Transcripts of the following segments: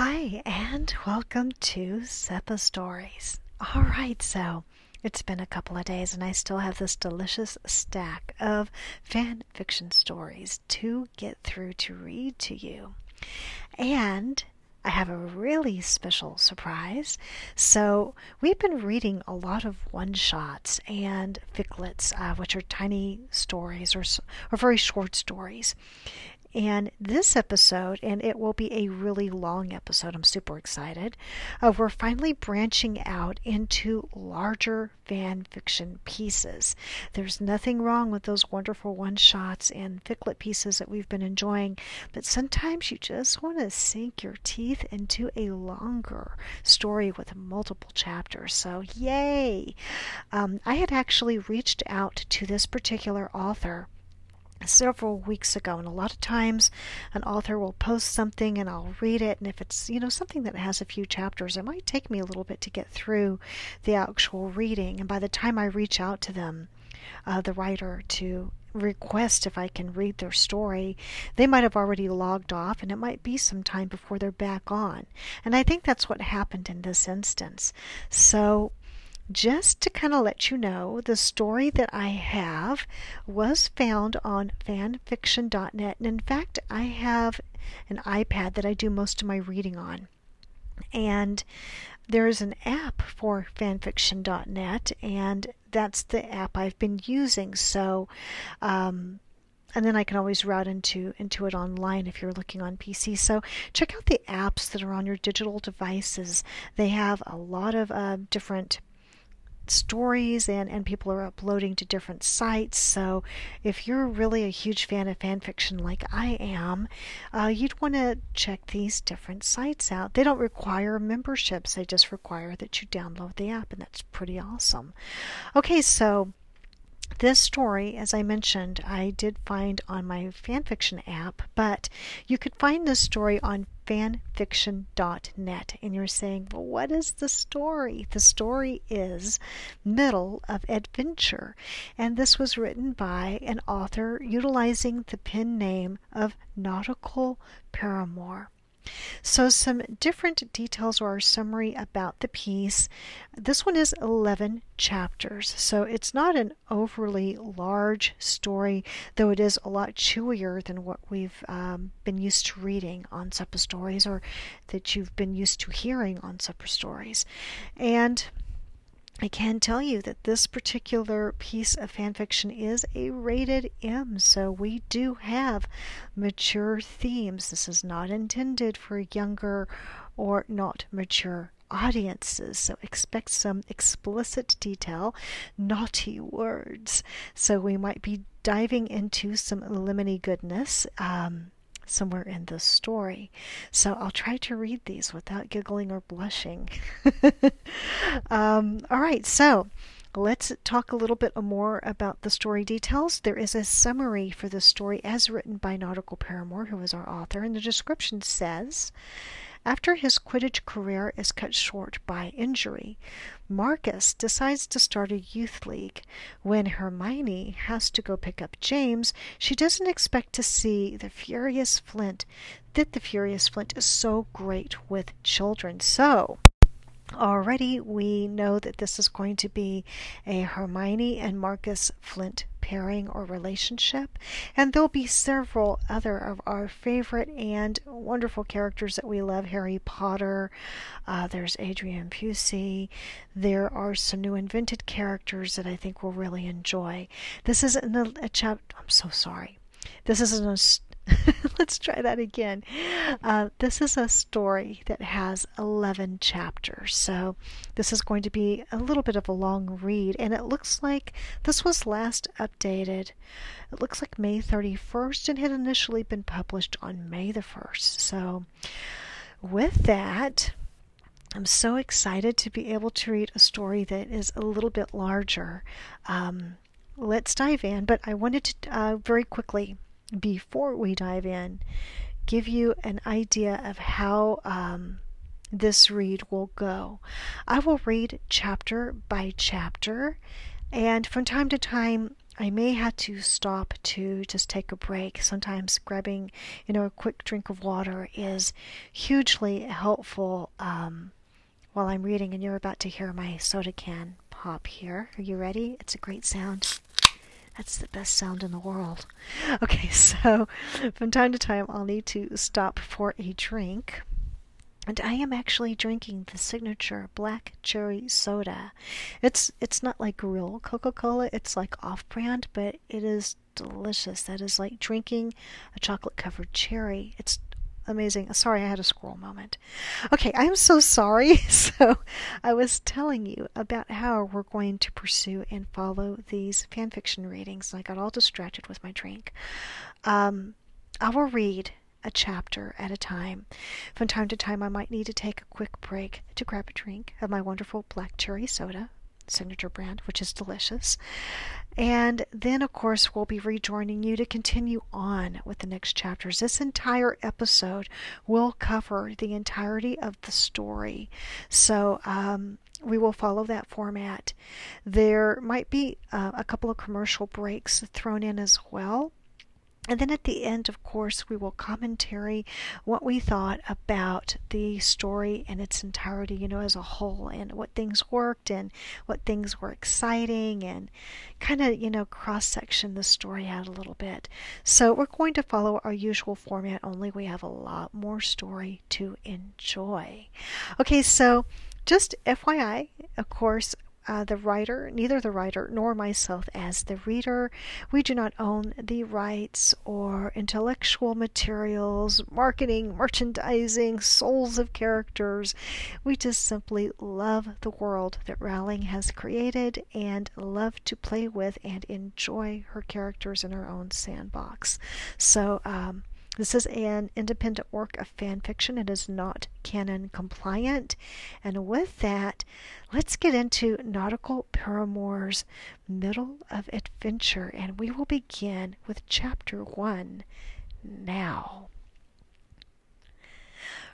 Hi, and welcome to Seppa Stories. All right, so it's been a couple of days, and I still have this delicious stack of fan fiction stories to get through to read to you. And I have a really special surprise. So, we've been reading a lot of one shots and ficlets, uh, which are tiny stories or, or very short stories. And this episode, and it will be a really long episode, I'm super excited. Uh, we're finally branching out into larger fan fiction pieces. There's nothing wrong with those wonderful one shots and ficlet pieces that we've been enjoying, but sometimes you just want to sink your teeth into a longer story with multiple chapters. So, yay! Um, I had actually reached out to this particular author several weeks ago and a lot of times an author will post something and I'll read it and if it's you know something that has a few chapters it might take me a little bit to get through the actual reading and by the time I reach out to them uh, the writer to request if I can read their story, they might have already logged off and it might be some time before they're back on. And I think that's what happened in this instance. So just to kind of let you know, the story that I have was found on fanfiction.net. And in fact, I have an iPad that I do most of my reading on. And there is an app for fanfiction.net, and that's the app I've been using. So, um, and then I can always route into into it online if you're looking on PC. So check out the apps that are on your digital devices. They have a lot of uh, different stories and, and people are uploading to different sites. So if you're really a huge fan of fan fiction like I am, uh, you'd want to check these different sites out. They don't require memberships, they just require that you download the app, and that's pretty awesome. Okay, so this story, as I mentioned, I did find on my fanfiction app, but you could find this story on fanfiction.net. And you're saying, well, what is the story? The story is Middle of Adventure. And this was written by an author utilizing the pen name of Nautical Paramour. So, some different details or summary about the piece. This one is 11 chapters, so it's not an overly large story, though it is a lot chewier than what we've um, been used to reading on supper Stories or that you've been used to hearing on supper Stories. And I can tell you that this particular piece of fanfiction is a rated M, so we do have mature themes. This is not intended for younger or not mature audiences, so expect some explicit detail, naughty words. So we might be diving into some lemony goodness. Um, somewhere in the story. So I'll try to read these without giggling or blushing. um, all right, so let's talk a little bit more about the story details. There is a summary for the story as written by Nautical Paramour, who is our author, and the description says after his Quidditch career is cut short by injury, Marcus decides to start a youth league. When Hermione has to go pick up James, she doesn't expect to see the Furious Flint, that the Furious Flint is so great with children. So, already we know that this is going to be a Hermione and Marcus Flint pairing or relationship. And there'll be several other of our favorite and wonderful characters that we love Harry Potter, uh, there's Adrian Pucey, there are some new invented characters that I think we'll really enjoy. This is a, a chapter, I'm so sorry. This is an Let's try that again. Uh, this is a story that has 11 chapters, so this is going to be a little bit of a long read, and it looks like this was last updated. It looks like May 31st and had initially been published on May the 1st. So, with that, I'm so excited to be able to read a story that is a little bit larger. Um, let's dive in, but I wanted to uh, very quickly before we dive in, give you an idea of how um, this read will go. I will read chapter by chapter, and from time to time, I may have to stop to just take a break. Sometimes grabbing, you know, a quick drink of water is hugely helpful um, while I'm reading. And you're about to hear my soda can pop here. Are you ready? It's a great sound. That's the best sound in the world. Okay, so from time to time, I'll need to stop for a drink. And I am actually drinking the signature black cherry soda. It's it's not like real Coca-Cola, it's like off-brand, but it is delicious. That is like drinking a chocolate covered cherry. It's amazing. Sorry, I had a squirrel moment. Okay, I'm so sorry. So, I was telling you about how we're going to pursue and follow these fanfiction readings. I got all distracted with my drink. Um, I will read a chapter at a time. From time to time, I might need to take a quick break to grab a drink of my wonderful black cherry soda, signature brand, which is delicious. And then, of course, we'll be rejoining you to continue on with the next chapters. This entire episode will cover the entirety of the story. So, um, we will follow that format. There might be uh, a couple of commercial breaks thrown in as well. And then at the end, of course, we will commentary what we thought about the story in its entirety, you know, as a whole, and what things worked and what things were exciting, and kind of, you know, cross section the story out a little bit. So we're going to follow our usual format, only we have a lot more story to enjoy. Okay, so just FYI, of course, uh, the writer, neither the writer nor myself as the reader, we do not own the rights or intellectual materials, marketing, merchandising, souls of characters. We just simply love the world that Rowling has created and love to play with and enjoy her characters in our own sandbox. So, um, this is an independent work of fan fiction. It is not canon compliant. And with that, let's get into Nautical Paramour's Middle of Adventure. And we will begin with chapter one now.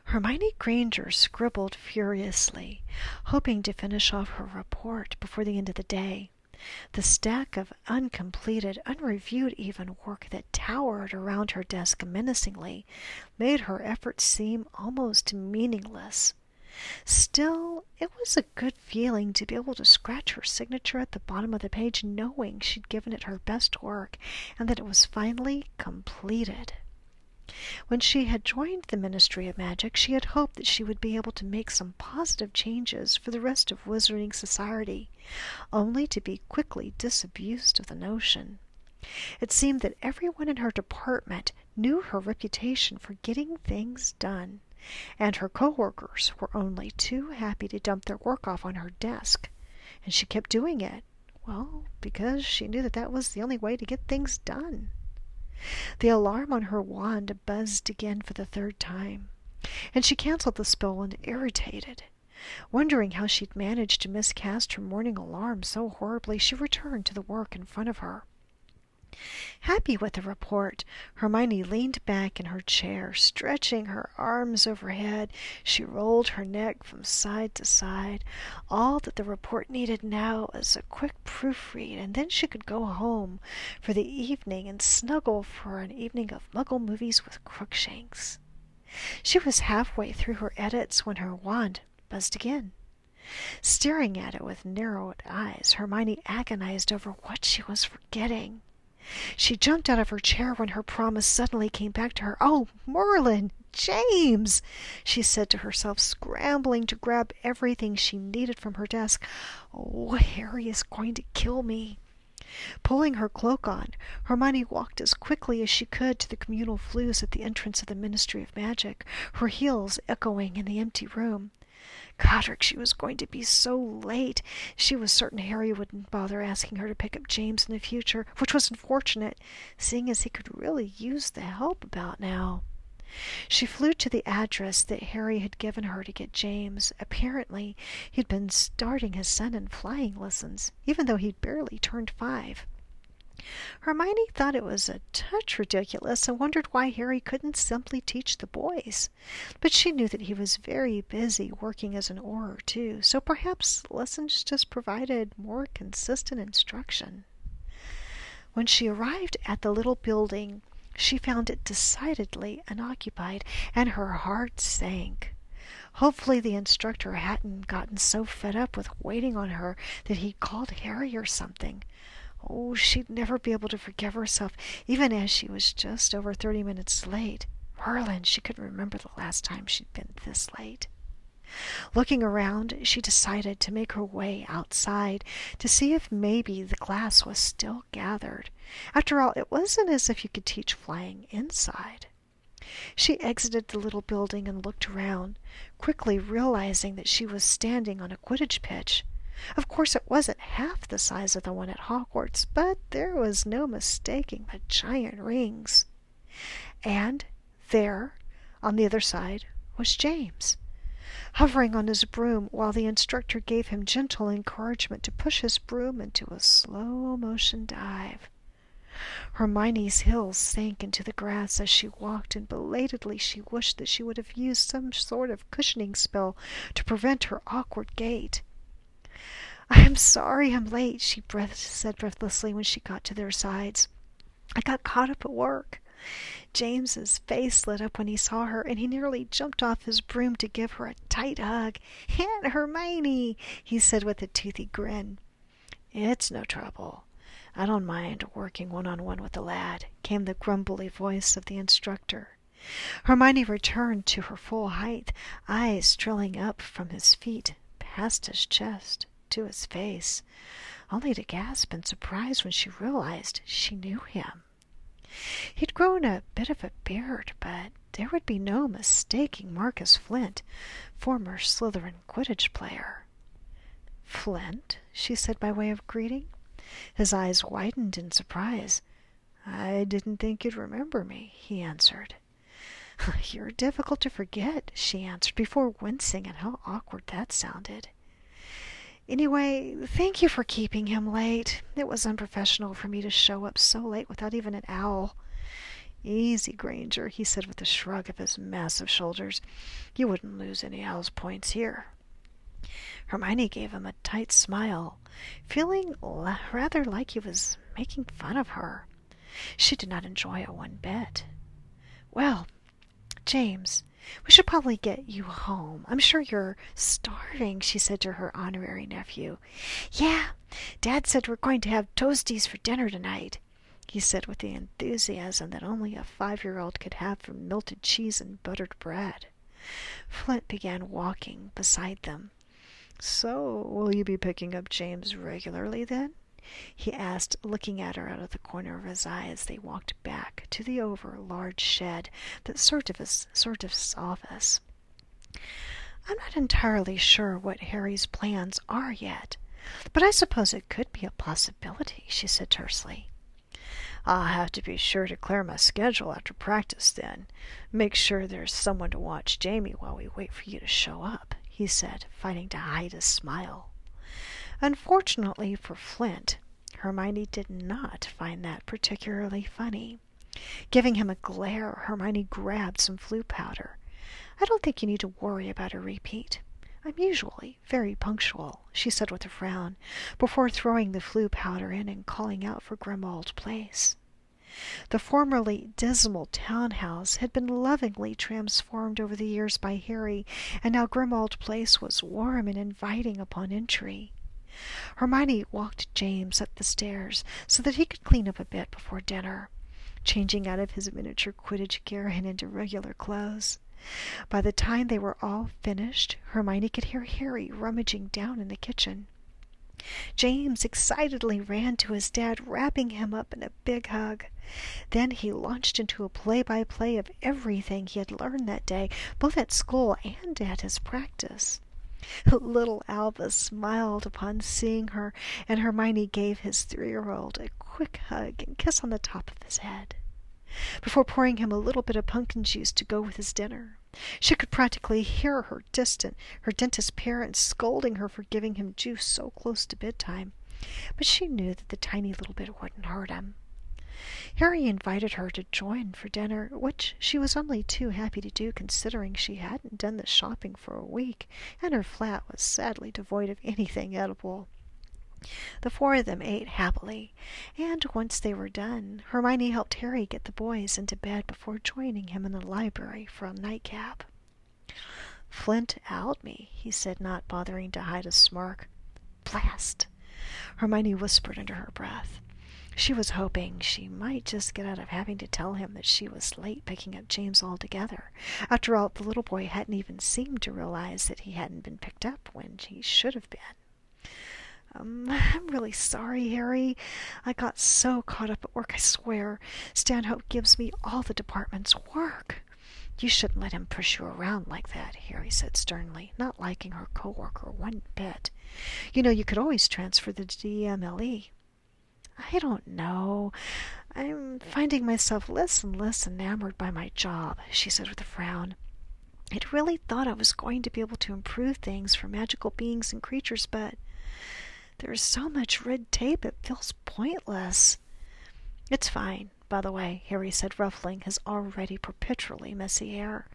Hermione Granger scribbled furiously, hoping to finish off her report before the end of the day. The stack of uncompleted, unreviewed even work that towered around her desk menacingly made her efforts seem almost meaningless. Still, it was a good feeling to be able to scratch her signature at the bottom of the page knowing she'd given it her best work and that it was finally completed. When she had joined the Ministry of Magic she had hoped that she would be able to make some positive changes for the rest of Wizarding Society, only to be quickly disabused of the notion. It seemed that everyone in her department knew her reputation for getting things done, and her co-workers were only too happy to dump their work off on her desk. And she kept doing it, well, because she knew that that was the only way to get things done. The alarm on her wand buzzed again for the third time, and she canceled the spell and irritated. Wondering how she'd managed to miscast her morning alarm so horribly, she returned to the work in front of her. Happy with the report, Hermione leaned back in her chair, stretching her arms overhead. She rolled her neck from side to side. All that the report needed now was a quick proofread, and then she could go home for the evening and snuggle for an evening of Muggle movies with Crookshanks. She was halfway through her edits when her wand buzzed again. Staring at it with narrowed eyes, Hermione agonized over what she was forgetting. She jumped out of her chair when her promise suddenly came back to her. "Oh, Merlin! James!" she said to herself, scrambling to grab everything she needed from her desk. "Oh, Harry is going to kill me!" Pulling her cloak on, Hermione walked as quickly as she could to the communal flues at the entrance of the Ministry of Magic, her heels echoing in the empty room. Godric, she was going to be so late. She was certain Harry wouldn't bother asking her to pick up James in the future, which was unfortunate, seeing as he could really use the help about now. She flew to the address that Harry had given her to get James. Apparently, he'd been starting his son in flying lessons, even though he'd barely turned five. Hermione thought it was a touch ridiculous and wondered why Harry couldn't simply teach the boys. But she knew that he was very busy working as an Auror, too, so perhaps lessons just provided more consistent instruction. When she arrived at the little building, she found it decidedly unoccupied, and her heart sank. Hopefully the instructor hadn't gotten so fed up with waiting on her that he'd called Harry or something. Oh, she'd never be able to forgive herself, even as she was just over thirty minutes late. Merlin, she couldn't remember the last time she'd been this late. Looking around, she decided to make her way outside to see if maybe the glass was still gathered. After all, it wasn't as if you could teach flying inside. She exited the little building and looked around, quickly realizing that she was standing on a Quidditch pitch. Of course, it wasn't half the size of the one at Hogwarts, but there was no mistaking the giant rings. And there, on the other side, was James hovering on his broom while the instructor gave him gentle encouragement to push his broom into a slow motion dive. Hermione's heels sank into the grass as she walked, and belatedly she wished that she would have used some sort of cushioning spell to prevent her awkward gait. I'm sorry I'm late, she breath said breathlessly when she got to their sides. I got caught up at work. James's face lit up when he saw her, and he nearly jumped off his broom to give her a tight hug. Aunt Hermione, he said with a toothy grin. It's no trouble. I don't mind working one on one with a lad, came the grumbly voice of the instructor. Hermione returned to her full height, eyes trailing up from his feet, past his chest, to his face, only to gasp in surprise when she realized she knew him. He'd grown a bit of a beard, but there would be no mistaking Marcus Flint, former Slytherin Quidditch player. Flint? she said by way of greeting. His eyes widened in surprise. I didn't think you'd remember me, he answered. You're difficult to forget, she answered, before wincing at how awkward that sounded. Anyway, thank you for keeping him late. It was unprofessional for me to show up so late without even an owl. Easy, Granger, he said with a shrug of his massive shoulders. You wouldn't lose any owl's points here. Hermione gave him a tight smile, feeling rather like he was making fun of her. She did not enjoy it one bit. Well, James, we should probably get you home. I'm sure you're starving, she said to her honorary nephew. Yeah, Dad said we're going to have toasties for dinner tonight, he said with the enthusiasm that only a five year old could have for melted cheese and buttered bread. Flint began walking beside them. So, will you be picking up James regularly then? He asked, looking at her out of the corner of his eye as they walked back to the over large shed that served of office. I'm not entirely sure what Harry's plans are yet, but I suppose it could be a possibility, she said tersely. I'll have to be sure to clear my schedule after practice then. Make sure there's someone to watch Jamie while we wait for you to show up, he said, fighting to hide a smile. Unfortunately for Flint, Hermione did not find that particularly funny. Giving him a glare, Hermione grabbed some Floo powder. I don't think you need to worry about a repeat. I'm usually very punctual, she said with a frown, before throwing the Floo powder in and calling out for Grimmauld Place. The formerly dismal townhouse had been lovingly transformed over the years by Harry, and now Grimmauld Place was warm and inviting upon entry. Hermione walked James up the stairs so that he could clean up a bit before dinner, changing out of his miniature Quidditch gear and into regular clothes. By the time they were all finished, Hermione could hear Harry rummaging down in the kitchen. James excitedly ran to his dad, wrapping him up in a big hug. Then he launched into a play by play of everything he had learned that day, both at school and at his practice. Little Albus smiled upon seeing her, and Hermione gave his three-year-old a quick hug and kiss on the top of his head, before pouring him a little bit of pumpkin juice to go with his dinner. She could practically hear her distant, her dentist parents scolding her for giving him juice so close to bedtime, but she knew that the tiny little bit wouldn't hurt him. Harry invited her to join for dinner, which she was only too happy to do considering she hadn't done the shopping for a week, and her flat was sadly devoid of anything edible. The four of them ate happily, and once they were done, Hermione helped Harry get the boys into bed before joining him in the library for a nightcap. Flint owled me, he said, not bothering to hide a smirk. Blast! Hermione whispered under her breath. She was hoping she might just get out of having to tell him that she was late picking up James altogether. After all, the little boy hadn't even seemed to realize that he hadn't been picked up when he should have been. Um, I'm really sorry, Harry. I got so caught up at work, I swear. Stanhope gives me all the department's work. You shouldn't let him push you around like that, Harry said sternly, not liking her co-worker one bit. You know, you could always transfer the DMLE. I don't know. I'm finding myself less and less enamored by my job, she said with a frown. I'd really thought I was going to be able to improve things for magical beings and creatures, but there's so much red tape it feels pointless. It's fine, by the way, Harry said, ruffling his already perpetually messy hair.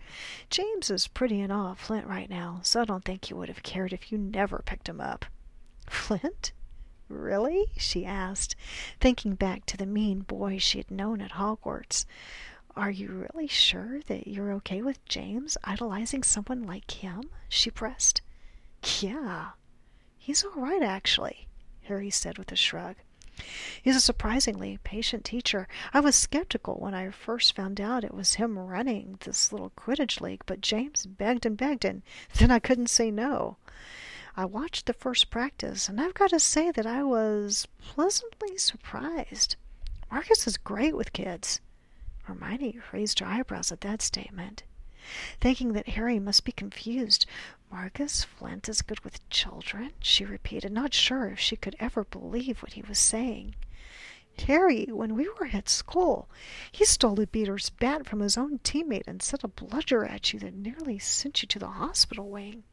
James is pretty in awe of Flint right now, so I don't think he would have cared if you never picked him up. Flint? Really? she asked, thinking back to the mean boy she had known at Hogwarts. Are you really sure that you're okay with James idolizing someone like him? she pressed. Yeah, He's all right, actually, Harry said with a shrug. He's a surprisingly patient teacher. I was skeptical when I first found out it was him running this little Quidditch league, but James begged and begged, and then I couldn't say no. I watched the first practice, and I've got to say that I was pleasantly surprised. Marcus is great with kids. Hermione raised her eyebrows at that statement. Thinking that Harry must be confused, Marcus Flint is good with children, she repeated, not sure if she could ever believe what he was saying. Harry, when we were at school, he stole a beater's bat from his own teammate and sent a bludger at you that nearly sent you to the hospital wing.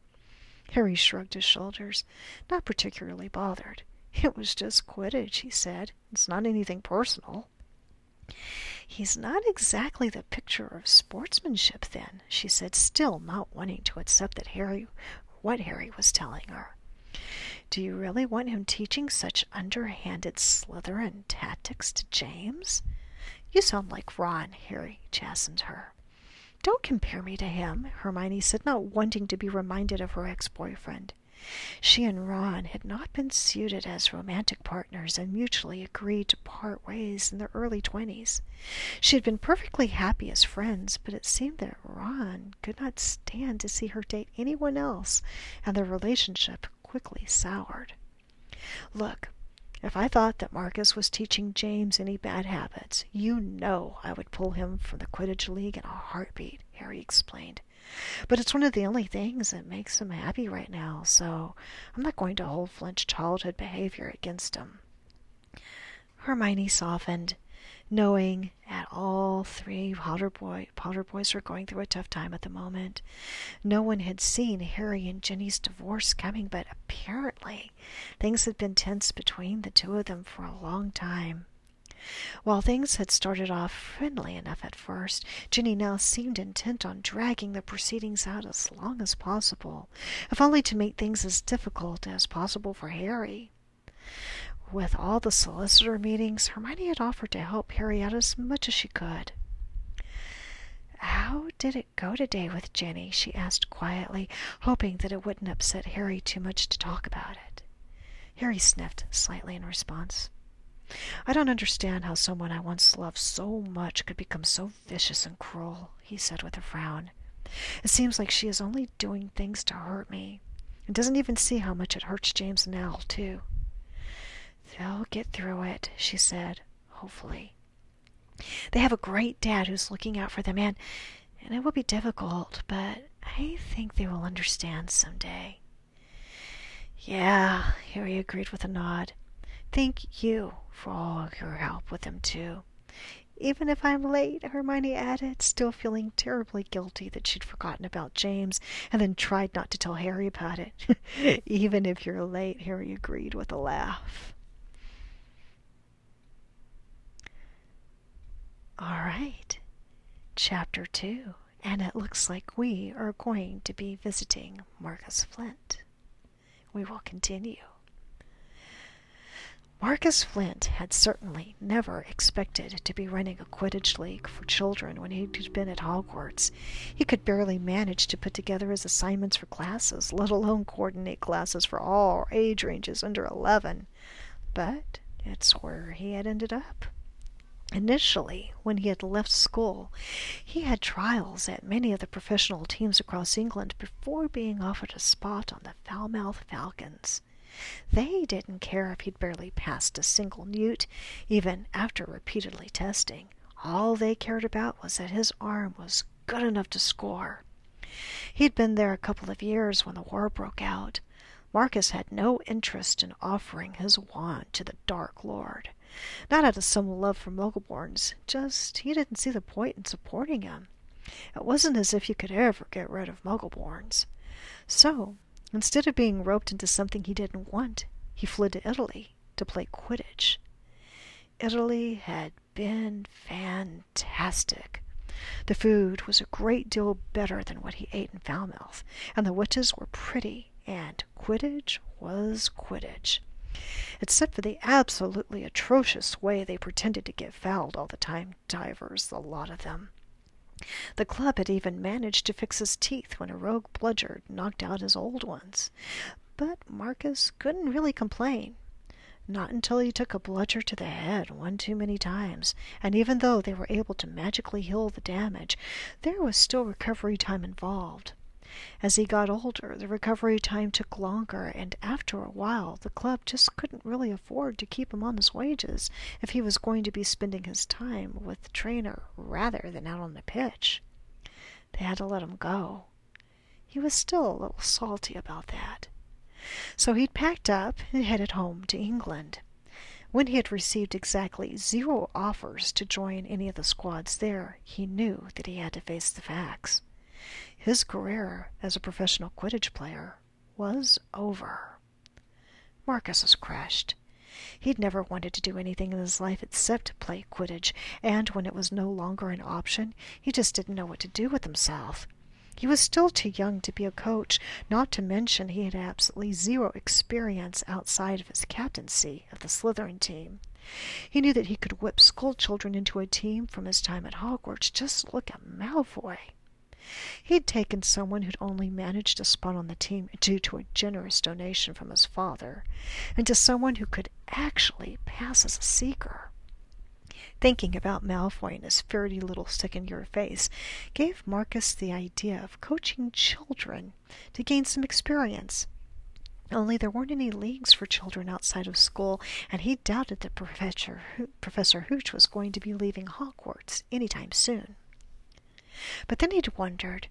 Harry shrugged his shoulders, not particularly bothered. It was just Quidditch, he said. It's not anything personal. He's not exactly the picture of sportsmanship, then, she said, still not wanting to accept that Harry what Harry was telling her. Do you really want him teaching such underhanded Slytherin tactics to James? You sound like Ron, Harry chastened her. Don't compare me to him, Hermione said, not wanting to be reminded of her ex-boyfriend. She and Ron had not been suited as romantic partners and mutually agreed to part ways in their early twenties. She had been perfectly happy as friends, but it seemed that Ron could not stand to see her date anyone else, and their relationship quickly soured. Look, if I thought that Marcus was teaching James any bad habits, you know I would pull him from the Quidditch League in a heartbeat, Harry explained. But it's one of the only things that makes him happy right now, so I'm not going to hold Flint's childhood behavior against him. Hermione softened, knowing that all three Potter, boy, Potter boys were going through a tough time at the moment. No one had seen Harry and Ginny's divorce coming, but apparently things had been tense between the two of them for a long time. While things had started off friendly enough at first, Ginny now seemed intent on dragging the proceedings out as long as possible, if only to make things as difficult as possible for Harry. With all the solicitor meetings, Hermione had offered to help Harry out as much as she could. How did it go today with Ginny? she asked quietly, hoping that it wouldn't upset Harry too much to talk about it. Harry sniffed slightly in response. I don't understand how someone I once loved so much could become so vicious and cruel, he said with a frown. It seems like she is only doing things to hurt me, and doesn't even see how much it hurts James and Al, too. They'll get through it, she said, hopefully. They have a great dad who's looking out for them, and, and it will be difficult, but I think they will understand some day. Yeah, Harry agreed with a nod. Thank you for all your help with them, too. Even if I'm late, Hermione added, still feeling terribly guilty that she'd forgotten about James and then tried not to tell Harry about it. Even if you're late, Harry agreed with a laugh. All right, chapter two, and it looks like we are going to be visiting Marcus Flint. We will continue. Marcus Flint had certainly never expected to be running a Quidditch league for children when he'd been at Hogwarts. He could barely manage to put together his assignments for classes, let alone coordinate classes for all age ranges under 11. But it's where he had ended up. Initially, when he had left school, he had trials at many of the professional teams across England before being offered a spot on the Falmouth Falcons. They didn't care if he'd barely passed a single newt, even after repeatedly testing. All they cared about was that his arm was good enough to score. He'd been there a couple of years when the war broke out. Marcus had no interest in offering his wand to the Dark Lord. Not out of some love for Muggleborns, just he didn't see the point in supporting him. It wasn't as if you could ever get rid of Muggleborns. So Instead of being roped into something he didn't want, he fled to Italy to play Quidditch. Italy had been fantastic. The food was a great deal better than what he ate in Falmouth, and the witches were pretty, and Quidditch was Quidditch. Except for the absolutely atrocious way they pretended to get fouled all the time, divers, the lot of them. The club had even managed to fix his teeth when a rogue bludger knocked out his old ones. But Marcus couldn't really complain. Not until he took a bludger to the head one too many times, and even though they were able to magically heal the damage, there was still recovery time involved. As he got older, the recovery time took longer, and after a while the club just couldn't really afford to keep him on his wages if he was going to be spending his time with the trainer rather than out on the pitch. They had to let him go. He was still a little salty about that. So he'd packed up and headed home to England. When he had received exactly zero offers to join any of the squads there, he knew that he had to face the facts. His career as a professional Quidditch player was over. Marcus was crushed. He'd never wanted to do anything in his life except play Quidditch, and when it was no longer an option, he just didn't know what to do with himself. He was still too young to be a coach, not to mention he had absolutely zero experience outside of his captaincy of the Slytherin team. He knew that he could whip school children into a team from his time at Hogwarts. Just look at Malfoy. He'd taken someone who'd only managed a spot on the team due to a generous donation from his father, into someone who could actually pass as a seeker. Thinking about Malfoy and his furry little stick-in-your face gave Marcus the idea of coaching children to gain some experience. Only there weren't any leagues for children outside of school, and he doubted that Professor, Professor Hooch was going to be leaving Hogwarts any time soon. But then he'd wondered,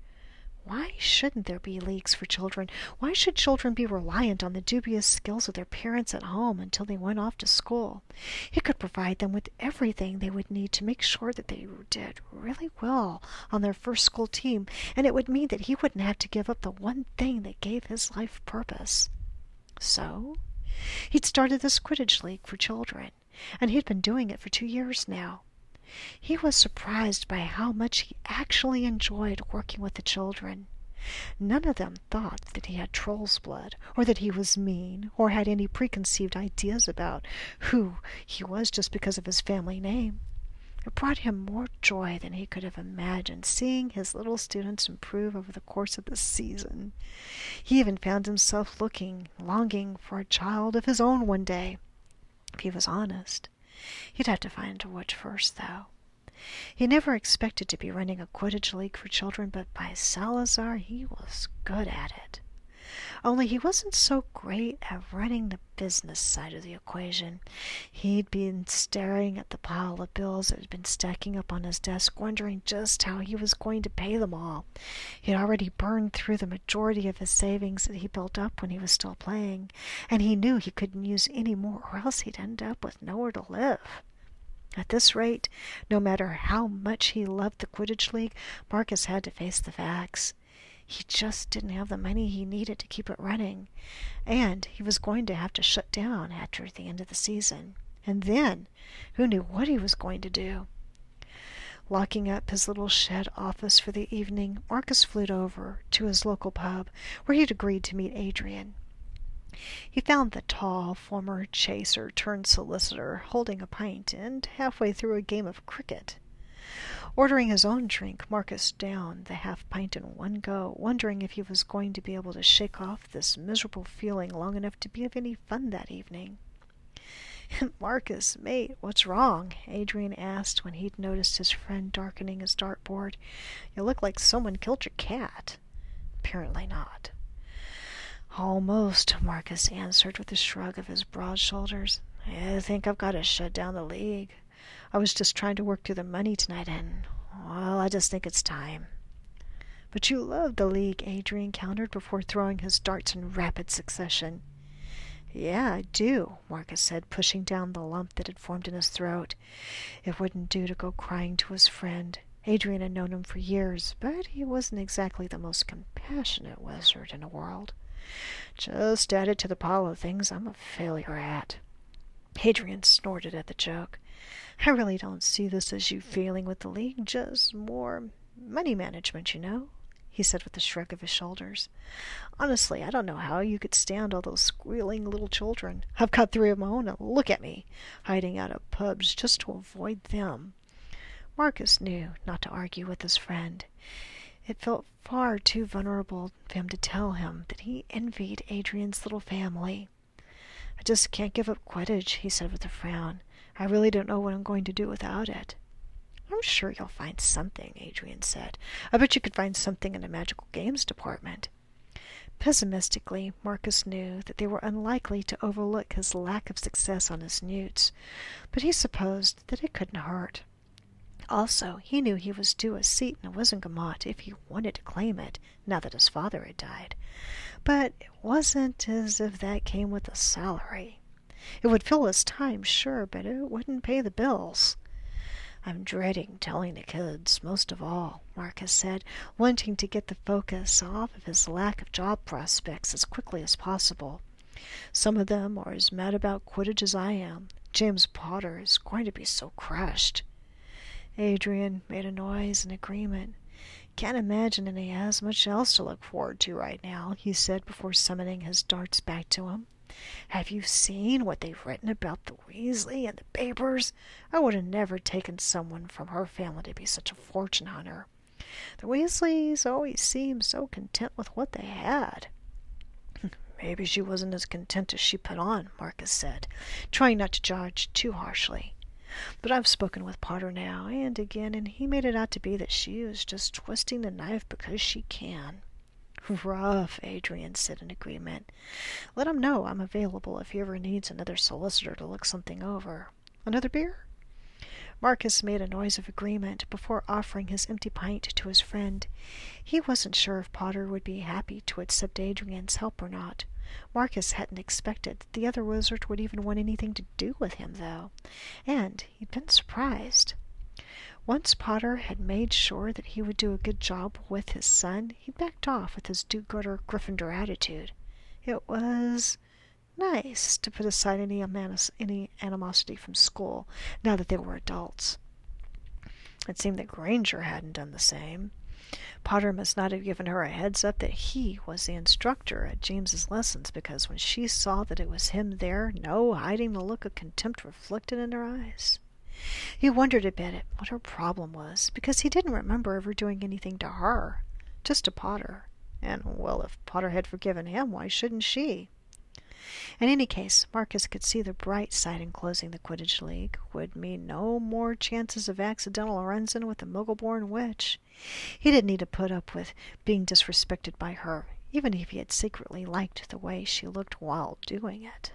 why shouldn't there be leagues for children? Why should children be reliant on the dubious skills of their parents at home until they went off to school? He could provide them with everything they would need to make sure that they did really well on their first school team, and it would mean that he wouldn't have to give up the one thing that gave his life purpose. So, he'd started this Quidditch League for children, and he'd been doing it for two years now. He was surprised by how much he actually enjoyed working with the children. None of them thought that he had troll's blood, or that he was mean, or had any preconceived ideas about who he was just because of his family name. It brought him more joy than he could have imagined seeing his little students improve over the course of the season. He even found himself looking, longing for a child of his own one day, if he was honest. He'd have to find a witch first, though. He never expected to be running a Quidditch league for children, but by Salazar he was good at it. Only he wasn't so great at running the business side of the equation. He'd been staring at the pile of bills that had been stacking up on his desk, wondering just how he was going to pay them all. He'd already burned through the majority of his savings that he built up when he was still playing, and he knew he couldn't use any more or else he'd end up with nowhere to live. At this rate, no matter how much he loved the Quidditch League, Marcus had to face the facts. He just didn't have the money he needed to keep it running, and he was going to have to shut down after the end of the season. And then, who knew what he was going to do? Locking up his little shed office for the evening, Marcus flew over to his local pub, where he'd agreed to meet Adrian. He found the tall former chaser turned solicitor holding a pint and halfway through a game of cricket. Ordering his own drink, Marcus downed the half pint in one go, wondering if he was going to be able to shake off this miserable feeling long enough to be of any fun that evening. Marcus, mate, what's wrong? Adrian asked when he'd noticed his friend darkening his dartboard. You look like someone killed your cat. Apparently not. Almost, Marcus answered with a shrug of his broad shoulders. I think I've got to shut down the league. I was just trying to work through the money tonight, and, well, I just think it's time. But you love the league, Adrian countered before throwing his darts in rapid succession. Yeah, I do, Marcus said, pushing down the lump that had formed in his throat. It wouldn't do to go crying to his friend. Adrian had known him for years, but he wasn't exactly the most compassionate wizard in the world. Just added to the pile of things I'm a failure at. Adrian snorted at the joke. I really don't see this as you failing with the league, just more money management, you know, he said with a shrug of his shoulders. Honestly, I don't know how you could stand all those squealing little children. I've got three of my own, and look at me, hiding out of pubs just to avoid them. Marcus knew not to argue with his friend. It felt far too vulnerable for him to tell him that he envied Adrian's little family. Just can't give up Quidditch, he said with a frown. I really don't know what I'm going to do without it. I'm sure you'll find something, Adrian said. I bet you could find something in the magical games department. Pessimistically, Marcus knew that they were unlikely to overlook his lack of success on his newts, but he supposed that it couldn't hurt. Also, he knew he was due a seat in Wizengamot if he wanted to claim it, now that his father had died. But it wasn't as if that came with a salary. It would fill his time, sure, but it wouldn't pay the bills. I'm dreading telling the kids, most of all, Marcus said, wanting to get the focus off of his lack of job prospects as quickly as possible. Some of them are as mad about Quidditch as I am. James Potter is going to be so crushed. Adrian made a noise in agreement. Can't imagine he has much else to look forward to right now, he said before summoning his darts back to him. Have you seen what they've written about the Weasley in the papers? I would have never taken someone from her family to be such a fortune hunter. The Weasleys always seemed so content with what they had. Maybe she wasn't as content as she put on, Marcus said, trying not to judge too harshly. But I've spoken with Potter now and again, and he made it out to be that she is just twisting the knife because she can. Rough, Adrian said in agreement. Let him know I'm available if he ever needs another solicitor to look something over. Another beer? Marcus made a noise of agreement before offering his empty pint to his friend. He wasn't sure if Potter would be happy to accept Adrian's help or not. Marcus hadn't expected that the other wizard would even want anything to do with him, though, and he'd been surprised. Once Potter had made sure that he would do a good job with his son, he backed off with his do-gooder Gryffindor attitude. It was nice to put aside any, any animosity from school now that they were adults. It seemed that Granger hadn't done the same. Potter must not have given her a heads up that he was the instructor at James's lessons, because when she saw that it was him there, no hiding the look of contempt reflected in her eyes. He wondered a bit at what her problem was, because he didn't remember ever doing anything to her, just to Potter. And, well, if Potter had forgiven him, why shouldn't she? In any case, Marcus could see the bright side in closing the Quidditch League would mean no more chances of accidental runs-in with the Muggle-born witch. He didn't need to put up with being disrespected by her, even if he had secretly liked the way she looked while doing it.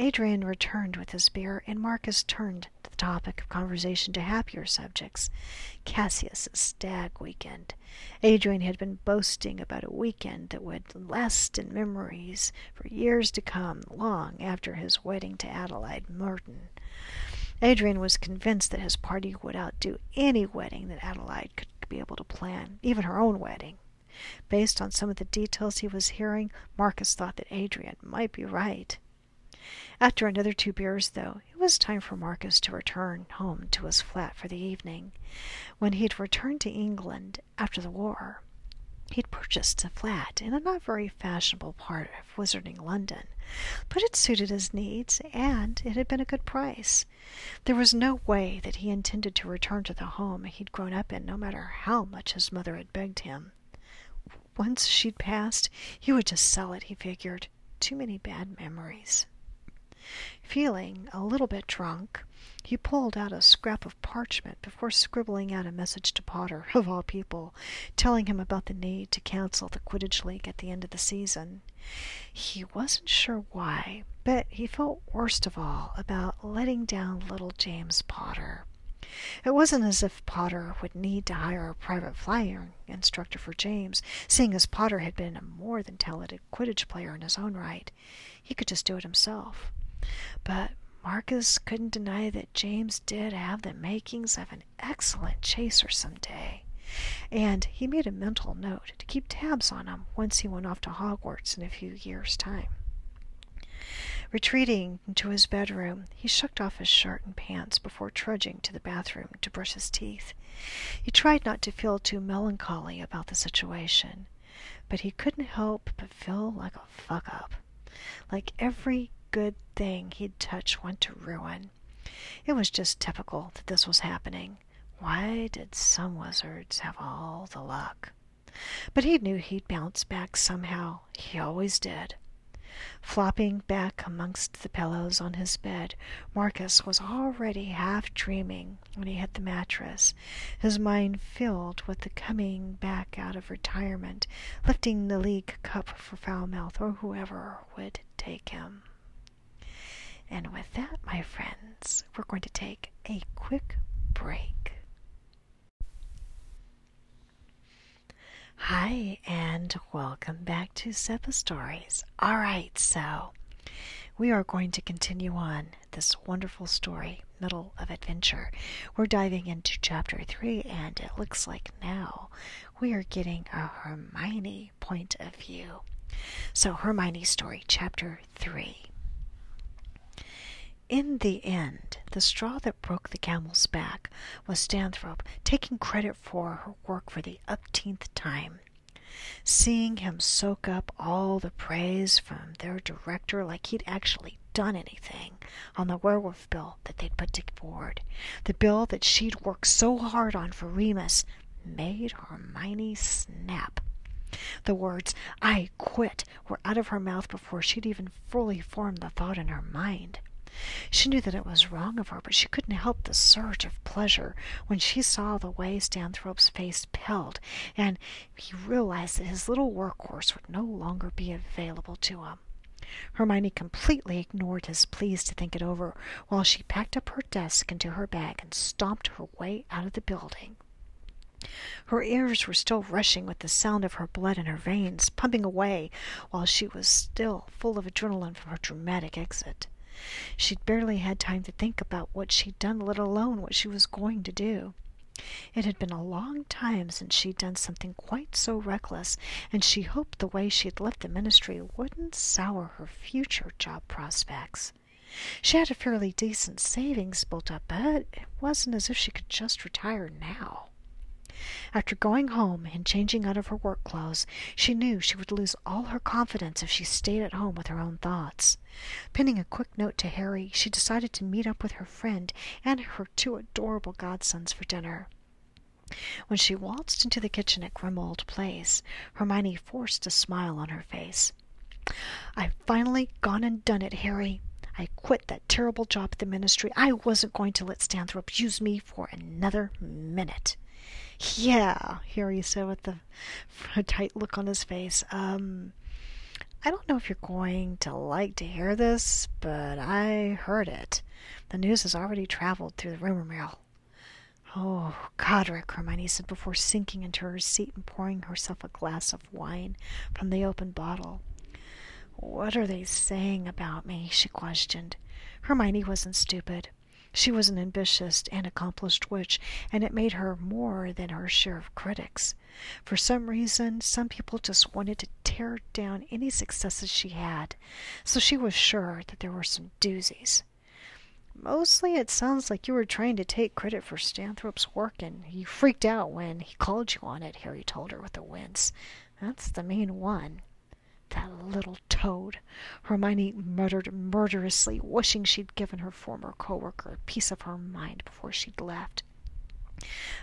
Adrian returned with his beer, and Marcus turned the topic of conversation to happier subjects. Cassius's stag weekend. Adrian had been boasting about a weekend that would last in memories for years to come, long after his wedding to Adelaide Merton. Adrian was convinced that his party would outdo any wedding that Adelaide could be able to plan, even her own wedding. Based on some of the details he was hearing, Marcus thought that Adrian might be right. After another two beers, though, it was time for Marcus to return home to his flat for the evening. When he had returned to England after the war, He'd purchased a flat in a not very fashionable part of wizarding London, but it suited his needs, and it had been a good price. There was no way that he intended to return to the home he'd grown up in, no matter how much his mother had begged him. Once she'd passed, he would just sell it, he figured. Too many bad memories. Feeling a little bit drunk, he pulled out a scrap of parchment before scribbling out a message to Potter, of all people, telling him about the need to cancel the Quidditch League at the end of the season. He wasn't sure why, but he felt worst of all about letting down little James Potter. It wasn't as if Potter would need to hire a private flying instructor for James, seeing as Potter had been a more than talented Quidditch player in his own right. He could just do it himself. But Marcus couldn't deny that James did have the makings of an excellent chaser some day, and he made a mental note to keep tabs on him once he went off to Hogwarts in a few years' time. Retreating into his bedroom, he shucked off his shirt and pants before trudging to the bathroom to brush his teeth. He tried not to feel too melancholy about the situation, but he couldn't help but feel like a fuck up. Like every good thing he'd touched went to ruin. It was just typical that this was happening. Why did some wizards have all the luck? But he knew he'd bounce back somehow. He always did. Flopping back amongst the pillows on his bed, Marcus was already half dreaming when he hit the mattress, his mind filled with the coming back out of retirement, lifting the league cup for Falmouth or whoever would take him. And with that, my friends, we're going to take a quick break. Hi, and welcome back to Seppa Stories. All right, so we are going to continue on this wonderful story, Middle of Adventure. We're diving into chapter three, and it looks like now we are getting a Hermione point of view. So, Hermione's story, chapter three. In the end, the straw that broke the camel's back was Stanthorpe taking credit for her work for the upteenth time. Seeing him soak up all the praise from their director like he'd actually done anything on the werewolf bill that they'd put forward, the bill that she'd worked so hard on for Remus, made Hermione snap. The words, I quit, were out of her mouth before she'd even fully formed the thought in her mind. She knew that it was wrong of her, but she couldn't help the surge of pleasure when she saw the way Stanthorpe's face paled, and he realized that his little workhorse would no longer be available to him. Hermione completely ignored his pleas to think it over while she packed up her desk into her bag and stomped her way out of the building. Her ears were still rushing with the sound of her blood in her veins pumping away while she was still full of adrenaline from her dramatic exit. She'd barely had time to think about what she'd done, let alone what she was going to do. It had been a long time since she'd done something quite so reckless, and she hoped the way she'd left the ministry wouldn't sour her future job prospects. She had a fairly decent savings built up, but it wasn't as if she could just retire now. After going home and changing out of her work clothes, she knew she would lose all her confidence if she stayed at home with her own thoughts. Pinning a quick note to Harry, she decided to meet up with her friend and her two adorable godsons for dinner. When she waltzed into the kitchen at Grimmauld Place, Hermione forced a smile on her face. I've finally gone and done it, Harry. I quit that terrible job at the ministry. I wasn't going to let Stanthorpe use me for another minute. Yeah, Harry said with a, tight look on his face. Um, I don't know if you're going to like to hear this, but I heard it. The news has already traveled through the rumor mill. Oh, Godric, Hermione said before sinking into her seat and pouring herself a glass of wine from the open bottle. What are they saying about me? she questioned. Hermione wasn't stupid. She was an ambitious and accomplished witch, and it made her more than her share of critics. For some reason, some people just wanted to tear down any successes she had, so she was sure that there were some doozies. Mostly it sounds like you were trying to take credit for Stanthorpe's work and you freaked out when he called you on it, Harry told her with a wince. That's the main one. That little toad, Hermione muttered murderously, wishing she'd given her former co-worker a piece of her mind before she'd left.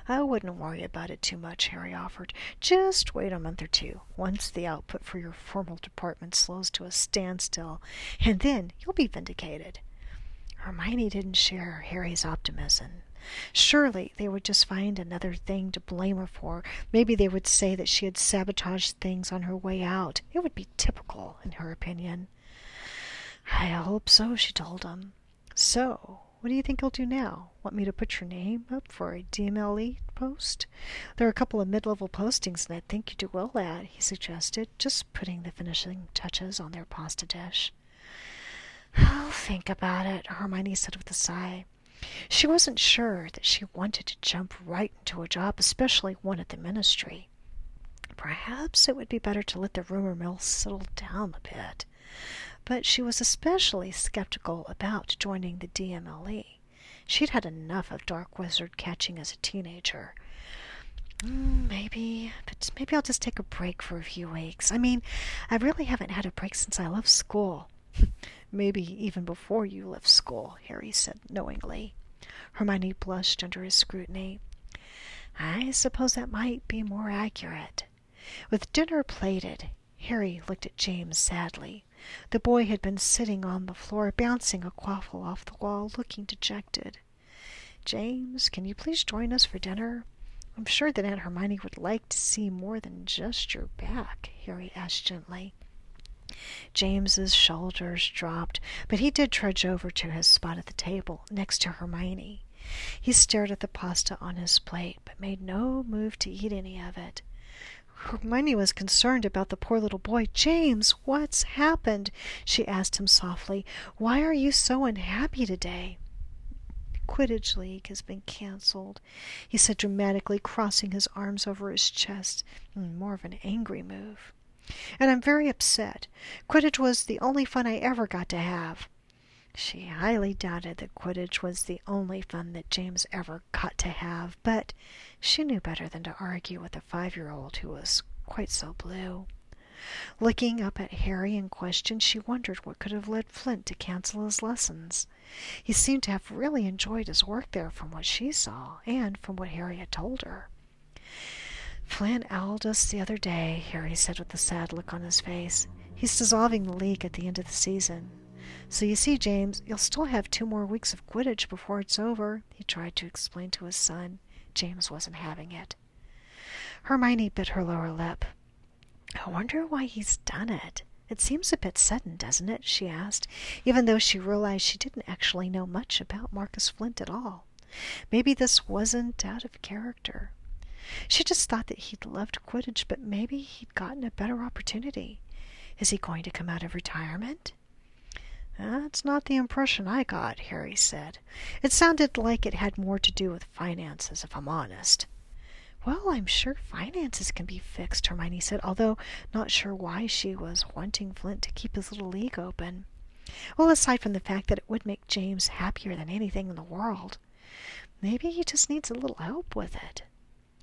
I wouldn't worry about it too much, Harry offered. Just wait a month or two, once the output for your formal department slows to a standstill, and then you'll be vindicated. Hermione didn't share Harry's optimism. Surely they would just find another thing to blame her for. Maybe they would say that she had sabotaged things on her way out. It would be typical, in her opinion. I hope so, she told him. So, what do you think you'll do now? Want me to put your name up for a DMLE post? There are a couple of mid-level postings that I think you do well at, he suggested, just putting the finishing touches on their pasta dish. I'll think about it, Hermione said with a sigh. She wasn't sure that she wanted to jump right into a job, especially one at the ministry. Perhaps it would be better to let the rumor mill settle down a bit. But she was especially skeptical about joining the DMLE. She'd had enough of Dark Wizard catching as a teenager. Mm, maybe, but maybe I'll just take a break for a few weeks. I mean, I really haven't had a break since I left school. Maybe even before you left school, Harry said knowingly. Hermione blushed under his scrutiny. I suppose that might be more accurate. With dinner plated, Harry looked at James sadly. The boy had been sitting on the floor, bouncing a quaffle off the wall, looking dejected. James, can you please join us for dinner? I'm sure that Aunt Hermione would like to see more than just your back, Harry asked gently. James's shoulders dropped, but he did trudge over to his spot at the table next to Hermione. He stared at the pasta on his plate, but made no move to eat any of it. Hermione was concerned about the poor little boy. James, what's happened? she asked him softly. Why are you so unhappy today? Quidditch League has been cancelled, he said dramatically, crossing his arms over his chest in more of an angry move and I'm very upset. Quidditch was the only fun I ever got to have. She highly doubted that Quidditch was the only fun that James ever got to have, but she knew better than to argue with a five-year-old who was quite so blue. Looking up at Harry in question, she wondered what could have led Flint to cancel his lessons. He seemed to have really enjoyed his work there from what she saw, and from what Harry had told her. Flint owled us the other day, Harry said with a sad look on his face. He's dissolving the league at the end of the season. So you see, James, you'll still have two more weeks of Quidditch before it's over, he tried to explain to his son. James wasn't having it. Hermione bit her lower lip. I wonder why he's done it. It seems a bit sudden, doesn't it? she asked, even though she realized she didn't actually know much about Marcus Flint at all. Maybe this wasn't out of character. She just thought that he'd loved Quidditch, but maybe he'd gotten a better opportunity. Is he going to come out of retirement? That's not the impression I got, Harry said. It sounded like it had more to do with finances, if I'm honest. Well, I'm sure finances can be fixed, Hermione said, although not sure why she was wanting Flint to keep his little league open. Well, aside from the fact that it would make James happier than anything in the world, maybe he just needs a little help with it.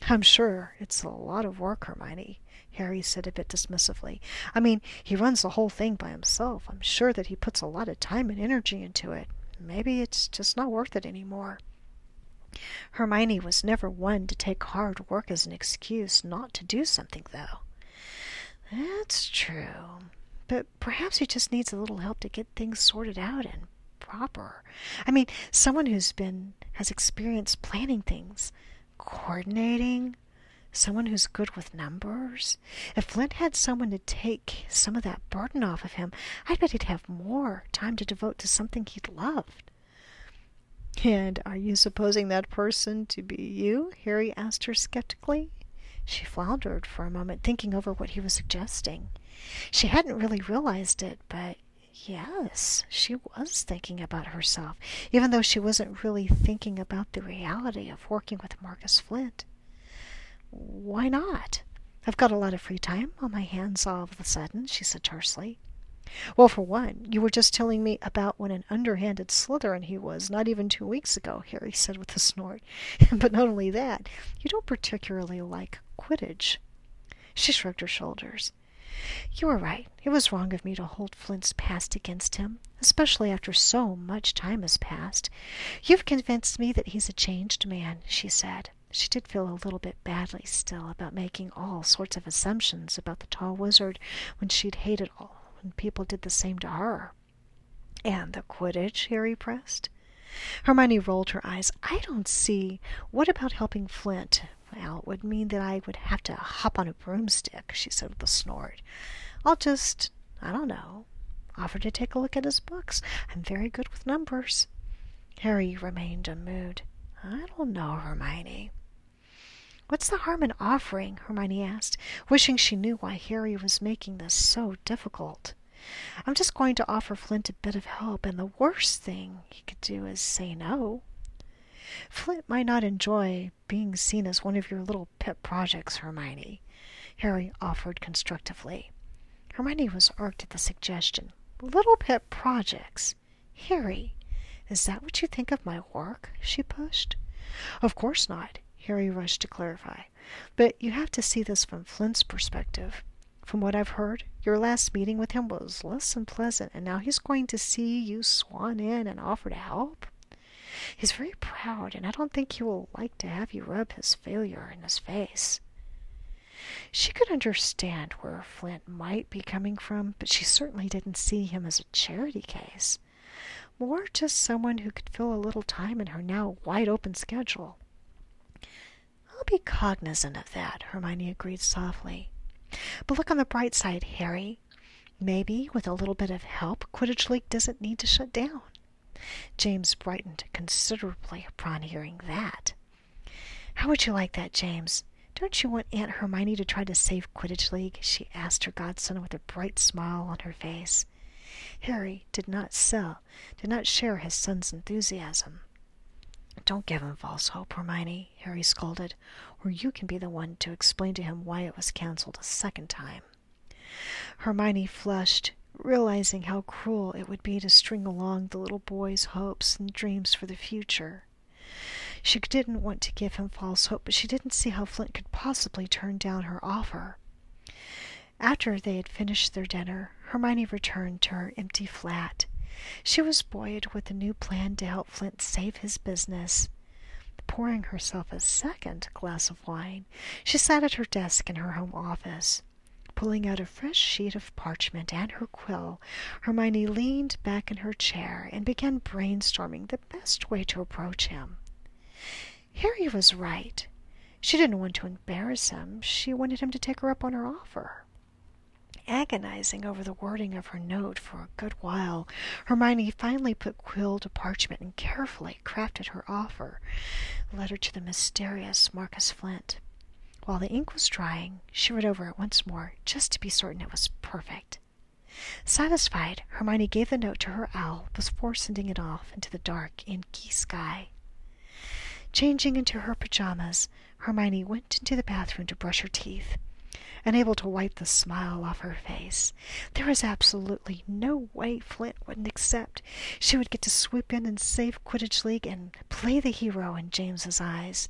I'm sure it's a lot of work, Hermione, Harry said a bit dismissively. I mean, he runs the whole thing by himself. I'm sure that he puts a lot of time and energy into it. Maybe it's just not worth it any more. Hermione was never one to take hard work as an excuse not to do something, though. That's true. But perhaps he just needs a little help to get things sorted out and proper. I mean, someone who's been has experience planning things coordinating, someone who's good with numbers. If Flint had someone to take some of that burden off of him, I bet he'd have more time to devote to something he'd loved. And are you supposing that person to be you? Harry asked her skeptically. She floundered for a moment, thinking over what he was suggesting. She hadn't really realized it, but Yes, she was thinking about herself, even though she wasn't really thinking about the reality of working with Marcus Flint. Why not? I've got a lot of free time on my hands all of a sudden, she said tersely. Well, for one, you were just telling me about what an underhanded Slytherin he was not even two weeks ago, Harry said with a snort. but not only that, you don't particularly like Quidditch. She shrugged her shoulders. You were right. It was wrong of me to hold Flint's past against him, especially after so much time has passed. You've convinced me that he's a changed man, she said. She did feel a little bit badly still about making all sorts of assumptions about the tall wizard when she'd hated all when people did the same to her. And the Quidditch? Harry pressed. Hermione rolled her eyes. I don't see. What about helping Flint? Well, it would mean that I would have to hop on a broomstick, she said with a snort. I'll just, I don't know, offer to take a look at his books. I'm very good with numbers. Harry remained unmoved. I don't know, Hermione. What's the harm in offering? Hermione asked, wishing she knew why Harry was making this so difficult. I'm just going to offer Flint a bit of help, and the worst thing he could do is say no. Flint might not enjoy being seen as one of your little pet projects, Hermione, Harry offered constructively. Hermione was irked at the suggestion. Little pet projects? Harry, is that what you think of my work? she pushed. Of course not. Harry rushed to clarify. But you have to see this from Flint's perspective. From what I've heard, your last meeting with him was less than pleasant, and now he's going to see you swan in and offer to help. He's very proud, and I don't think he will like to have you rub his failure in his face. She could understand where Flint might be coming from, but she certainly didn't see him as a charity case. More just someone who could fill a little time in her now wide open schedule. I'll be cognizant of that, Hermione agreed softly. But look on the bright side, Harry. Maybe, with a little bit of help, Quidditch League doesn't need to shut down. James brightened considerably upon hearing that. How would you like that, James? Don't you want Aunt Hermione to try to save Quidditch League? she asked her godson with a bright smile on her face. Harry did not sell, did not share his son's enthusiasm. Don't give him false hope, Hermione, Harry scolded, or you can be the one to explain to him why it was cancelled a second time. Hermione flushed, realizing how cruel it would be to string along the little boy's hopes and dreams for the future. She didn't want to give him false hope, but she didn't see how Flint could possibly turn down her offer. After they had finished their dinner, Hermione returned to her empty flat. She was buoyed with a new plan to help Flint save his business. Pouring herself a second glass of wine, she sat at her desk in her home office. Pulling out a fresh sheet of parchment and her quill, Hermione leaned back in her chair and began brainstorming the best way to approach him. Harry was right. She didn't want to embarrass him. She wanted him to take her up on her offer agonizing over the wording of her note for a good while, Hermione finally put quill to parchment and carefully crafted her offer, letter to the mysterious Marcus Flint. While the ink was drying, she read over it once more, just to be certain it was perfect. Satisfied, Hermione gave the note to her owl before sending it off into the dark, inky sky. Changing into her pajamas, Hermione went into the bathroom to brush her teeth unable to wipe the smile off her face. There was absolutely no way Flint wouldn't accept. She would get to swoop in and save Quidditch League and play the hero in James's eyes.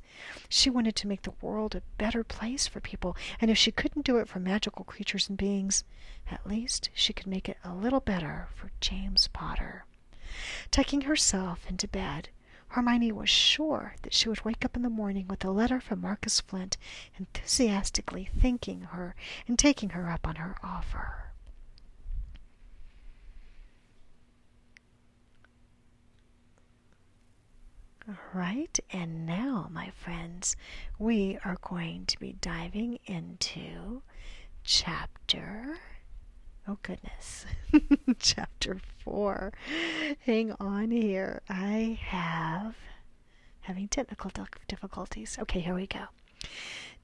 She wanted to make the world a better place for people, and if she couldn't do it for magical creatures and beings, at least she could make it a little better for James Potter. Tucking herself into bed, Hermione was sure that she would wake up in the morning with a letter from Marcus Flint enthusiastically thanking her and taking her up on her offer. All right, and now, my friends, we are going to be diving into chapter Oh goodness. Chapter 4. Hang on here. I have having technical difficulties. Okay, here we go.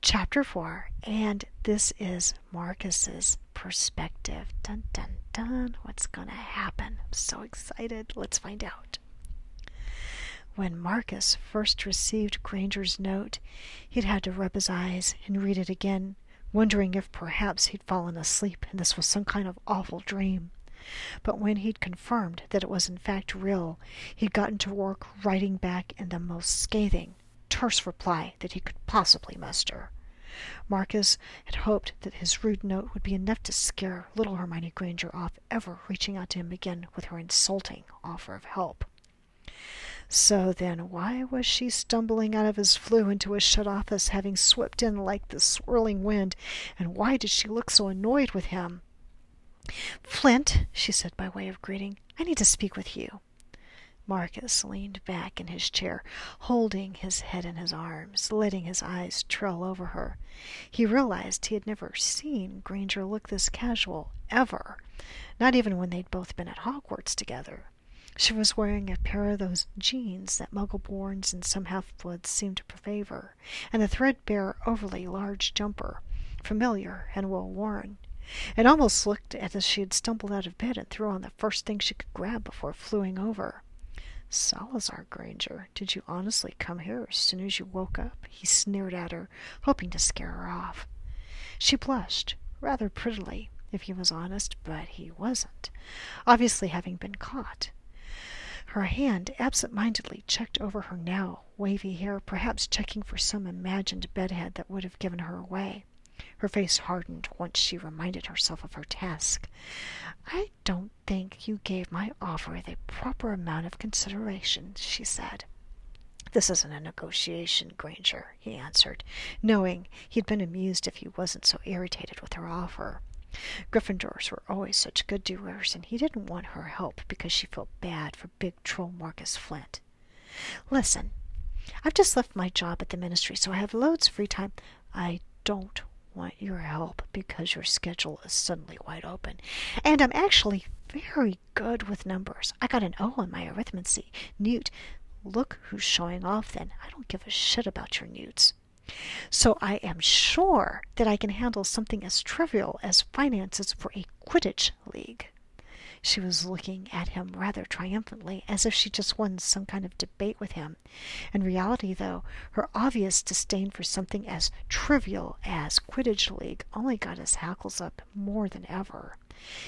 Chapter 4. And this is Marcus's perspective. Dun dun dun. What's going to happen? I'm so excited. Let's find out. When Marcus first received Granger's note, he'd had to rub his eyes and read it again wondering if perhaps he'd fallen asleep and this was some kind of awful dream. But when he'd confirmed that it was in fact real, he'd gotten to work writing back in the most scathing, terse reply that he could possibly muster. Marcus had hoped that his rude note would be enough to scare little Hermione Granger off ever reaching out to him again with her insulting offer of help. So then, why was she stumbling out of his flue into his shut office, having swept in like the swirling wind, and why did she look so annoyed with him? Flint, she said by way of greeting, I need to speak with you. Marcus leaned back in his chair, holding his head in his arms, letting his eyes trail over her. He realized he had never seen Granger look this casual, ever, not even when they'd both been at Hogwarts together. She was wearing a pair of those jeans that Muggle-borns and some half-bloods seem to favor, and a threadbare, overly large jumper, familiar and well worn. It almost looked as if she had stumbled out of bed and threw on the first thing she could grab before fluing over. Salazar Granger, did you honestly come here as soon as you woke up? He sneered at her, hoping to scare her off. She blushed, rather prettily, if he was honest, but he wasn't, obviously having been caught. Her hand absent-mindedly checked over her now wavy hair, perhaps checking for some imagined bedhead that would have given her away. Her face hardened once she reminded herself of her task. "I don't think you gave my offer the proper amount of consideration," she said. "This isn't a negotiation, Granger," he answered, knowing he'd been amused if he wasn't so irritated with her offer. Gryffindors were always such good doers, and he didn't want her help because she felt bad for big troll Marcus Flint. Listen, I've just left my job at the ministry, so I have loads of free time. I don't want your help because your schedule is suddenly wide open. And I'm actually very good with numbers. I got an O on my arithmancy. Newt, look who's showing off then. I don't give a shit about your newts. So I am sure that I can handle something as trivial as finances for a Quidditch league. She was looking at him rather triumphantly, as if she just won some kind of debate with him. In reality, though, her obvious disdain for something as trivial as Quidditch League only got his hackles up more than ever.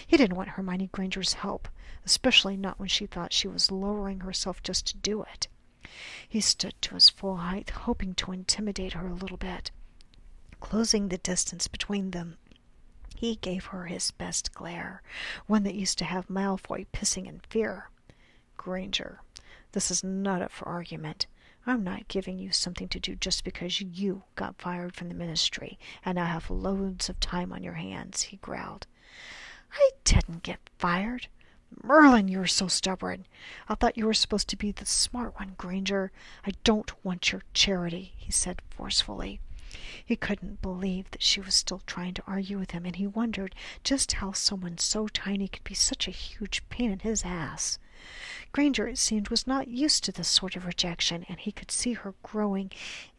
He didn't want Hermione Granger's help, especially not when she thought she was lowering herself just to do it. He stood to his full height, hoping to intimidate her a little bit. Closing the distance between them, he gave her his best glare, one that used to have Malfoy pissing in fear. Granger, this is not up for argument. I'm not giving you something to do just because you got fired from the ministry and now have loads of time on your hands, he growled. I didn't get fired. Merlin, you're so stubborn. I thought you were supposed to be the smart one, Granger. I don't want your charity, he said forcefully. He couldn't believe that she was still trying to argue with him, and he wondered just how someone so tiny could be such a huge pain in his ass. Granger, it seemed, was not used to this sort of rejection, and he could see her growing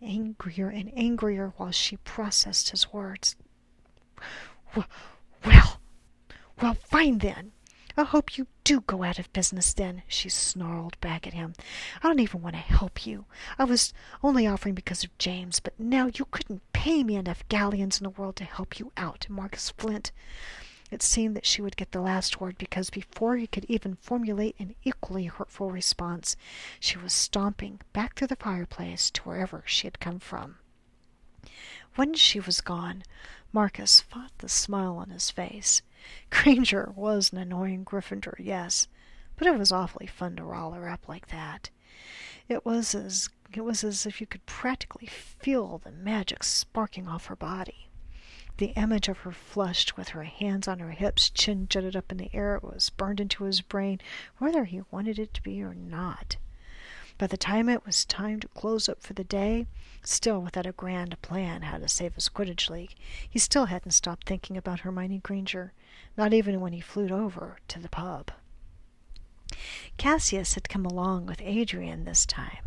angrier and angrier while she processed his words. Well, well, well, fine then. I hope you do go out of business then, she snarled back at him. I don't even want to help you. I was only offering because of James, but now you couldn't pay me enough galleons in the world to help you out, Marcus Flint. It seemed that she would get the last word because before he could even formulate an equally hurtful response, she was stomping back through the fireplace to wherever she had come from. When she was gone, Marcus fought the smile on his face. Granger was an annoying Gryffindor, yes, but it was awfully fun to roll her up like that. It was as it was as if you could practically feel the magic sparking off her body. The image of her flushed, with her hands on her hips, chin jutted up in the air, was burned into his brain, whether he wanted it to be or not. By the time it was time to close up for the day, still without a grand plan how to save his Quidditch league, he still hadn't stopped thinking about Hermione Granger, not even when he flew over to the pub. Cassius had come along with Adrian this time,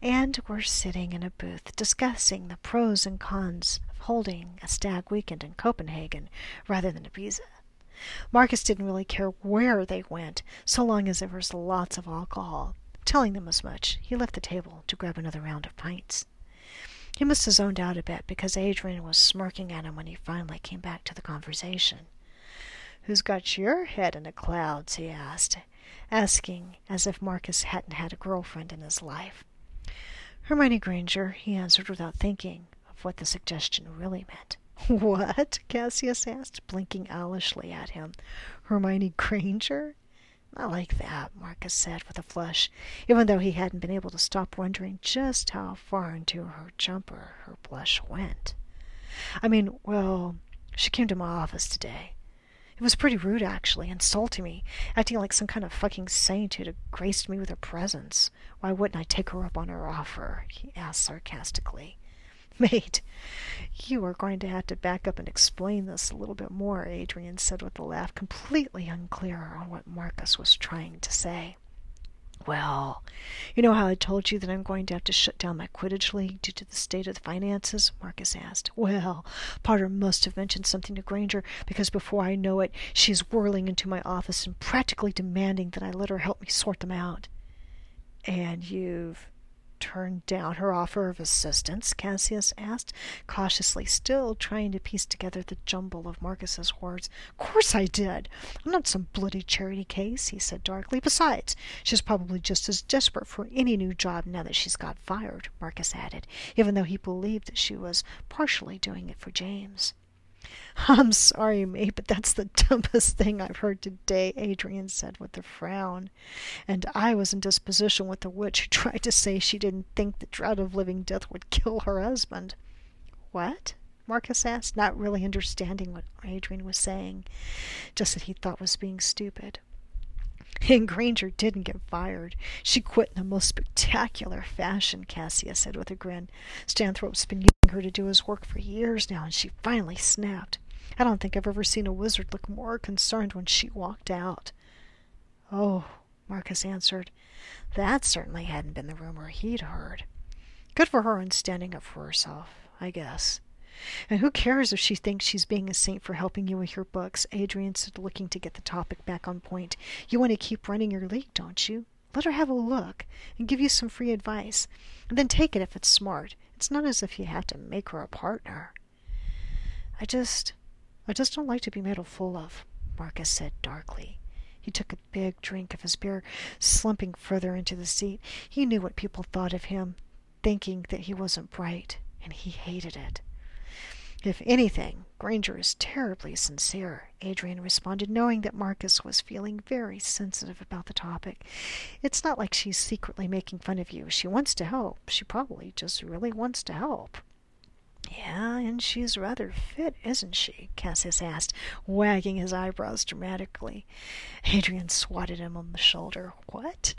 and were sitting in a booth discussing the pros and cons of holding a stag weekend in Copenhagen rather than Ibiza. Marcus didn't really care where they went, so long as there was lots of alcohol. Telling them as much, he left the table to grab another round of pints. He must have zoned out a bit because Adrian was smirking at him when he finally came back to the conversation. Who's got your head in the clouds? he asked, asking as if Marcus hadn't had a girlfriend in his life. Hermione Granger, he answered without thinking of what the suggestion really meant. What? Cassius asked, blinking owlishly at him. Hermione Granger? Not like that, Marcus said with a flush, even though he hadn't been able to stop wondering just how far into her jumper her blush went. I mean, well, she came to my office today. It was pretty rude, actually, insulting me, acting like some kind of fucking saint who'd graced me with her presence. Why wouldn't I take her up on her offer? he asked sarcastically. Mate, you are going to have to back up and explain this a little bit more, Adrian said with a laugh, completely unclear on what Marcus was trying to say. Well, you know how I told you that I'm going to have to shut down my Quidditch league due to the state of the finances? Marcus asked. Well, Potter must have mentioned something to Granger, because before I know it, she is whirling into my office and practically demanding that I let her help me sort them out. And you've turned down her offer of assistance? Cassius asked, cautiously, still trying to piece together the jumble of Marcus's words. Of course I did. I'm not some bloody charity case, he said darkly. Besides, she's probably just as desperate for any new job now that she's got fired, Marcus added, even though he believed that she was partially doing it for James. I'm sorry, mate, but that's the dumbest thing I've heard today, Adrian said with a frown. And I was in disposition with the witch who tried to say she didn't think the dread of living death would kill her husband. What? Marcus asked, not really understanding what Adrian was saying, just that he thought was being stupid. And Granger didn't get fired. She quit in the most spectacular fashion, Cassius said with a grin. Stanthorpe's been using her to do his work for years now, and she finally snapped. I don't think I've ever seen a wizard look more concerned when she walked out. Oh, Marcus answered. That certainly hadn't been the rumor he'd heard. Good for her in standing up for herself, I guess. And who cares if she thinks she's being a saint for helping you with your books? Adrian said, looking to get the topic back on point. You want to keep running your league, don't you? Let her have a look and give you some free advice. And then take it if it's smart. It's not as if you have to make her a partner. I just. I just don't like to be made a fool of, Marcus said darkly. He took a big drink of his beer, slumping further into the seat. He knew what people thought of him, thinking that he wasn't bright, and he hated it. If anything, Granger is terribly sincere, Adrian responded, knowing that Marcus was feeling very sensitive about the topic. It's not like she's secretly making fun of you. She wants to help. She probably just really wants to help. Yeah, and she's rather fit, isn't she? Cassius asked, wagging his eyebrows dramatically. Adrian swatted him on the shoulder. What?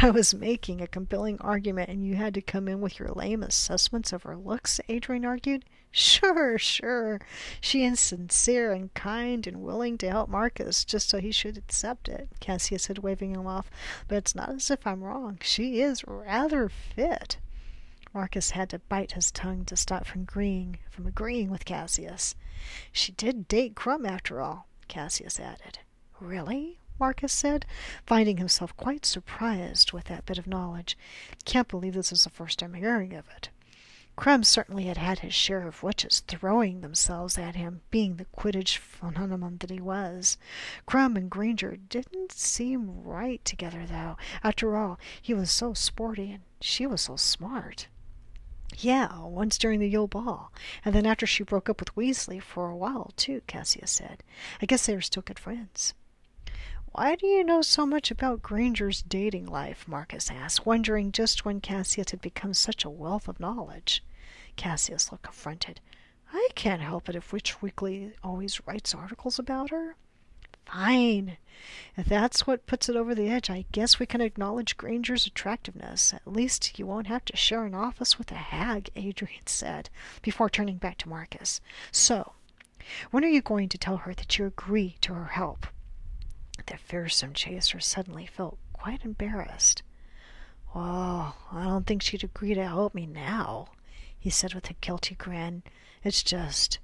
I was making a compelling argument, and you had to come in with your lame assessments of her looks, Adrian argued. Sure, sure. She is sincere and kind and willing to help Marcus just so he should accept it, Cassius said, waving him off. But it's not as if I'm wrong. She is rather fit. Marcus had to bite his tongue to stop from agreeing, from agreeing with Cassius. She did date Krum, after all, Cassius added. Really? Marcus said, finding himself quite surprised with that bit of knowledge. Can't believe this is the first time hearing of it. Krum certainly had had his share of witches throwing themselves at him, being the Quidditch phenomenon that he was. Krum and Granger didn't seem right together, though. After all, he was so sporty and she was so smart. Yeah, once during the Yule Ball, and then after she broke up with Weasley for a while, too, Cassius said. I guess they are still good friends. Why do you know so much about Granger's dating life? Marcus asked, wondering just when Cassius had become such a wealth of knowledge. Cassius looked confronted. I can't help it if Witch Weekly always writes articles about her. Fine. If that's what puts it over the edge, I guess we can acknowledge Granger's attractiveness. At least you won't have to share an office with a hag, Adrian said, before turning back to Marcus. So, when are you going to tell her that you agree to her help? The fearsome chaser suddenly felt quite embarrassed. Well, I don't think she'd agree to help me now, he said with a guilty grin. It's just,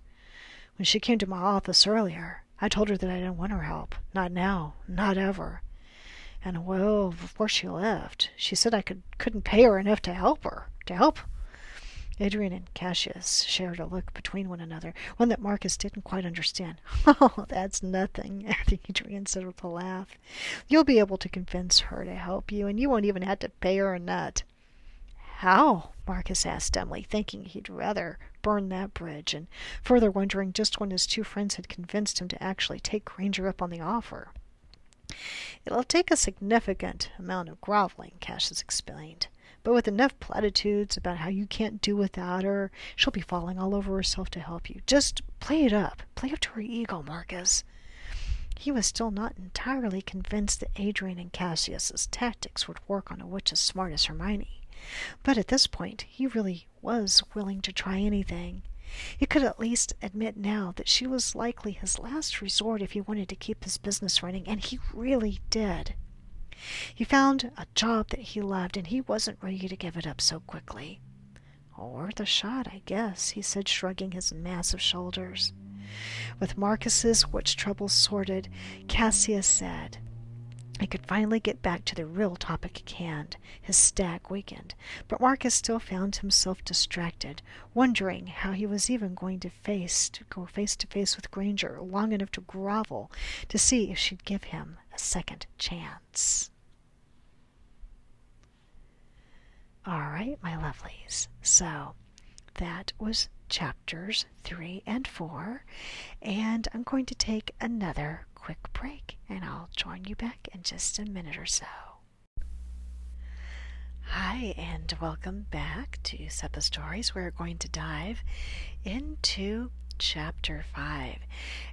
when she came to my office earlier, I told her that I didn't want her help. Not now. Not ever. And, well, before she left, she said I could, couldn't pay her enough to help her. To help Adrian and Cassius shared a look between one another, one that Marcus didn't quite understand. Oh, that's nothing, Adrian said with a laugh. You'll be able to convince her to help you, and you won't even have to pay her a nut. How? Marcus asked dumbly, thinking he'd rather burn that bridge, and further wondering just when his two friends had convinced him to actually take Granger up on the offer. It'll take a significant amount of groveling, Cassius explained. But with enough platitudes about how you can't do without her, she'll be falling all over herself to help you. Just play it up. Play up to her ego, Marcus. He was still not entirely convinced that Adrian and Cassius's tactics would work on a witch as smart as Hermione. But at this point, he really was willing to try anything. He could at least admit now that she was likely his last resort if he wanted to keep his business running, and he really did. He found a job that he loved, and he wasn't ready to give it up so quickly. Worth a shot, I guess, he said, shrugging his massive shoulders. With Marcus's witch troubles sorted, Cassius said, I could finally get back to the real topic at hand. His stag weakened, but Marcus still found himself distracted, wondering how he was even going to face to go face to face with Granger long enough to grovel to see if she'd give him a second chance. All right, my lovelies. So that was chapters three and four, and I'm going to take another quick break, and I'll join you back in just a minute or so. Hi, and welcome back to Seppa Stories. We're going to dive into chapter 5.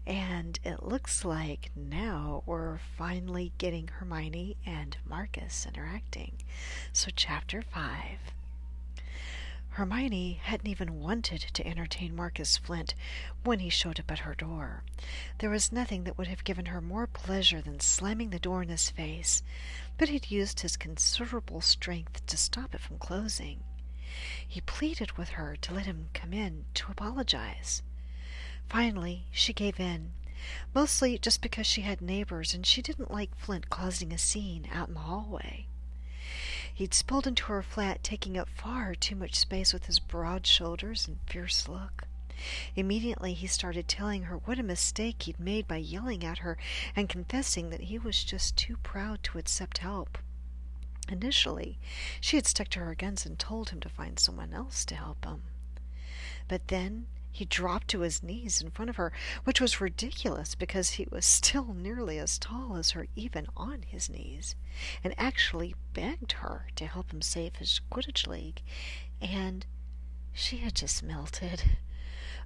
And it looks like now we're finally getting Hermione and Marcus interacting. So, chapter 5. Hermione hadn't even wanted to entertain Marcus Flint when he showed up at her door. There was nothing that would have given her more pleasure than slamming the door in his face, but he'd used his considerable strength to stop it from closing. He pleaded with her to let him come in to apologize. Finally, she gave in, mostly just because she had neighbors and she didn't like Flint causing a scene out in the hallway. He'd spilled into her flat, taking up far too much space with his broad shoulders and fierce look. Immediately he started telling her what a mistake he'd made by yelling at her and confessing that he was just too proud to accept help. Initially, she had stuck to her guns and told him to find someone else to help him. But then he dropped to his knees in front of her, which was ridiculous because he was still nearly as tall as her, even on his knees, and actually begged her to help him save his Quidditch League. And she had just melted.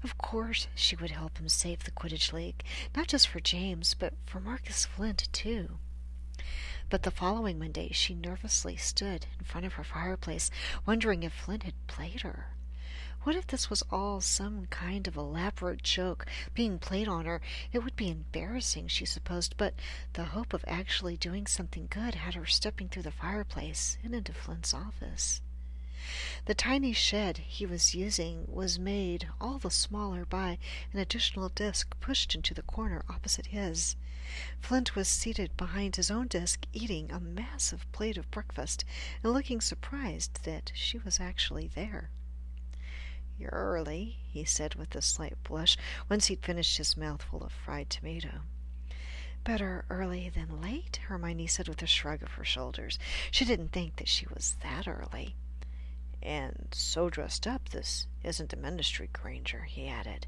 Of course, she would help him save the Quidditch League, not just for James, but for Marcus Flint, too. But the following Monday, she nervously stood in front of her fireplace, wondering if Flint had played her. What if this was all some kind of elaborate joke being played on her? It would be embarrassing, she supposed, but the hope of actually doing something good had her stepping through the fireplace and into Flint's office. The tiny shed he was using was made all the smaller by an additional desk pushed into the corner opposite his. Flint was seated behind his own desk eating a massive plate of breakfast and looking surprised that she was actually there. You're early, he said with a slight blush, once he'd finished his mouthful of fried tomato. Better early than late, Hermione said with a shrug of her shoulders. She didn't think that she was that early. And so dressed up, this isn't a ministry Granger, he added.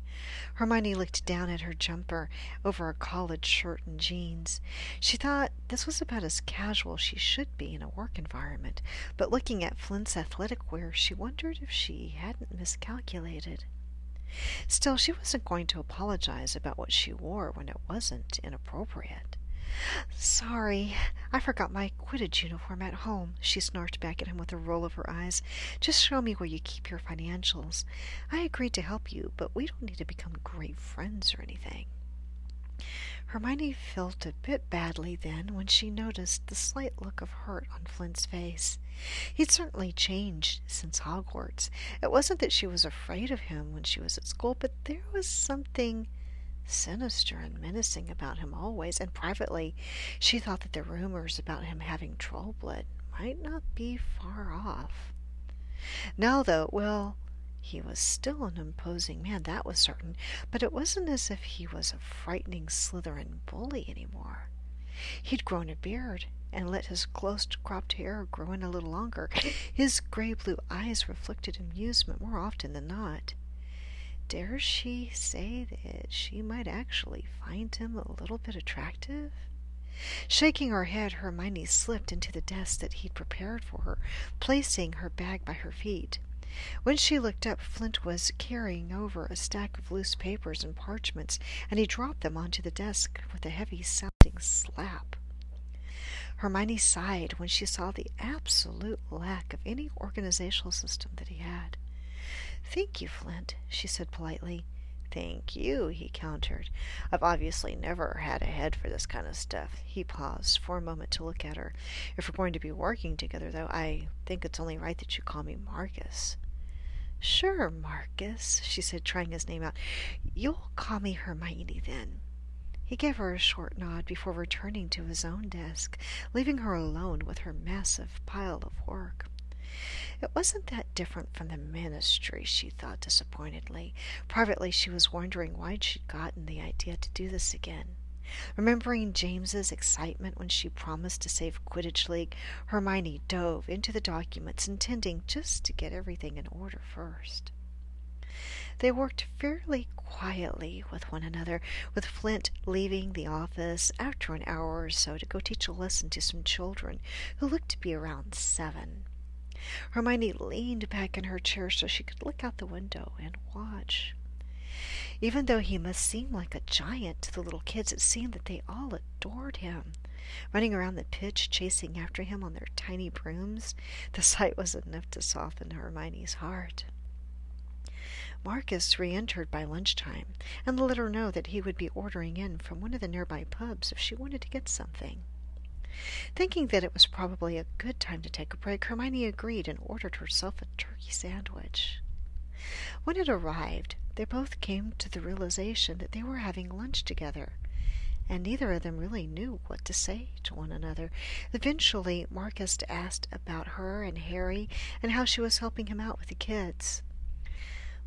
Hermione looked down at her jumper over a collared shirt and jeans. She thought this was about as casual she should be in a work environment, but looking at Flint's athletic wear, she wondered if she hadn't miscalculated. Still, she wasn't going to apologize about what she wore when it wasn't inappropriate. Sorry, I forgot my Quidditch uniform at home, she snarked back at him with a roll of her eyes. Just show me where you keep your financials. I agreed to help you, but we don't need to become great friends or anything. Hermione felt a bit badly then when she noticed the slight look of hurt on Flint's face. He'd certainly changed since Hogwarts. It wasn't that she was afraid of him when she was at school, but there was something sinister and menacing about him always, and privately she thought that the rumors about him having troll blood might not be far off. Now, though, well, He was still an imposing man, that was certain, but it wasn't as if he was a frightening Slytherin bully any more. He'd grown a beard and let his close-cropped hair grow in a little longer. His gray-blue eyes reflected amusement more often than not. Dare she say that she might actually find him a little bit attractive? Shaking her head, Hermione slipped into the desk that he'd prepared for her, placing her bag by her feet. When she looked up, Flint was carrying over a stack of loose papers and parchments, and he dropped them onto the desk with a heavy sounding slap. Hermione sighed when she saw the absolute lack of any organizational system that he had. Thank you, Flint, she said politely. Thank you, he countered. I've obviously never had a head for this kind of stuff. He paused for a moment to look at her. If we're going to be working together, though, I think it's only right that you call me Marcus. Sure, Marcus, she said, trying his name out. You'll call me Hermione, then. He gave her a short nod before returning to his own desk, leaving her alone with her massive pile of work. It wasn't that different from the ministry, she thought disappointedly. Privately, she was wondering why she'd gotten the idea to do this again. Remembering James's excitement when she promised to save Quidditch League, Hermione dove into the documents, intending just to get everything in order first. They worked fairly quietly with one another, with Flint leaving the office after an hour or so to go teach a lesson to some children who looked to be around seven. Hermione leaned back in her chair so she could look out the window and watch. Even though he must seem like a giant to the little kids, it seemed that they all adored him. Running around the pitch, chasing after him on their tiny brooms, the sight was enough to soften Hermione's heart. Marcus re entered by lunchtime and let her know that he would be ordering in from one of the nearby pubs if she wanted to get something. Thinking that it was probably a good time to take a break, Hermione agreed and ordered herself a turkey sandwich. When it arrived, they both came to the realization that they were having lunch together, and neither of them really knew what to say to one another. Eventually, Marcus asked about her and Harry and how she was helping him out with the kids.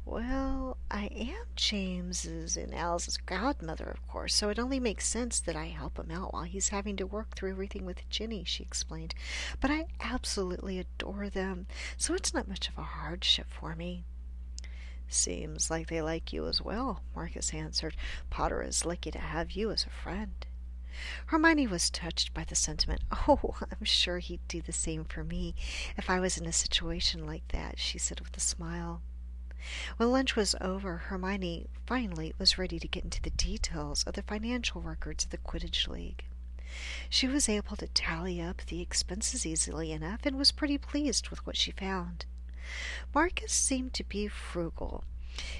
Well, I am James's and Alice's godmother, of course, so it only makes sense that I help him out while he's having to work through everything with Ginny, she explained. But I absolutely adore them, so it's not much of a hardship for me. Seems like they like you as well, Marcus answered. Potter is lucky to have you as a friend. Hermione was touched by the sentiment. Oh, I'm sure he'd do the same for me if I was in a situation like that, she said with a smile. When lunch was over, Hermione finally was ready to get into the details of the financial records of the Quidditch League. She was able to tally up the expenses easily enough and was pretty pleased with what she found. Marcus seemed to be frugal,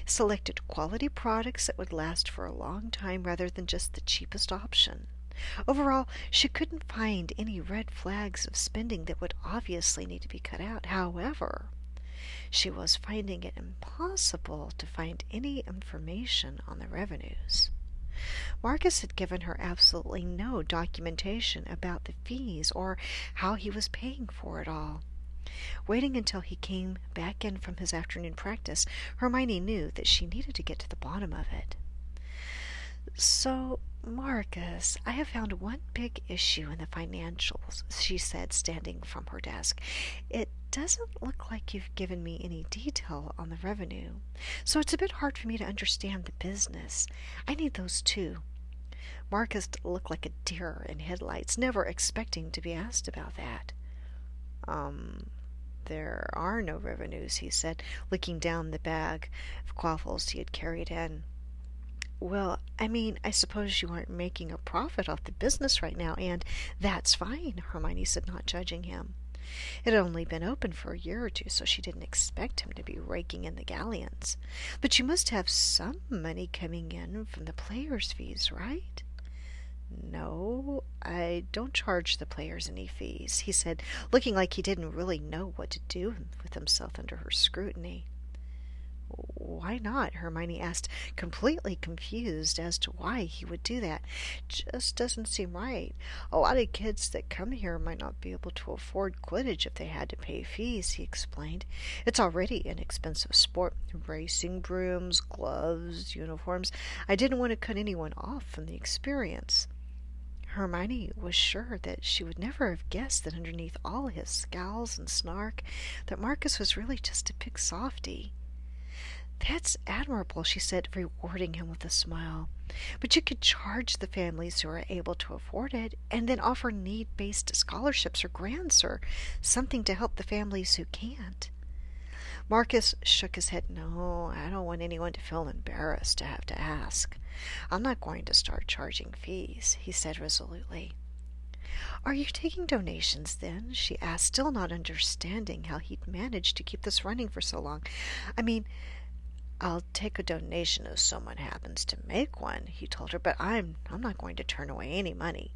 selected quality products that would last for a long time rather than just the cheapest option. Overall, she couldn't find any red flags of spending that would obviously need to be cut out. However, she was finding it impossible to find any information on the revenues. Marcus had given her absolutely no documentation about the fees or how he was paying for it all. Waiting until he came back in from his afternoon practice, Hermione knew that she needed to get to the bottom of it. So, Marcus, I have found one big issue in the financials, she said, standing from her desk. It doesn't look like you've given me any detail on the revenue, so it's a bit hard for me to understand the business. I need those too. Marcus looked like a deer in headlights, never expecting to be asked about that. Um, there are no revenues, he said, looking down the bag of quaffles he had carried in. Well, I mean, I suppose you aren't making a profit off the business right now, and that's fine, Hermione said, not judging him. It had only been open for a year or two, so she didn't expect him to be raking in the galleons. But you must have some money coming in from the players' fees, right? No, I don't charge the players any fees, he said, looking like he didn't really know what to do with himself under her scrutiny. Why not? Hermione asked, completely confused as to why he would do that. Just doesn't seem right. A lot of kids that come here might not be able to afford Quidditch if they had to pay fees, he explained. It's already an expensive sport. Racing brooms, gloves, uniforms. I didn't want to cut anyone off from the experience. Hermione was sure that she would never have guessed that underneath all his scowls and snark, that Marcus was really just a big softy. That's admirable, she said, rewarding him with a smile. But you could charge the families who are able to afford it, and then offer need based scholarships or grants or something to help the families who can't. Marcus shook his head. No, I don't want anyone to feel embarrassed to have to ask. I'm not going to start charging fees, he said resolutely. Are you taking donations then? she asked, still not understanding how he'd managed to keep this running for so long. I mean, I'll take a donation if someone happens to make one, he told her, but I'm I'm not going to turn away any money.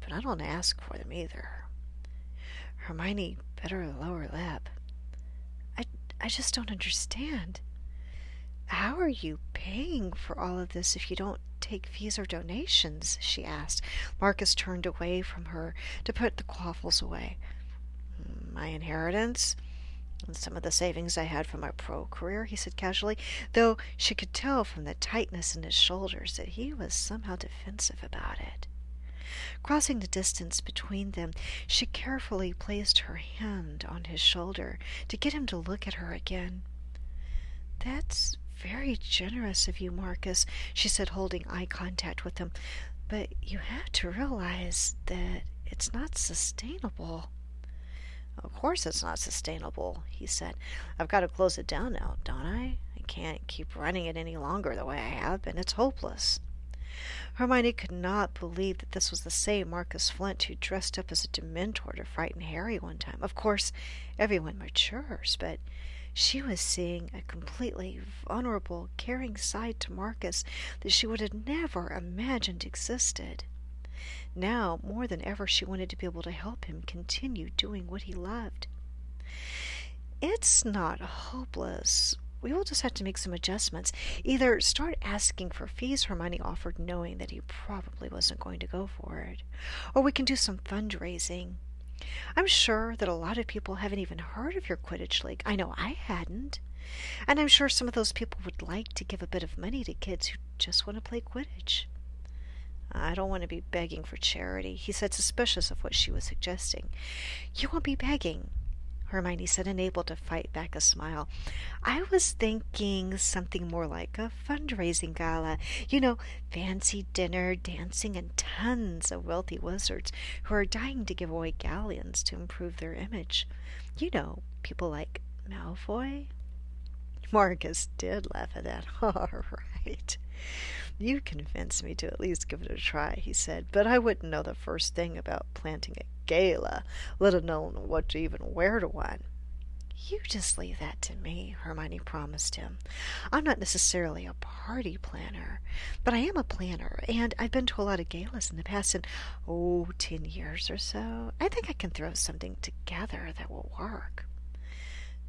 But I don't ask for them either. Hermione bit her lower lip. I I just don't understand. How are you paying for all of this if you don't take fees or donations? she asked. Marcus turned away from her to put the quaffles away. My inheritance? Some of the savings I had from my pro career, he said casually, though she could tell from the tightness in his shoulders that he was somehow defensive about it. Crossing the distance between them, she carefully placed her hand on his shoulder to get him to look at her again. That's very generous of you, Marcus, she said, holding eye contact with him. But you have to realize that it's not sustainable. Of course it's not sustainable, he said. I've got to close it down now, don't I? I can't keep running it any longer the way I have been. It's hopeless. Hermione could not believe that this was the same Marcus Flint who dressed up as a Dementor to frighten Harry one time. Of course, everyone matures, but she was seeing a completely vulnerable, caring side to Marcus that she would have never imagined existed. Now, more than ever, she wanted to be able to help him continue doing what he loved. It's not hopeless. We will just have to make some adjustments. Either start asking for fees Hermione offered, knowing that he probably wasn't going to go for it, or we can do some fundraising. I'm sure that a lot of people haven't even heard of your Quidditch League. I know I hadn't. And I'm sure some of those people would like to give a bit of money to kids who just want to play Quidditch. I don't want to be begging for charity, he said, suspicious of what she was suggesting. You won't be begging, Hermione said, unable to fight back a smile. I was thinking something more like a fundraising gala. You know, fancy dinner, dancing, and tons of wealthy wizards who are dying to give away galleons to improve their image. You know, people like Malfoy. Marcus did laugh at that. All right. You convinced me to at least give it a try, he said, but I wouldn't know the first thing about planting a gala, let alone what to even wear to one. You just leave that to me, Hermione promised him. I'm not necessarily a party planner, but I am a planner, and I've been to a lot of galas in the past, and oh, ten years or so. I think I can throw something together that will work.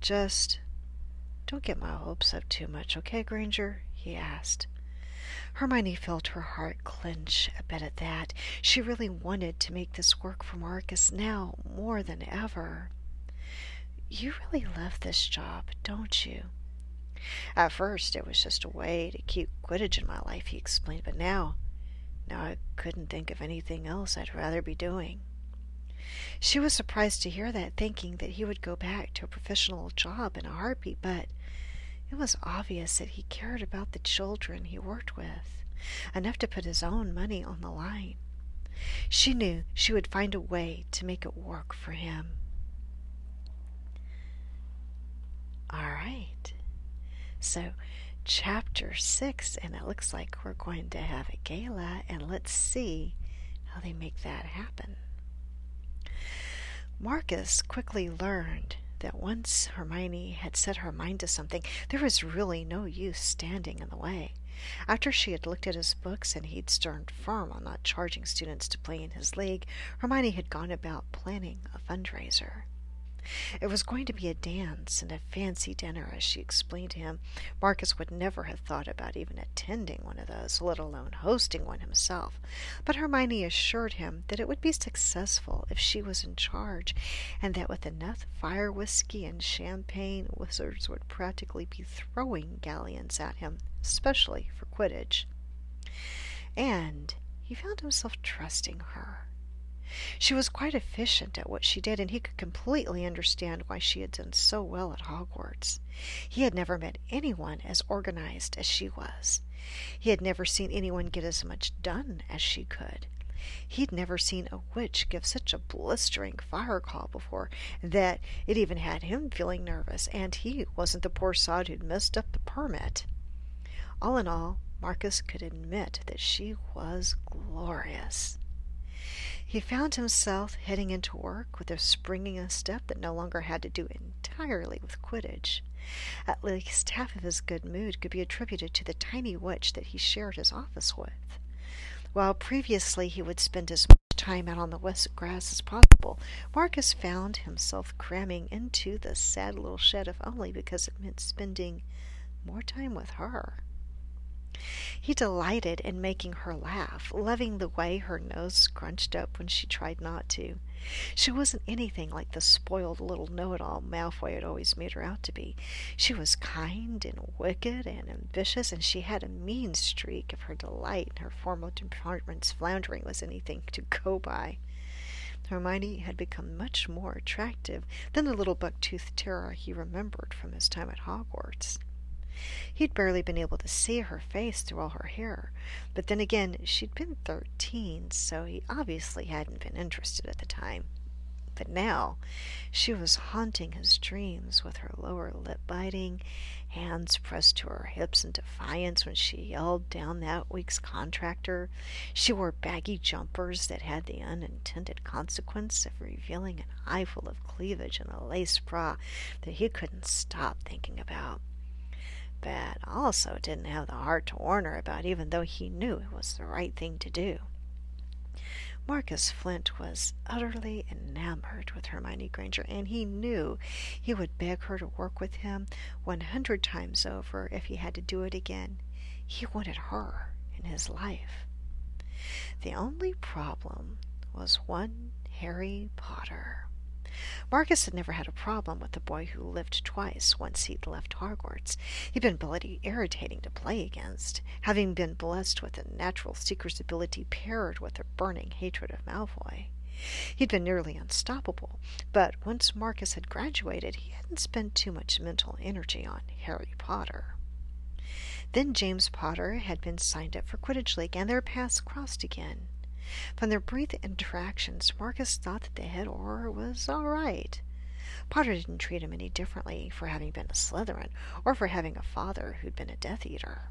Just don't get my hopes up too much, okay, Granger? he asked. Hermione felt her heart clench a bit at that. She really wanted to make this work for Marcus now more than ever. You really love this job, don't you? At first, it was just a way to keep Quidditch in my life, he explained, but now, now I couldn't think of anything else I'd rather be doing. She was surprised to hear that, thinking that he would go back to a professional job in a heartbeat, but it was obvious that he cared about the children he worked with, enough to put his own money on the line. She knew she would find a way to make it work for him. All right. So, chapter six, and it looks like we're going to have a gala, and let's see how they make that happen. Marcus quickly learned that once Hermione had set her mind to something, there was really no use standing in the way. After she had looked at his books and he'd stood firm on not charging students to play in his league, Hermione had gone about planning a fundraiser. It was going to be a dance and a fancy dinner, as she explained to him. Marcus would never have thought about even attending one of those, let alone hosting one himself. But Hermione assured him that it would be successful if she was in charge, and that with enough fire whiskey and champagne, wizards would practically be throwing galleons at him, especially for Quidditch. And he found himself trusting her. She was quite efficient at what she did, and he could completely understand why she had done so well at Hogwarts. He had never met anyone as organized as she was. He had never seen anyone get as much done as she could. He'd never seen a witch give such a blistering fire call before that it even had him feeling nervous, and he wasn't the poor sod who'd messed up the permit. All in all, Marcus could admit that she was glorious. He found himself heading into work with a springing step that no longer had to do entirely with Quidditch. At least half of his good mood could be attributed to the tiny witch that he shared his office with. While previously he would spend as much time out on the wet grass as possible, Marcus found himself cramming into the sad little shed if only because it meant spending more time with her. He delighted in making her laugh, loving the way her nose scrunched up when she tried not to. She wasn't anything like the spoiled little know-it-all Malfoy had always made her out to be. She was kind and wicked and ambitious, and she had a mean streak if her delight in her formal department's floundering was anything to go by. Hermione had become much more attractive than the little buck-toothed terror he remembered from his time at Hogwarts. He'd barely been able to see her face through all her hair, but then again she'd been thirteen, so he obviously hadn't been interested at the time. But now she was haunting his dreams with her lower lip biting, hands pressed to her hips in defiance when she yelled down that week's contractor. She wore baggy jumpers that had the unintended consequence of revealing an eyeful of cleavage in a lace bra that he couldn't stop thinking about but also didn't have the heart to warn her about, even though he knew it was the right thing to do. Marcus Flint was utterly enamored with Hermione Granger, and he knew he would beg her to work with him one hundred times over if he had to do it again. He wanted her in his life. The only problem was one Harry Potter. Marcus had never had a problem with the boy who lived twice once he'd left Hogwarts. He'd been bloody irritating to play against, having been blessed with a natural seeker's ability paired with a burning hatred of Malfoy. He'd been nearly unstoppable, but once Marcus had graduated, he hadn't spent too much mental energy on Harry Potter. Then James Potter had been signed up for Quidditch League, and their paths crossed again. From their brief interactions, Marcus thought that the head Auror was all right. Potter didn't treat him any differently for having been a Slytherin or for having a father who'd been a Death Eater.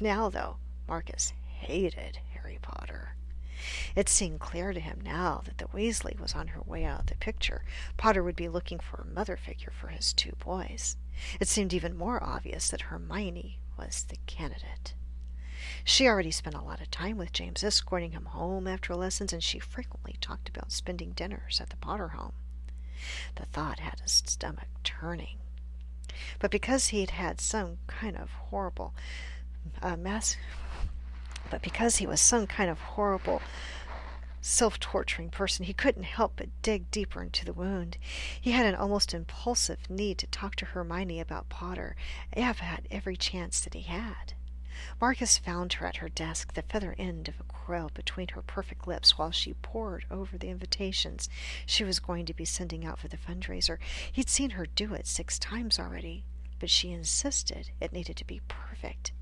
Now, though, Marcus hated Harry Potter. It seemed clear to him now that the Weasley was on her way out of the picture. Potter would be looking for a mother figure for his two boys. It seemed even more obvious that Hermione was the candidate. She already spent a lot of time with James, escorting him home after lessons, and she frequently talked about spending dinners at the Potter home. The thought had his stomach turning. But because he had had some kind of horrible uh, mass, but because he was some kind of horrible self torturing person, he couldn't help but dig deeper into the wound. He had an almost impulsive need to talk to Hermione about Potter, Eva had every chance that he had. Marcus found her at her desk, the feather end of a quill between her perfect lips, while she pored over the invitations she was going to be sending out for the fundraiser. He'd seen her do it six times already, but she insisted it needed to be perfect.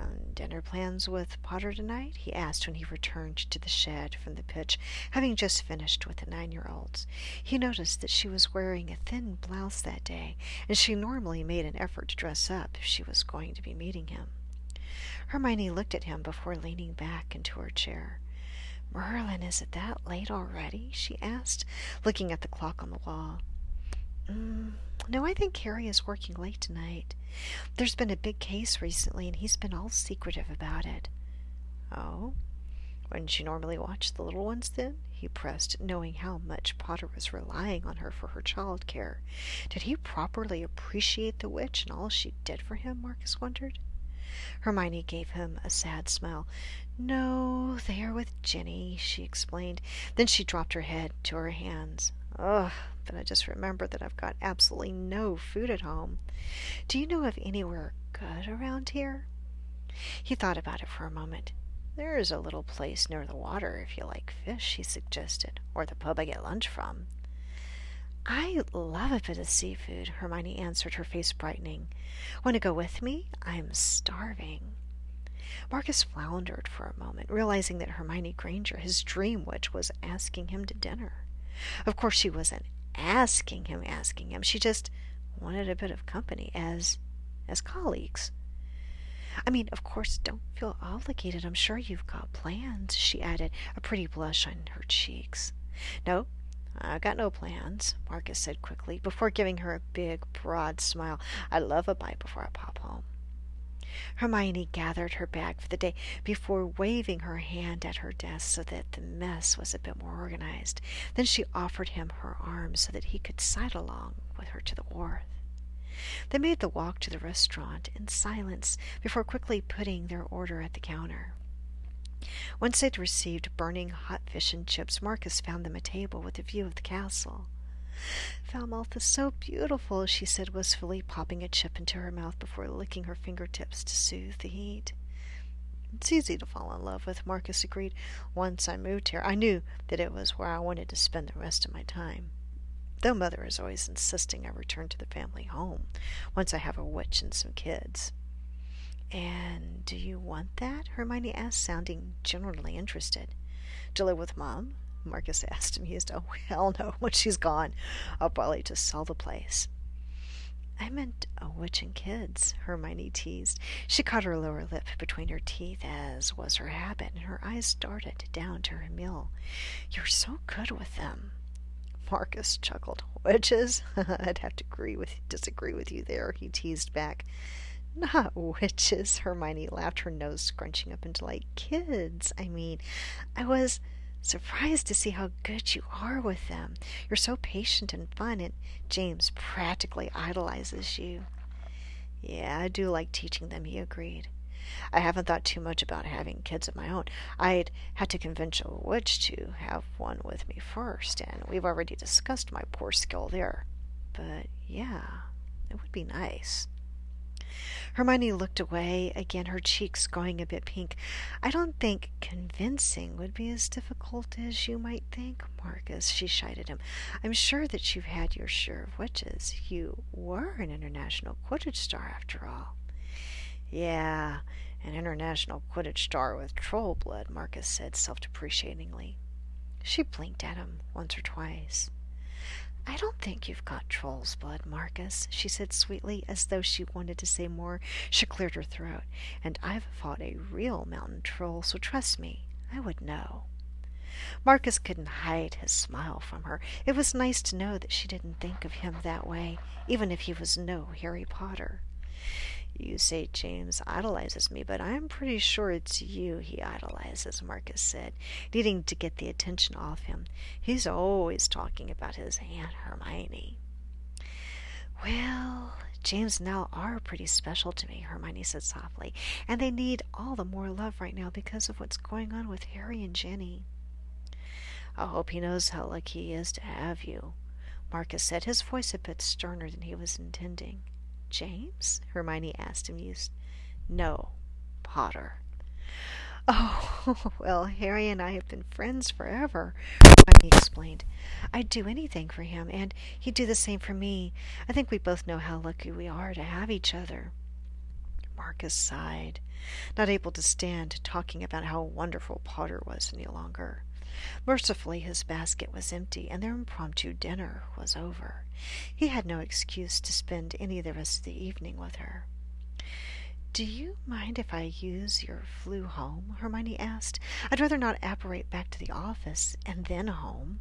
Um, dinner plans with Potter tonight? he asked when he returned to the shed from the pitch, having just finished with the nine year olds. He noticed that she was wearing a thin blouse that day, and she normally made an effort to dress up if she was going to be meeting him. Hermione looked at him before leaning back into her chair. Merlin, is it that late already? she asked, looking at the clock on the wall. Mm, no, I think Harry is working late tonight. There's been a big case recently, and he's been all secretive about it. Oh? Wouldn't you normally watch the little ones then? he pressed, knowing how much Potter was relying on her for her child care. Did he properly appreciate the witch and all she did for him, Marcus wondered. Hermione gave him a sad smile. No, they are with Ginny, she explained. Then she dropped her head to her hands. Ugh, but I just remembered that I've got absolutely no food at home. Do you know of anywhere good around here? He thought about it for a moment. There is a little place near the water if you like fish, he suggested, or the pub I get lunch from. I love a bit of seafood, Hermione answered, her face brightening. Want to go with me? I'm starving. Marcus floundered for a moment, realizing that Hermione Granger, his dream witch, was asking him to dinner. Of course, she wasn't asking him, asking him. She just wanted a bit of company as as colleagues. I mean, of course, don't feel obligated. I'm sure you've got plans, she added, a pretty blush on her cheeks. No, I've got no plans, Marcus said quickly, before giving her a big, broad smile. I love a bite before I pop home. Hermione gathered her bag for the day before waving her hand at her desk so that the mess was a bit more organized. Then she offered him her arm so that he could side along with her to the wharf. They made the walk to the restaurant in silence before quickly putting their order at the counter. Once they'd received burning hot fish and chips, Marcus found them a table with a view of the castle. Falmouth is so beautiful, she said wistfully, popping a chip into her mouth before licking her fingertips to soothe the heat. It's easy to fall in love with, Marcus agreed. Once I moved here, I knew that it was where I wanted to spend the rest of my time though mother is always insisting I return to the family home once I have a witch and some kids. And do you want that? Hermione asked, sounding genuinely interested. To live with Mom? Marcus asked, amused. Oh, hell no. When she's gone, I'll probably just sell the place. I meant a witch and kids, Hermione teased. She caught her lower lip between her teeth, as was her habit, and her eyes darted down to her meal. You're so good with them. Marcus chuckled. Witches? I'd have to agree with disagree with you there, he teased back. Not witches, Hermione laughed, her nose scrunching up into like kids. I mean, I was surprised to see how good you are with them. You're so patient and fun, and James practically idolizes you. Yeah, I do like teaching them, he agreed. I haven't thought too much about having kids of my own. I'd had to convince a witch to have one with me first, and we've already discussed my poor skill there. But yeah, it would be nice. Hermione looked away, again her cheeks going a bit pink. I don't think convincing would be as difficult as you might think, Marcus, she shied at him. I'm sure that you've had your share of witches. You were an international Quidditch star, after all. Yeah, an international Quidditch star with troll blood, Marcus said self depreciatingly. She blinked at him once or twice. I don't think you've got troll's blood, Marcus, she said sweetly, as though she wanted to say more. She cleared her throat. And I've fought a real mountain troll, so trust me, I would know. Marcus couldn't hide his smile from her. It was nice to know that she didn't think of him that way, even if he was no Harry Potter. You say James idolizes me, but I'm pretty sure it's you he idolizes, Marcus said, needing to get the attention off him. He's always talking about his Aunt Hermione. Well, James and Nell are pretty special to me, Hermione said softly, and they need all the more love right now because of what's going on with Harry and Ginny. I hope he knows how lucky he is to have you, Marcus said, his voice a bit sterner than he was intending. James? Hermione asked, amused. No, Potter. Oh, well, Harry and I have been friends forever, Hermione explained. I'd do anything for him, and he'd do the same for me. I think we both know how lucky we are to have each other. Marcus sighed, not able to stand talking about how wonderful Potter was any longer. Mercifully, his basket was empty, and their impromptu dinner was over. He had no excuse to spend any of the rest of the evening with her. Do you mind if I use your Floo home? Hermione asked. I'd rather not apparate back to the office and then home.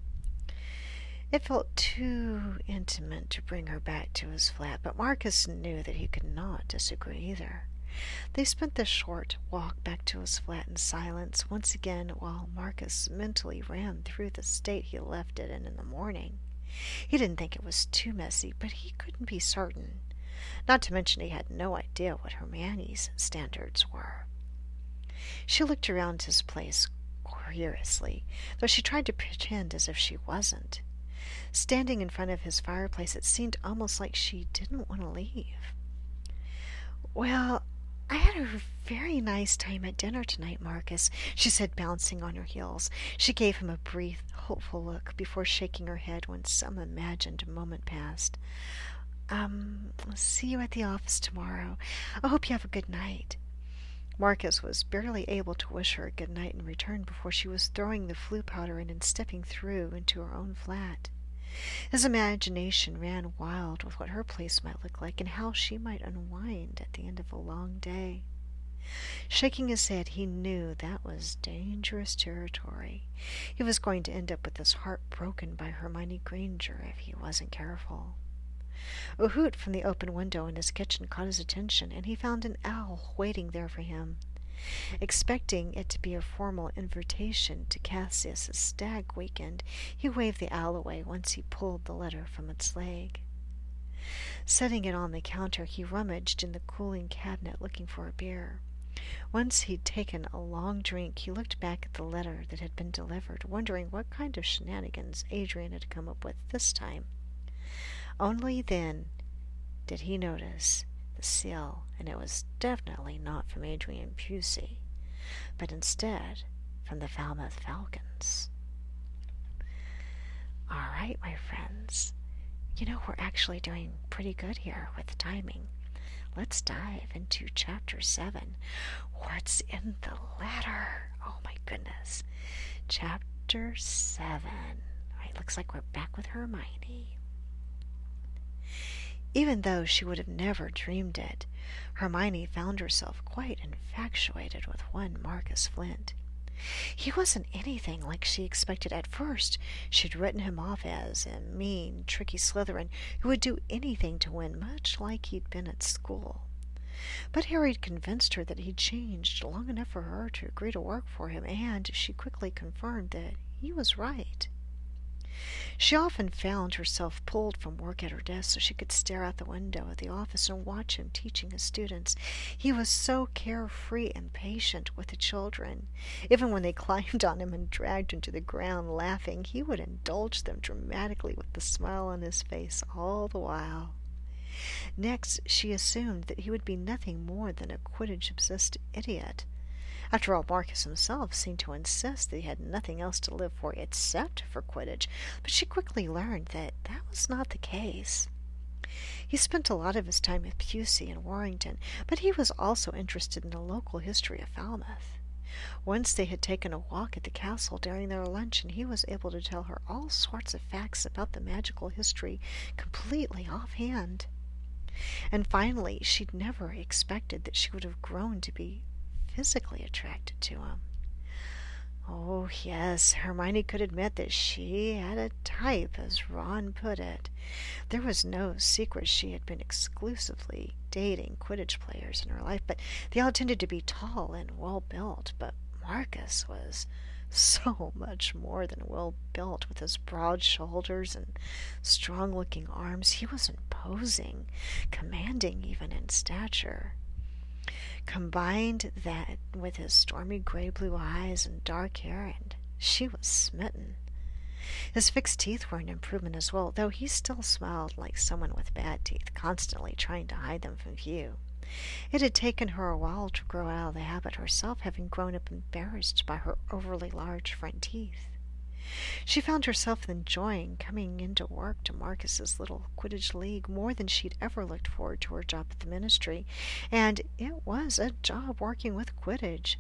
It felt too intimate to bring her back to his flat, but Marcus knew that he could not disagree either. They spent the short walk back to his flat in silence once again while Marcus mentally ran through the state he left it in in the morning. He didn't think it was too messy, but he couldn't be certain. Not to mention he had no idea what Hermione's standards were. She looked around his place curiously, though she tried to pretend as if she wasn't. Standing in front of his fireplace, it seemed almost like she didn't want to leave. Well, I had a very nice time at dinner tonight, Marcus, she said, bouncing on her heels. She gave him a brief, hopeful look before shaking her head when some imagined moment passed. Um, see you at the office tomorrow. I hope you have a good night. Marcus was barely able to wish her a good night in return before she was throwing the Floo powder in and stepping through into her own flat. His imagination ran wild with what her place might look like and how she might unwind at the end of a long day. Shaking his head, he knew that was dangerous territory. He was going to end up with his heart broken by Hermione Granger if he wasn't careful. A hoot from the open window in his kitchen caught his attention, and he found an owl waiting there for him. Expecting it to be a formal invitation to Cassius's stag weekend, he waved the owl away once he pulled the letter from its leg. Setting it on the counter, he rummaged in the cooling cabinet looking for a beer. Once he'd taken a long drink, he looked back at the letter that had been delivered, wondering what kind of shenanigans Adrian had come up with this time. Only then did he notice the seal, and it was definitely not from Adrian Pucey, but instead from the Falmouth Falcons. All right, my friends. You know, we're actually doing pretty good here with timing. Let's dive into chapter 7. What's in the letter? Oh my goodness. Chapter 7. All right, looks like we're back with Hermione. Even though she would have never dreamed it, Hermione found herself quite infatuated with one Marcus Flint. He wasn't anything like she expected at first. She'd written him off as a mean, tricky Slytherin who would do anything to win, much like he'd been at school. But Harry'd convinced her that he'd changed long enough for her to agree to work for him, and she quickly confirmed that he was right. She often found herself pulled from work at her desk so she could stare out the window of the office and watch him teaching his students. He was so carefree and patient with the children. Even when they climbed on him and dragged him to the ground laughing, he would indulge them dramatically with the smile on his face all the while. Next, she assumed that he would be nothing more than a Quidditch-obsessed idiot. After all, Marcus himself seemed to insist that he had nothing else to live for except for Quidditch, but she quickly learned that that was not the case. He spent a lot of his time with Pucey and Warrington, but he was also interested in the local history of Falmouth. Once they had taken a walk at the castle during their lunch, and he was able to tell her all sorts of facts about the magical history completely offhand. And finally, she'd never expected that she would have grown to be physically attracted to him. Oh, yes, Hermione could admit that she had a type, as Ron put it. There was no secret she had been exclusively dating Quidditch players in her life, but they all tended to be tall and well built. But Marcus was so much more than well built with his broad shoulders and strong looking arms. He was imposing, commanding even in stature. Combined that with his stormy gray blue eyes and dark hair, and she was smitten. His fixed teeth were an improvement as well, though he still smiled like someone with bad teeth, constantly trying to hide them from view. It had taken her a while to grow out of the habit herself, having grown up embarrassed by her overly large front teeth. She found herself enjoying coming into work to Marcus's little Quidditch league more than she'd ever looked forward to her job at the ministry, and it was a job working with Quidditch.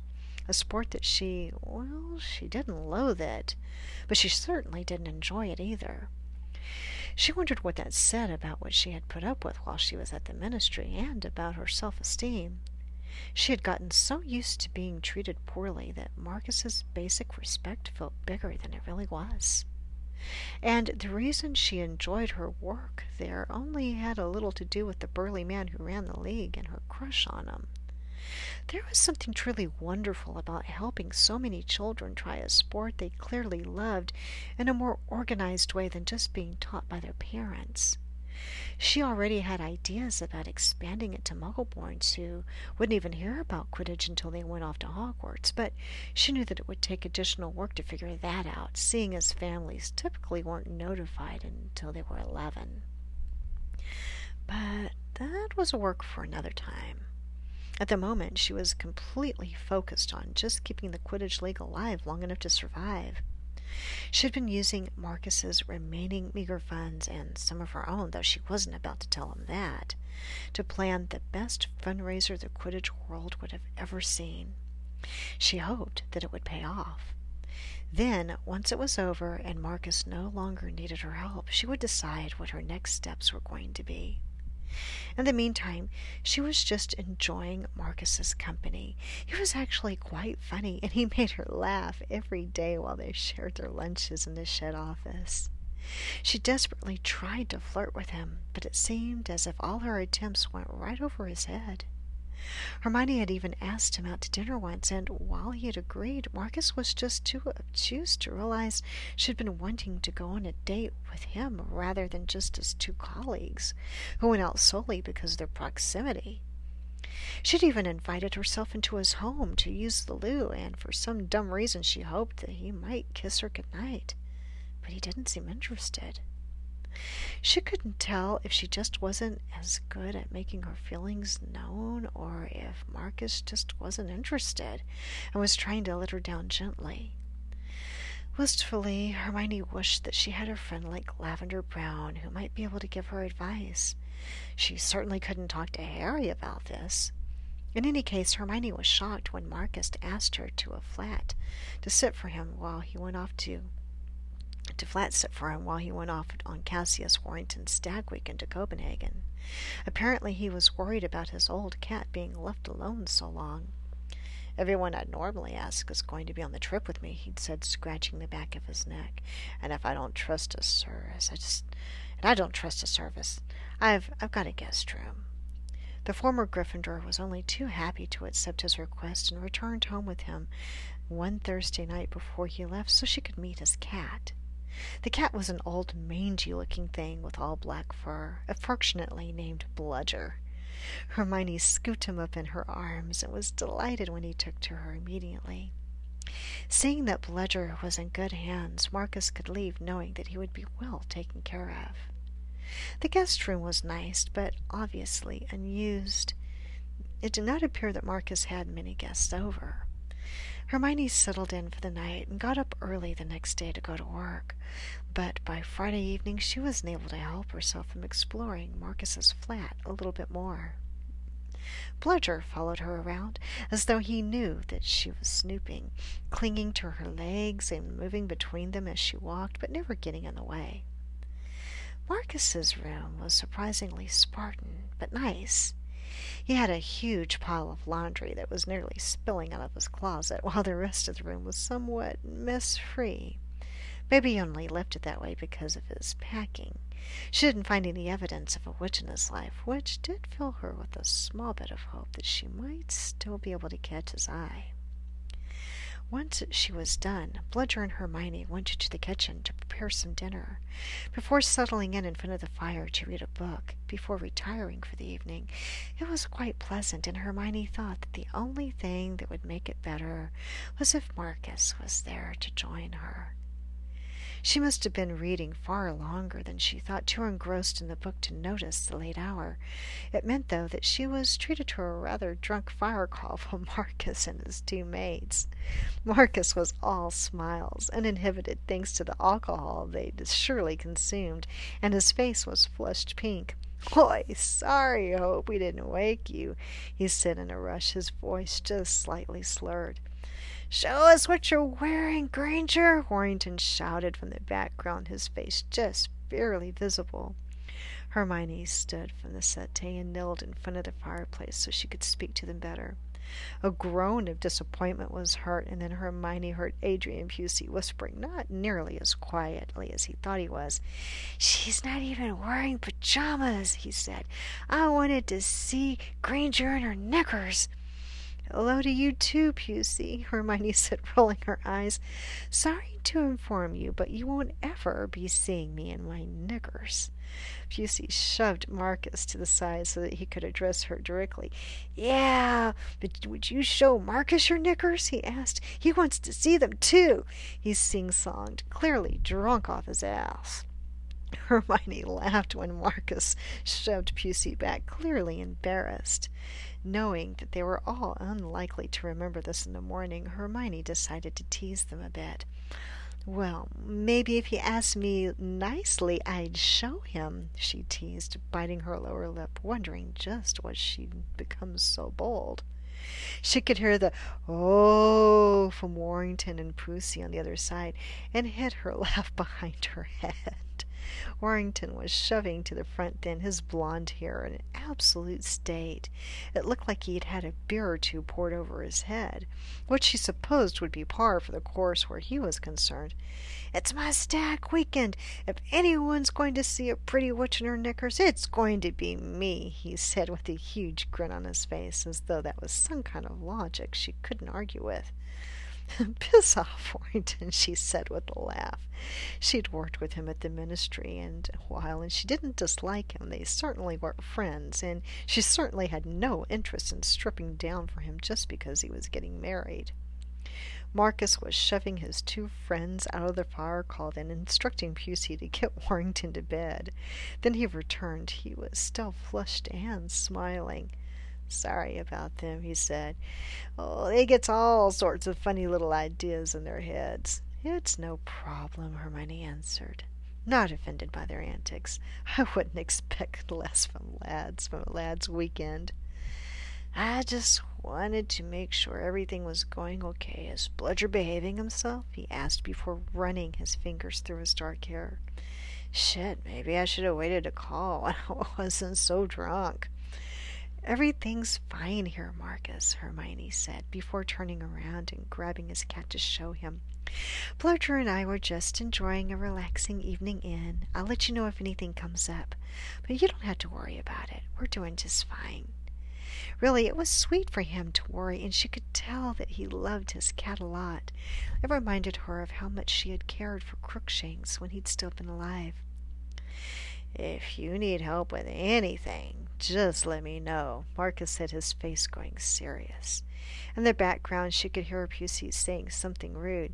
A sport that she, well, she didn't loathe it, but she certainly didn't enjoy it either. She wondered what that said about what she had put up with while she was at the ministry, and about her self esteem. She had gotten so used to being treated poorly that Marcus's basic respect felt bigger than it really was. And the reason she enjoyed her work there only had a little to do with the burly man who ran the league and her crush on him. There was something truly wonderful about helping so many children try a sport they clearly loved in a more organized way than just being taught by their parents. She already had ideas about expanding it to Muggleborns who wouldn't even hear about Quidditch until they went off to Hogwarts, but she knew that it would take additional work to figure that out, seeing as families typically weren't notified until they were 11. But that was work for another time. At the moment, she was completely focused on just keeping the Quidditch League alive long enough to survive. She had been using Marcus's remaining meager funds and some of her own, though she wasn't about to tell him that, to plan the best fundraiser the Quidditch world would have ever seen. She hoped that it would pay off. Then, once it was over and Marcus no longer needed her help, she would decide what her next steps were going to be. In the meantime, she was just enjoying Marcus's company. He was actually quite funny, and he made her laugh every day while they shared their lunches in the shed office. She desperately tried to flirt with him, but it seemed as if all her attempts went right over his head. Hermione had even asked him out to dinner once, and while he had agreed, Marcus was just too obtuse to realize she'd been wanting to go on a date with him rather than just as two colleagues who went out solely because of their proximity. She'd even invited herself into his home to use the loo, and for some dumb reason she hoped that he might kiss her good night. But he didn't seem interested. She couldn't tell if she just wasn't as good at making her feelings known or if Marcus just wasn't interested and was trying to let her down gently. Wistfully, Hermione wished that she had a friend like Lavender Brown who might be able to give her advice. She certainly couldn't talk to Harry about this. In any case, Hermione was shocked when Marcus asked her to a flat to sit for him while he went off to to flat sit for him while he went off on Cassius Warrington's stag week into Copenhagen. Apparently he was worried about his old cat being left alone so long. Everyone I'd normally ask is going to be on the trip with me, he'd said, scratching the back of his neck. And if I don't trust a service, I just and I don't trust a service. I've I've got a guest room. The former Gryffindor was only too happy to accept his request and returned home with him one Thursday night before he left so she could meet his cat. The cat was an old, mangy-looking thing with all black fur, affectionately named Bludger. Hermione scooped him up in her arms and was delighted when he took to her immediately. Seeing that Bludger was in good hands, Marcus could leave knowing that he would be well taken care of. The guest room was nice, but obviously unused. It did not appear that Marcus had many guests over. Hermione settled in for the night and got up early the next day to go to work, but by Friday evening she wasn't able to help herself from exploring Marcus's flat a little bit more. Bludger followed her around as though he knew that she was snooping, clinging to her legs and moving between them as she walked, but never getting in the way. Marcus's room was surprisingly Spartan, but nice. He had a huge pile of laundry that was nearly spilling out of his closet, while the rest of the room was somewhat mess-free. Maybe he only left it that way because of his packing. She didn't find any evidence of a witch in his life, which did fill her with a small bit of hope that she might still be able to catch his eye. Once she was done, Bludger and Hermione went into the kitchen to prepare some dinner. Before settling in in front of the fire to read a book, before retiring for the evening, it was quite pleasant, and Hermione thought that the only thing that would make it better was if Marcus was there to join her. She must have been reading far longer than she thought, too engrossed in the book to notice the late hour. It meant, though, that she was treated to a rather drunk fire call from Marcus and his two maids. Marcus was all smiles, uninhibited thanks to the alcohol they'd surely consumed, and his face was flushed pink. Oi, sorry, hope we didn't wake you, he said in a rush, his voice just slightly slurred. Show us what you're wearing, Granger, Warrington shouted from the background, his face just barely visible. Hermione stood from the settee and knelt in front of the fireplace so she could speak to them better. A groan of disappointment was heard, and then Hermione heard Adrian Pucey whispering, not nearly as quietly as he thought he was. She's not even wearing pajamas, he said. I wanted to see Granger in her knickers. Hello to you too, Pucey, Hermione said, rolling her eyes. Sorry to inform you, but you won't ever be seeing me in my knickers. Pucey shoved Marcus to the side so that he could address her directly. Yeah, but would you show Marcus your knickers? he asked. He wants to see them too. He sing-songed, clearly drunk off his ass. Hermione laughed when Marcus shoved Pucey back, clearly embarrassed. Knowing that they were all unlikely to remember this in the morning, Hermione decided to tease them a bit. Well, maybe if he asked me nicely, I'd show him, she teased, biting her lower lip, wondering just what she'd become so bold. She could hear the oh from Warrington and Pucey on the other side, and hid her laugh behind her head. Warrington was shoving to the front then, his blond hair in an absolute state. It looked like he had had a beer or two poured over his head, which she supposed would be par for the course where he was concerned. It's my stack weekend. If anyone's going to see a pretty witch in her knickers, it's going to be me, he said with a huge grin on his face, as though that was some kind of logic she couldn't argue with. Piss off, Warrington, she said with a laugh. She'd worked with him at the ministry and a while, and she didn't dislike him. They certainly were friends, and she certainly had no interest in stripping down for him just because he was getting married. Marcus was shoving his two friends out of the fire call and instructing Pucey to get Warrington to bed. Then he returned. He was still flushed and smiling. Sorry about them, he said. Oh, they gets all sorts of funny little ideas in their heads. It's no problem, Hermione answered, not offended by their antics. I wouldn't expect less from lads from a lad's weekend. I just wanted to make sure everything was going okay. Is Bludger behaving himself? he asked before running his fingers through his dark hair. Shit, maybe I should have waited to call when I wasn't so drunk. Everything's fine here, Marcus, Hermione said, before turning around and grabbing his cat to show him. Bludger and I were just enjoying a relaxing evening in. I'll let you know if anything comes up, but you don't have to worry about it. We're doing just fine. Really, it was sweet for him to worry, and she could tell that he loved his cat a lot. It reminded her of how much she had cared for Crookshanks when he'd still been alive. If you need help with anything, just let me know. Marcus said, his face going serious. In the background, she could hear Pucey saying something rude.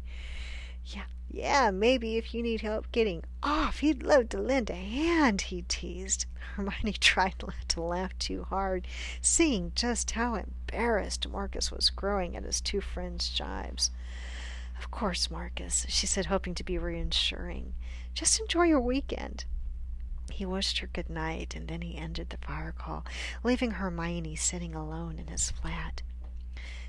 Yeah, yeah, maybe if you need help getting off, he'd love to lend a hand, he teased. Hermione tried not to laugh too hard, seeing just how embarrassed Marcus was growing at his two friends' jibes. Of course, Marcus, she said, hoping to be reassuring. Just enjoy your weekend. He wished her good night, and then he ended the fire call, leaving Hermione sitting alone in his flat.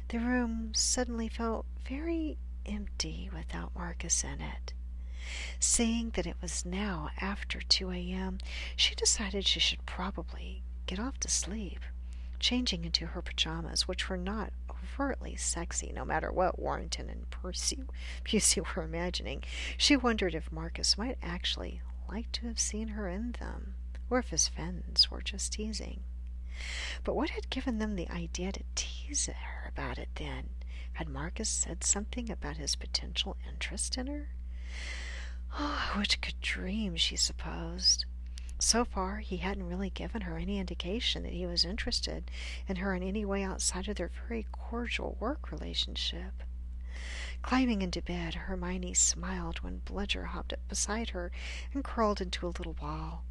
The room suddenly felt very empty without Marcus in it. Seeing that it was now after 2 a.m., she decided she should probably get off to sleep. Changing into her pajamas, which were not overtly sexy, no matter what Warrington and Percy Pucey were imagining, she wondered if Marcus might actually like to have seen her in them, or if his friends were just teasing. But what had given them the idea to tease her about it then? Had Marcus said something about his potential interest in her? Oh, which could dream, she supposed. So far, he hadn't really given her any indication that he was interested in her in any way outside of their very cordial work relationship. Climbing into bed, Hermione smiled when Bludger hopped up beside her and crawled into a little ball.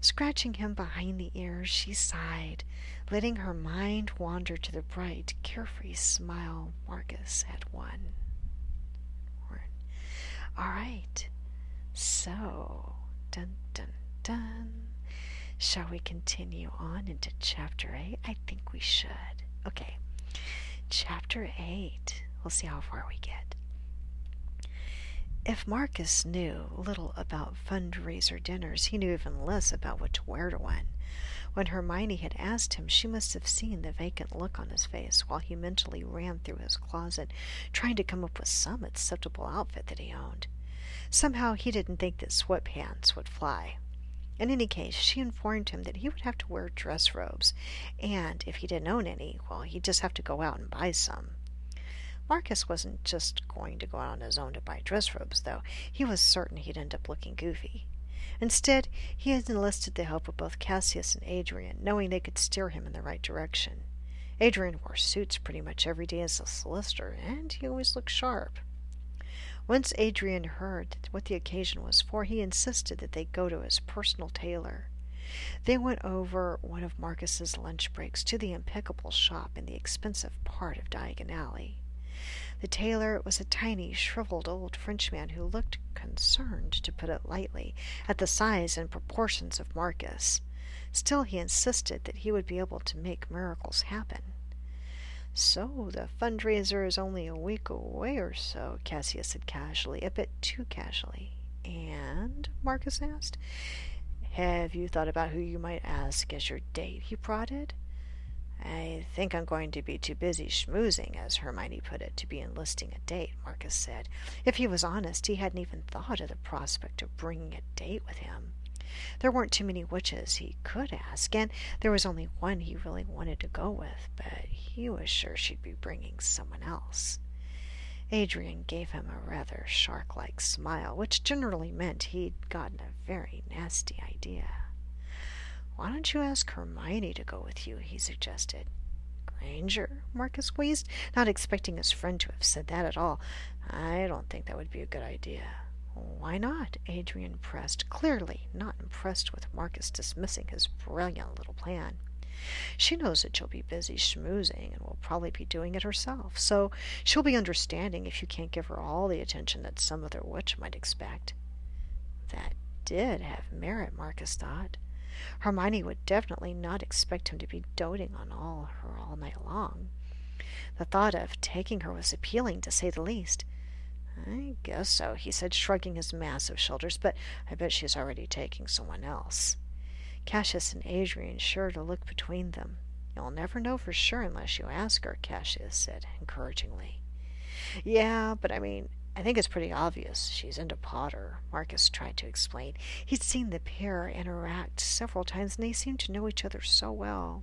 Scratching him behind the ears, she sighed, letting her mind wander to the bright, carefree smile Marcus had won. All right, so, dun dun dun. Shall we continue on into chapter 8? I think we should. Okay, chapter 8. We'll see how far we get. If Marcus knew little about fundraiser dinners, he knew even less about what to wear to one. When Hermione had asked him, she must have seen the vacant look on his face while he mentally ran through his closet, trying to come up with some acceptable outfit that he owned. Somehow he didn't think that sweatpants would fly. In any case, she informed him that he would have to wear dress robes, and if he didn't own any, well, he'd just have to go out and buy some. Marcus wasn't just going to go out on his own to buy dress robes, though. He was certain he'd end up looking goofy. Instead, he had enlisted the help of both Cassius and Adrian, knowing they could steer him in the right direction. Adrian wore suits pretty much every day as a solicitor, and he always looked sharp. Once Adrian heard what the occasion was for, he insisted that they go to his personal tailor. They went over one of Marcus's lunch breaks to the impeccable shop in the expensive part of Diagon Alley. The tailor was a tiny, shriveled old Frenchman who looked concerned, to put it lightly, at the size and proportions of Marcus. Still, he insisted that he would be able to make miracles happen. So the fundraiser is only a week away or so, Cassius said casually, a bit too casually. And? Marcus asked. Have you thought about who you might ask as your date? he prodded. I think I'm going to be too busy schmoozing, as Hermione put it, to be enlisting a date, Marcus said. If he was honest, he hadn't even thought of the prospect of bringing a date with him. There weren't too many witches he could ask, and there was only one he really wanted to go with, but he was sure she'd be bringing someone else. Adrian gave him a rather shark like smile, which generally meant he'd gotten a very nasty idea. Why don't you ask Hermione to go with you? he suggested. Granger? Marcus wheezed, not expecting his friend to have said that at all. I don't think that would be a good idea. Why not? Adrian pressed, clearly not impressed with Marcus dismissing his brilliant little plan. She knows that you'll be busy schmoozing and will probably be doing it herself, so she'll be understanding if you can't give her all the attention that some other witch might expect. That did have merit, Marcus thought. Hermione would definitely not expect him to be doting on all her all night long. The thought of taking her was appealing, to say the least. I guess so, he said, shrugging his massive shoulders, but I bet she's already taking someone else. Cassius and Adrian shared to look between them. You'll never know for sure unless you ask her, Cassius said encouragingly. Yeah, but I mean, I think it's pretty obvious she's into Potter, Marcus tried to explain. He'd seen the pair interact several times, and they seemed to know each other so well.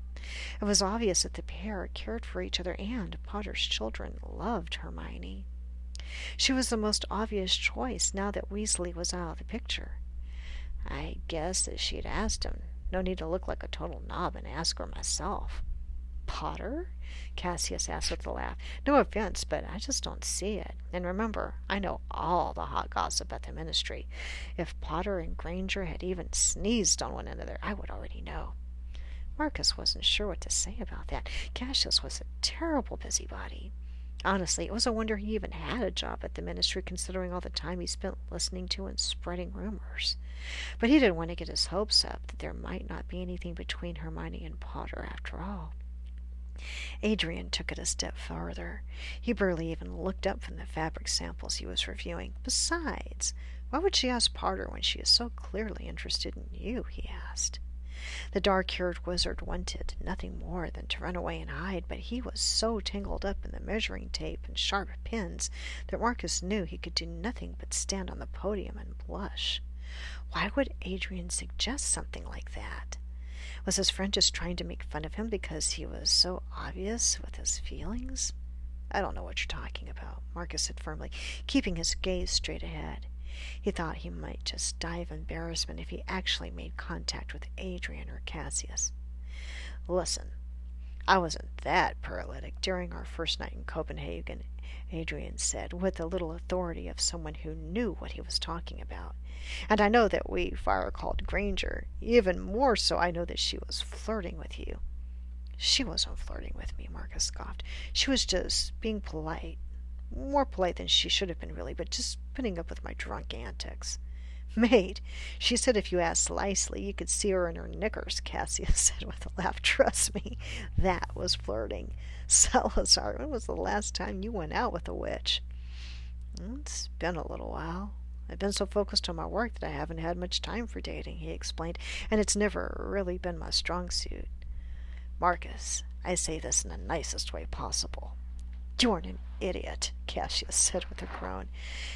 It was obvious that the pair cared for each other, and Potter's children loved Hermione. She was the most obvious choice now that Weasley was out of the picture. I guess that she'd asked him. No need to look like a total knob and ask her myself. Potter? Cassius asked with a laugh. No offense, but I just don't see it. And remember, I know all the hot gossip at the ministry. If Potter and Granger had even sneezed on one another, I would already know. Marcus wasn't sure what to say about that. Cassius was a terrible busybody. Honestly, it was a wonder he even had a job at the ministry, considering all the time he spent listening to and spreading rumors. But he didn't want to get his hopes up that there might not be anything between Hermione and Potter after all. Adrian took it a step farther. He barely even looked up from the fabric samples he was reviewing. Besides, why would she ask Potter when she is so clearly interested in you? he asked. The dark haired wizard wanted nothing more than to run away and hide, but he was so tangled up in the measuring tape and sharp pins that Marcus knew he could do nothing but stand on the podium and blush. Why would Adrian suggest something like that? Was his friend just trying to make fun of him because he was so obvious with his feelings? I don't know what you're talking about, Marcus said firmly, keeping his gaze straight ahead. He thought he might just die of embarrassment if he actually made contact with Adrian or Cassius. Listen, I wasn't that paralytic during our first night in Copenhagen, Adrian said, with the little authority of someone who knew what he was talking about. And I know that we fire called Granger. Even more so, I know that she was flirting with you. She wasn't flirting with me, Marcus scoffed. She was just being polite more polite than she should have been, really, but just putting up with my drunk antics. Mate, she said if you asked Slicely, you could see her in her knickers, Cassius said with a laugh. Trust me, that was flirting. Salazar, when was the last time you went out with a witch? Mm, it's been a little while. I've been so focused on my work that I haven't had much time for dating, he explained, and it's never really been my strong suit. Marcus, I say this in the nicest way possible. You're an idiot, Cassius said with a groan.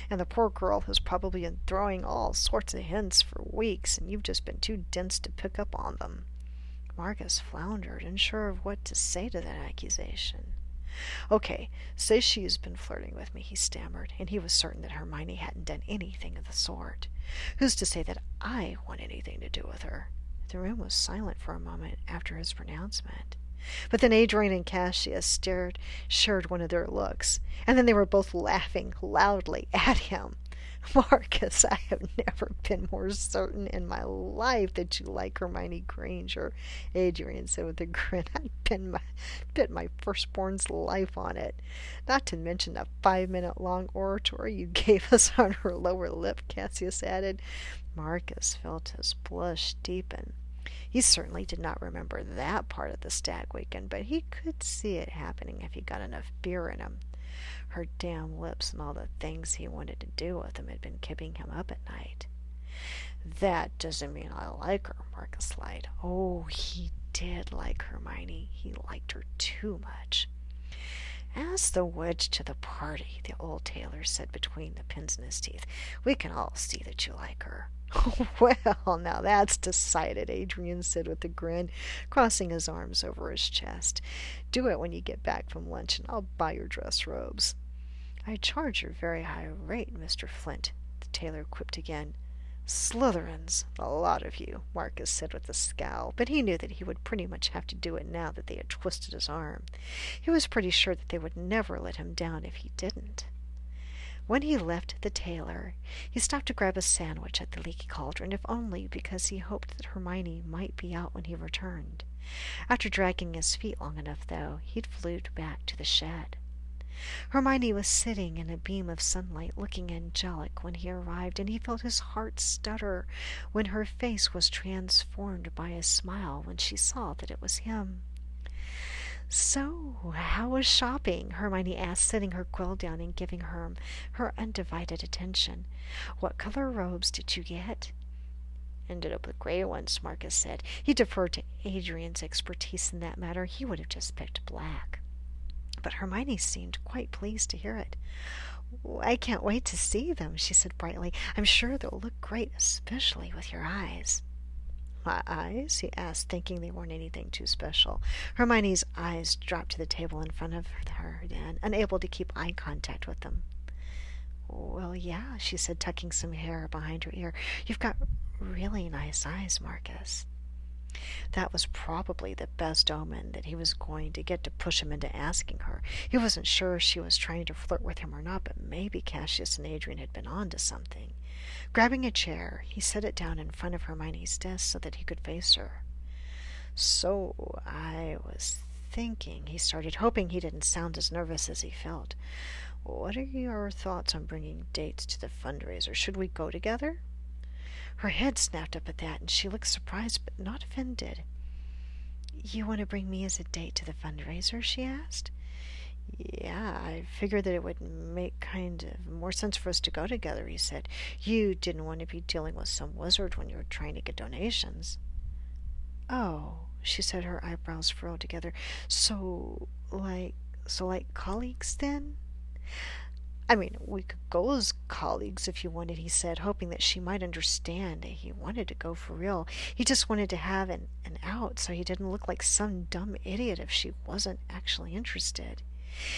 And the poor girl has probably been throwing all sorts of hints for weeks, and you've just been too dense to pick up on them. Marcus floundered, unsure of what to say to that accusation. Okay, say she's been flirting with me, he stammered, and he was certain that Hermione hadn't done anything of the sort. Who's to say that I want anything to do with her? The room was silent for a moment after his pronouncement. But then Adrian and Cassius stared, shared one of their looks, and then they were both laughing loudly at him. Marcus, I have never been more certain in my life that you like Hermione Granger, Adrian said with a grin. I'd pin my, bet my firstborn's life on it. Not to mention the five minute long oratory you gave us on her lower lip, Cassius added. Marcus felt his blush deepen. He certainly did not remember that part of the stag weekend, but he could see it happening if he got enough beer in him. Her damn lips and all the things he wanted to do with them had been keeping him up at night. That doesn't mean I like her, Marcus lied. Oh, he did like Hermione. He liked her too much. As the wedge to the party, the old tailor said between the pins in his teeth, we can all see that you like her. well, now that's decided, Adrian said with a grin, crossing his arms over his chest. Do it when you get back from lunch, and I'll buy your dress robes. I charge your very high rate, Mr. Flint, the tailor quipped again. Slytherins, a lot of you, Marcus said with a scowl, but he knew that he would pretty much have to do it now that they had twisted his arm. He was pretty sure that they would never let him down if he didn't. When he left the tailor, he stopped to grab a sandwich at the Leaky Cauldron, if only because he hoped that Hermione might be out when he returned. After dragging his feet long enough, though, he'd flew back to the shed. Hermione was sitting in a beam of sunlight, looking angelic when he arrived, and he felt his heart stutter when her face was transformed by a smile when she saw that it was him. So, how was shopping? Hermione asked, setting her quill down and giving her her undivided attention. What color robes did you get? Ended up with gray ones, Marcus said. He deferred to Adrian's expertise in that matter. He would have just picked black. But Hermione seemed quite pleased to hear it. I can't wait to see them, she said brightly. I'm sure they'll look great, especially with your eyes. My eyes? he asked, thinking they weren't anything too special. Hermione's eyes dropped to the table in front of her and unable to keep eye contact with them. Well, yeah, she said, tucking some hair behind her ear. You've got really nice eyes, Marcus. That was probably the best omen that he was going to get to push him into asking her. He wasn't sure if she was trying to flirt with him or not, but maybe Cassius and Adrian had been on to something. Grabbing a chair, he set it down in front of Hermione's desk so that he could face her. So I was thinking, he started, hoping he didn't sound as nervous as he felt. What are your thoughts on bringing dates to the fundraiser? Should we go together? Her head snapped up at that, and she looked surprised but not offended. You want to bring me as a date to the fundraiser? she asked. Yeah, I figured that it would make kind of more sense for us to go together, he said. You didn't want to be dealing with some wizard when you were trying to get donations. Oh, she said, her eyebrows furrowed together. So, like, so like colleagues then? I mean, we could go as colleagues if you wanted, he said, hoping that she might understand. He wanted to go for real. He just wanted to have an, an out so he didn't look like some dumb idiot if she wasn't actually interested.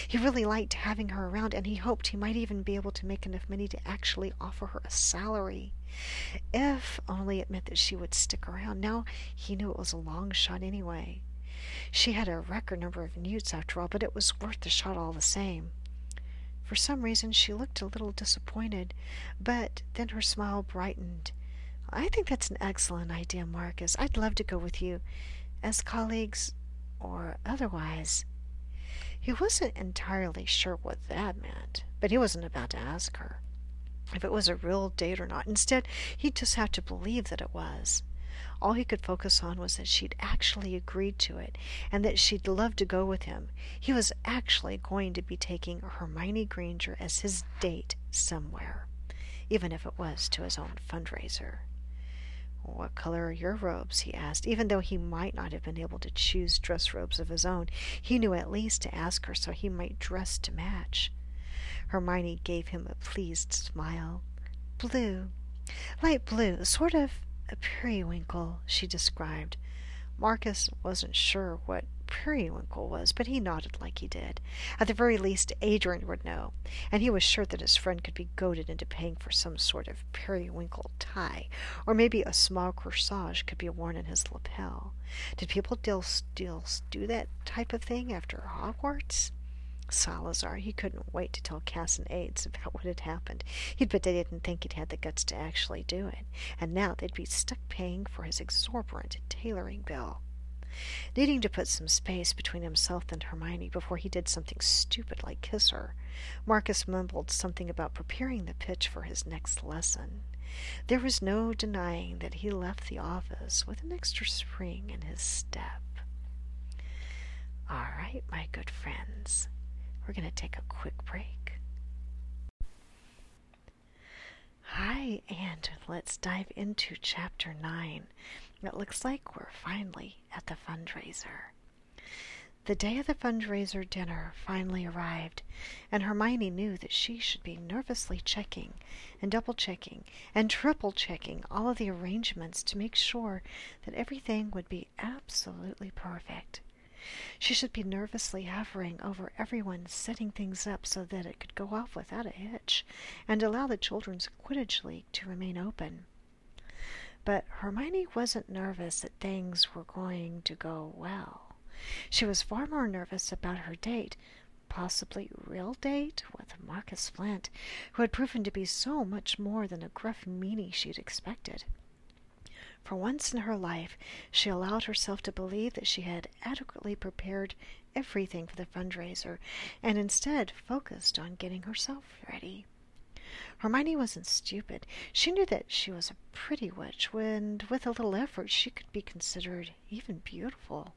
He really liked having her around, and he hoped he might even be able to make enough money to actually offer her a salary. If only it meant that she would stick around. Now he knew it was a long shot anyway. She had a record number of newts after all, but it was worth the shot all the same. For some reason she looked a little disappointed, but then her smile brightened. I think that's an excellent idea, Marcus. I'd love to go with you, as colleagues or otherwise. He wasn't entirely sure what that meant, but he wasn't about to ask her if it was a real date or not. Instead, he'd just had to believe that it was. All he could focus on was that she'd actually agreed to it, and that she'd love to go with him. He was actually going to be taking Hermione Granger as his date somewhere, even if it was to his own fundraiser. What color are your robes? he asked. Even though he might not have been able to choose dress robes of his own, he knew at least to ask her so he might dress to match. Hermione gave him a pleased smile. Blue. Light blue, sort of a periwinkle, she described. Marcus wasn't sure what periwinkle was, but he nodded like he did. At the very least, Adrian would know, and he was sure that his friend could be goaded into paying for some sort of periwinkle tie, or maybe a small corsage could be worn in his lapel. Did people still, still do that type of thing after Hogwarts? Salazar, he couldn't wait to tell Cass and Aides about what had happened. He'd bet they didn't think he'd had the guts to actually do it, and now they'd be stuck paying for his exorbitant tailoring bill. Needing to put some space between himself and Hermione before he did something stupid like kiss her, Marcus mumbled something about preparing the pitch for his next lesson. There was no denying that he left the office with an extra spring in his step. All right, my good friends, we're going to take a quick break. Hi, and let's dive into chapter 9. It looks like we're finally at the fundraiser. The day of the fundraiser dinner finally arrived, and Hermione knew that she should be nervously checking and double checking and triple checking all of the arrangements to make sure that everything would be absolutely perfect. She should be nervously hovering over everyone setting things up so that it could go off without a hitch and allow the Children's Quidditch League to remain open. But Hermione wasn't nervous that things were going to go well. She was far more nervous about her date, possibly real date, with Marcus Flint, who had proven to be so much more than a gruff meanie she'd expected. For once in her life, she allowed herself to believe that she had adequately prepared everything for the fundraiser, and instead focused on getting herself ready. Hermione wasn't stupid. She knew that she was a pretty witch, and with a little effort she could be considered even beautiful.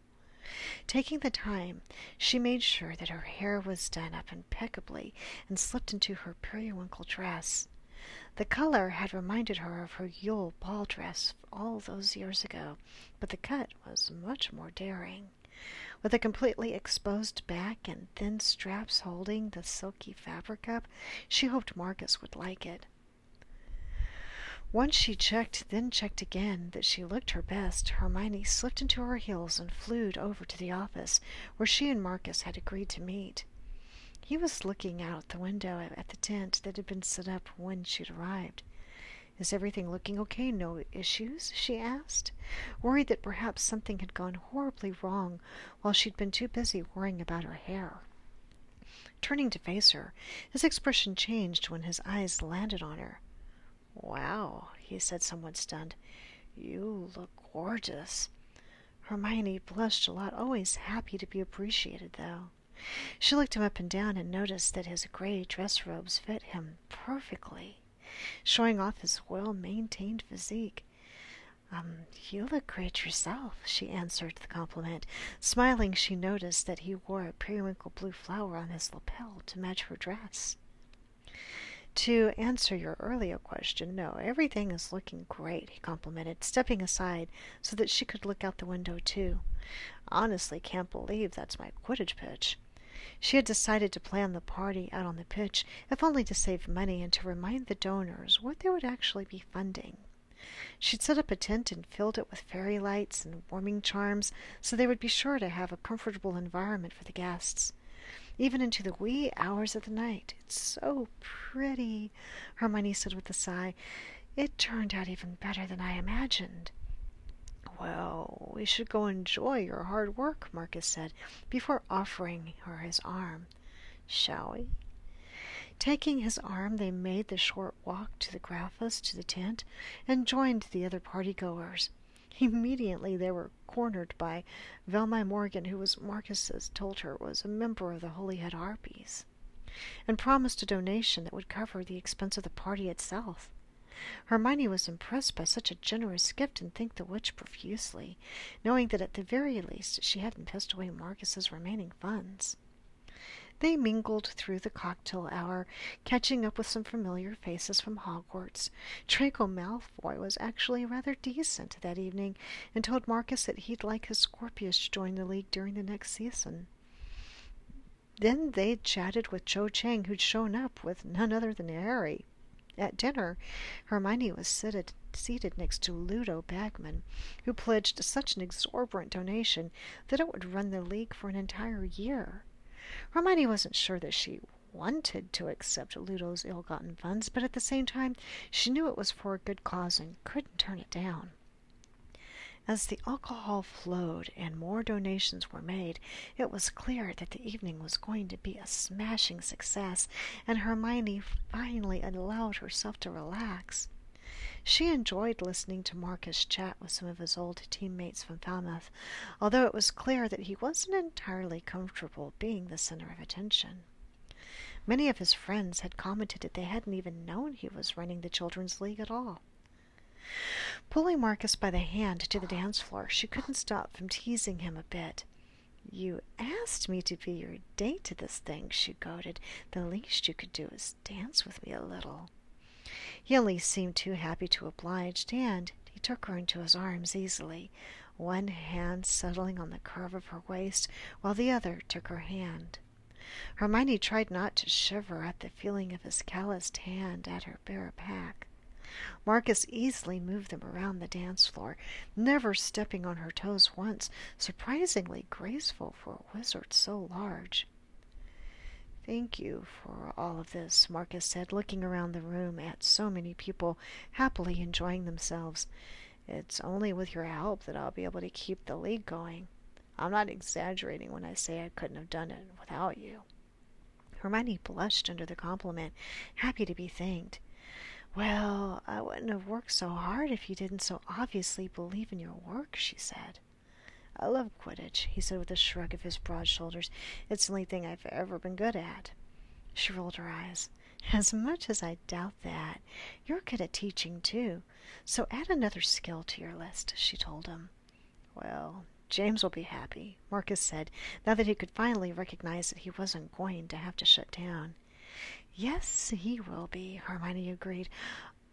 Taking the time, she made sure that her hair was done up impeccably and slipped into her periwinkle dress. The color had reminded her of her Yule ball dress all those years ago, but the cut was much more daring. With a completely exposed back and thin straps holding the silky fabric up, she hoped Marcus would like it. Once she checked, then checked again, that she looked her best, Hermione slipped into her heels and flew over to the office, where she and Marcus had agreed to meet. He was looking out the window at the tent that had been set up when she'd arrived. Is everything looking okay? No issues? she asked, worried that perhaps something had gone horribly wrong while she'd been too busy worrying about her hair. Turning to face her, his expression changed when his eyes landed on her. Wow, he said, somewhat stunned. You look gorgeous. Hermione blushed a lot, always happy to be appreciated, though. She looked him up and down and noticed that his gray dress robes fit him perfectly, showing off his well-maintained physique. Um, you look great yourself, she answered the compliment. Smiling, she noticed that he wore a periwinkle blue flower on his lapel to match her dress. To answer your earlier question, no, everything is looking great, he complimented, stepping aside so that she could look out the window too. Honestly, can't believe that's my Quidditch pitch. She had decided to plan the party out on the pitch, if only to save money and to remind the donors what they would actually be funding. She'd set up a tent and filled it with fairy lights and warming charms so they would be sure to have a comfortable environment for the guests. Even into the wee hours of the night. It's so pretty, Hermione said with a sigh. It turned out even better than I imagined. Well, we should go enjoy your hard work, Marcus said, before offering her his arm. Shall we? Taking his arm, they made the short walk to the Graffas to the tent and joined the other party-goers. Immediately they were cornered by Velma Morgan, who was Marcus told her was a member of the Holyhead Harpies, and promised a donation that would cover the expense of the party itself. Hermione was impressed by such a generous gift and thanked the witch profusely, knowing that at the very least she hadn't pissed away Marcus's remaining funds. They mingled through the cocktail hour, catching up with some familiar faces from Hogwarts. Draco Malfoy was actually rather decent that evening and told Marcus that he'd like his Scorpius to join the league during the next season. Then they chatted with Cho Chang, who'd shown up with none other than Harry. At dinner, Hermione was seated, seated next to Ludo Bagman, who pledged such an exorbitant donation that it would run the league for an entire year. Hermione wasn't sure that she wanted to accept Ludo's ill-gotten funds, but at the same time she knew it was for a good cause and couldn't turn it down. As the alcohol flowed and more donations were made, it was clear that the evening was going to be a smashing success, and Hermione finally allowed herself to relax. She enjoyed listening to Marcus chat with some of his old teammates from Falmouth, although it was clear that he wasn't entirely comfortable being the center of attention. Many of his friends had commented that they hadn't even known he was running the Children's League at all. Pulling Marcus by the hand to the dance floor, she couldn't stop from teasing him a bit. You asked me to be your date to this thing, she goaded. The least you could do is dance with me a little. He only seemed too happy to oblige, and he took her into his arms easily, one hand settling on the curve of her waist, while the other took her hand. Hermione tried not to shiver at the feeling of his calloused hand at her bare back. Marcus easily moved them around the dance floor, never stepping on her toes once, surprisingly graceful for a wizard so large. Thank you for all of this, Marcus said, looking around the room at so many people happily enjoying themselves. It's only with your help that I'll be able to keep the league going. I'm not exaggerating when I say I couldn't have done it without you. Hermione blushed under the compliment, happy to be thanked. Well, I wouldn't have worked so hard if you didn't so obviously believe in your work, she said. I love Quidditch, he said with a shrug of his broad shoulders. It's the only thing I've ever been good at. She rolled her eyes. As much as I doubt that, you're good at teaching too. So add another skill to your list, she told him. Well, James will be happy, Marcus said, now that he could finally recognize that he wasn't going to have to shut down. Yes, he will be, Hermione agreed.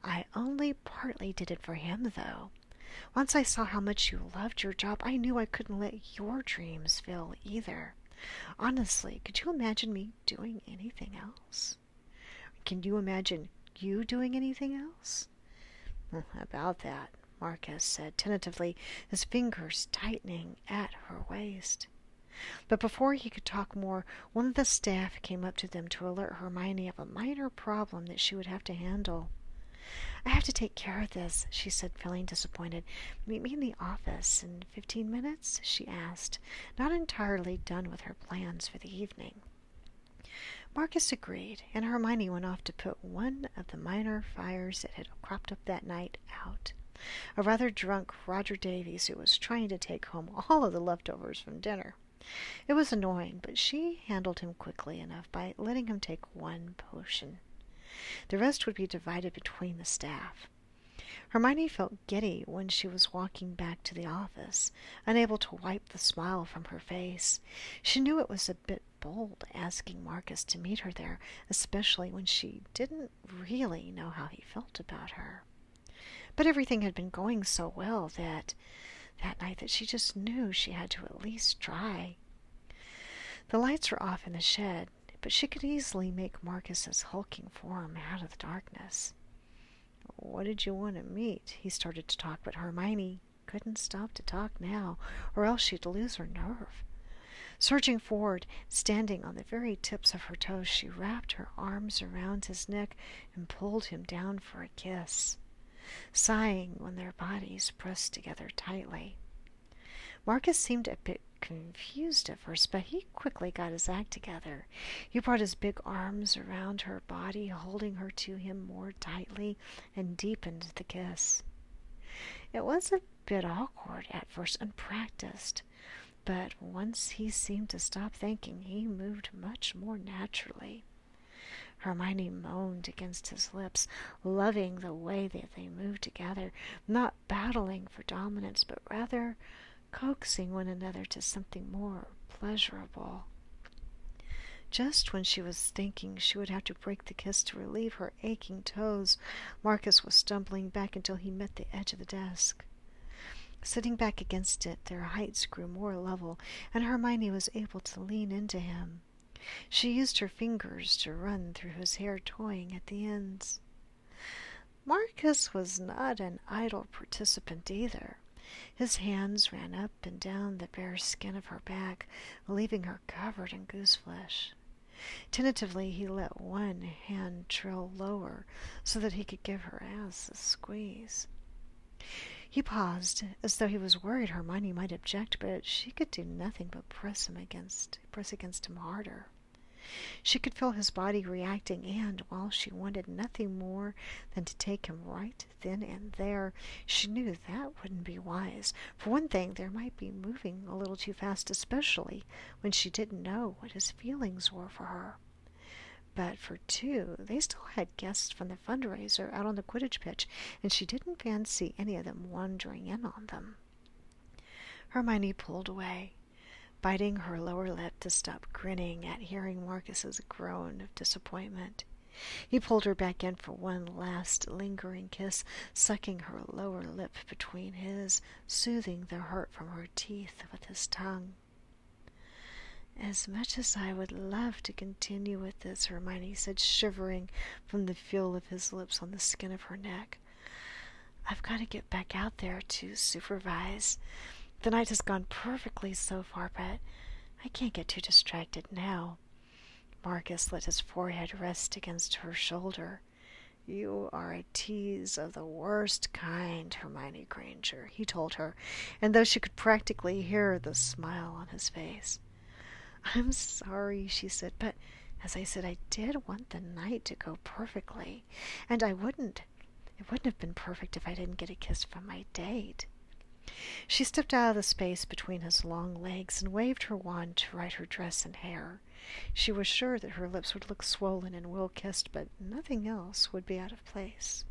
I only partly did it for him, though. Once I saw how much you loved your job, I knew I couldn't let your dreams fail either. Honestly, could you imagine me doing anything else? Can you imagine you doing anything else? Hmm, about that, Marcus said tentatively, his fingers tightening at her waist. But before he could talk more, one of the staff came up to them to alert Hermione of a minor problem that she would have to handle. I have to take care of this, she said, feeling disappointed. Meet me in the office in fifteen minutes? she asked, not entirely done with her plans for the evening. Marcus agreed, and Hermione went off to put one of the minor fires that had cropped up that night out. A rather drunk Roger Davies who was trying to take home all of the leftovers from dinner. It was annoying, but she handled him quickly enough by letting him take one potion. The rest would be divided between the staff. Hermione felt giddy when she was walking back to the office, unable to wipe the smile from her face. She knew it was a bit bold asking Marcus to meet her there, especially when she didn't really know how he felt about her. But everything had been going so well that that night that she just knew she had to at least try. The lights were off in the shed, but she could easily make Marcus's hulking form out of the darkness. What did you want to meet? He started to talk, but Hermione couldn't stop to talk now, or else she'd lose her nerve. Surging forward, standing on the very tips of her toes, she wrapped her arms around his neck and pulled him down for a kiss sighing when their bodies pressed together tightly. Marcus seemed a bit confused at first, but he quickly got his act together. He brought his big arms around her body, holding her to him more tightly, and deepened the kiss. It was a bit awkward at first, unpracticed, but once he seemed to stop thinking, he moved much more naturally. Hermione moaned against his lips, loving the way that they moved together, not battling for dominance, but rather coaxing one another to something more pleasurable. Just when she was thinking she would have to break the kiss to relieve her aching toes, Marcus was stumbling back until he met the edge of the desk. Sitting back against it, their heights grew more level, and Hermione was able to lean into him. She used her fingers to run through his hair, toying at the ends. Marcus was not an idle participant either. His hands ran up and down the bare skin of her back, leaving her covered in goose flesh. Tentatively, he let one hand trail lower so that he could give her ass a squeeze. He paused, as though he was worried Hermione might object, but she could do nothing but press him against press against him harder. She could feel his body reacting, and while she wanted nothing more than to take him right then and there, she knew that wouldn't be wise. For one thing, there might be moving a little too fast, especially when she didn't know what his feelings were for her. But for two, they still had guests from the fundraiser out on the Quidditch pitch, and she didn't fancy any of them wandering in on them. Hermione pulled away biting her lower lip to stop grinning at hearing Marcus's groan of disappointment. He pulled her back in for one last lingering kiss, sucking her lower lip between his, soothing the hurt from her teeth with his tongue. As much as I would love to continue with this, Hermione said, shivering from the feel of his lips on the skin of her neck, I've got to get back out there to supervise. The night has gone perfectly so far, but I can't get too distracted now. Marcus let his forehead rest against her shoulder. You are a tease of the worst kind, Hermione Granger, he told her, and though she could practically hear the smile on his face. I'm sorry, she said, but as I said, I did want the night to go perfectly, and I wouldn't. It wouldn't have been perfect if I didn't get a kiss from my date. She stepped out of the space between his long legs and waved her wand to right her dress and hair. She was sure that her lips would look swollen and well kissed, but nothing else would be out of place.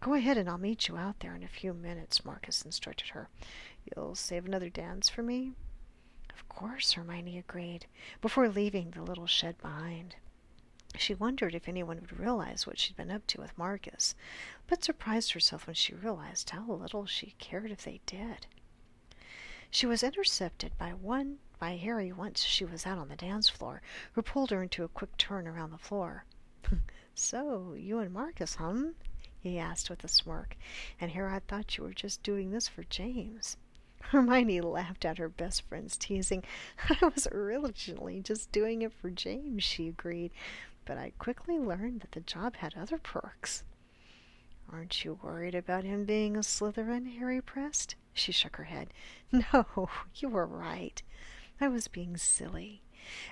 Go ahead and I'll meet you out there in a few minutes, Marcus instructed her. You'll save another dance for me? Of course, Hermione agreed, before leaving the little shed behind. She wondered if anyone would realize what she'd been up to with Marcus, but surprised herself when she realized how little she cared if they did. She was intercepted by one by Harry once she was out on the dance floor, who pulled her into a quick turn around the floor. so, you and Marcus, hum? he asked with a smirk. And here I thought you were just doing this for James. Hermione laughed at her best friend's teasing. I was originally just doing it for James, she agreed, but I quickly learned that the job had other perks. Aren't you worried about him being a Slytherin? Harry pressed. She shook her head. No, you were right. I was being silly.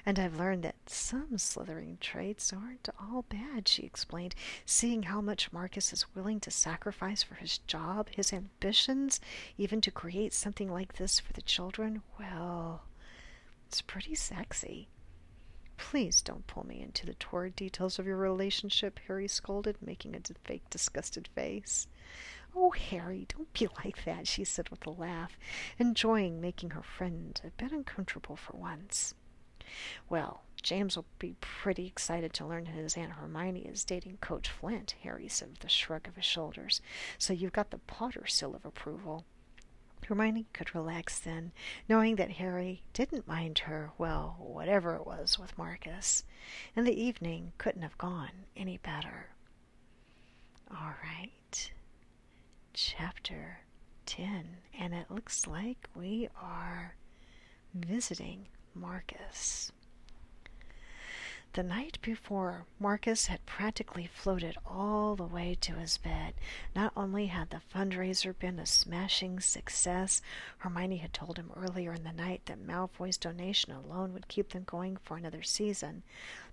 And I've learned that some Slytherin traits aren't all bad, she explained, seeing how much Marcus is willing to sacrifice for his job, his ambitions, even to create something like this for the children. Well, it's pretty sexy. Please don't pull me into the torrid details of your relationship, Harry scolded, making a fake disgusted face. Oh, Harry, don't be like that, she said with a laugh, enjoying making her friend a bit uncomfortable for once. Well, James will be pretty excited to learn that his Aunt Hermione is dating Coach Flint, Harry said with a shrug of his shoulders. So you've got the Potter seal of approval. Hermione could relax then, knowing that Harry didn't mind her, well, whatever it was with Marcus, and the evening couldn't have gone any better. All right, chapter 10, and it looks like we are visiting Marcus. The night before, Marcus had practically floated all the way to his bed. Not only had the fundraiser been a smashing success, Hermione had told him earlier in the night that Malfoy's donation alone would keep them going for another season,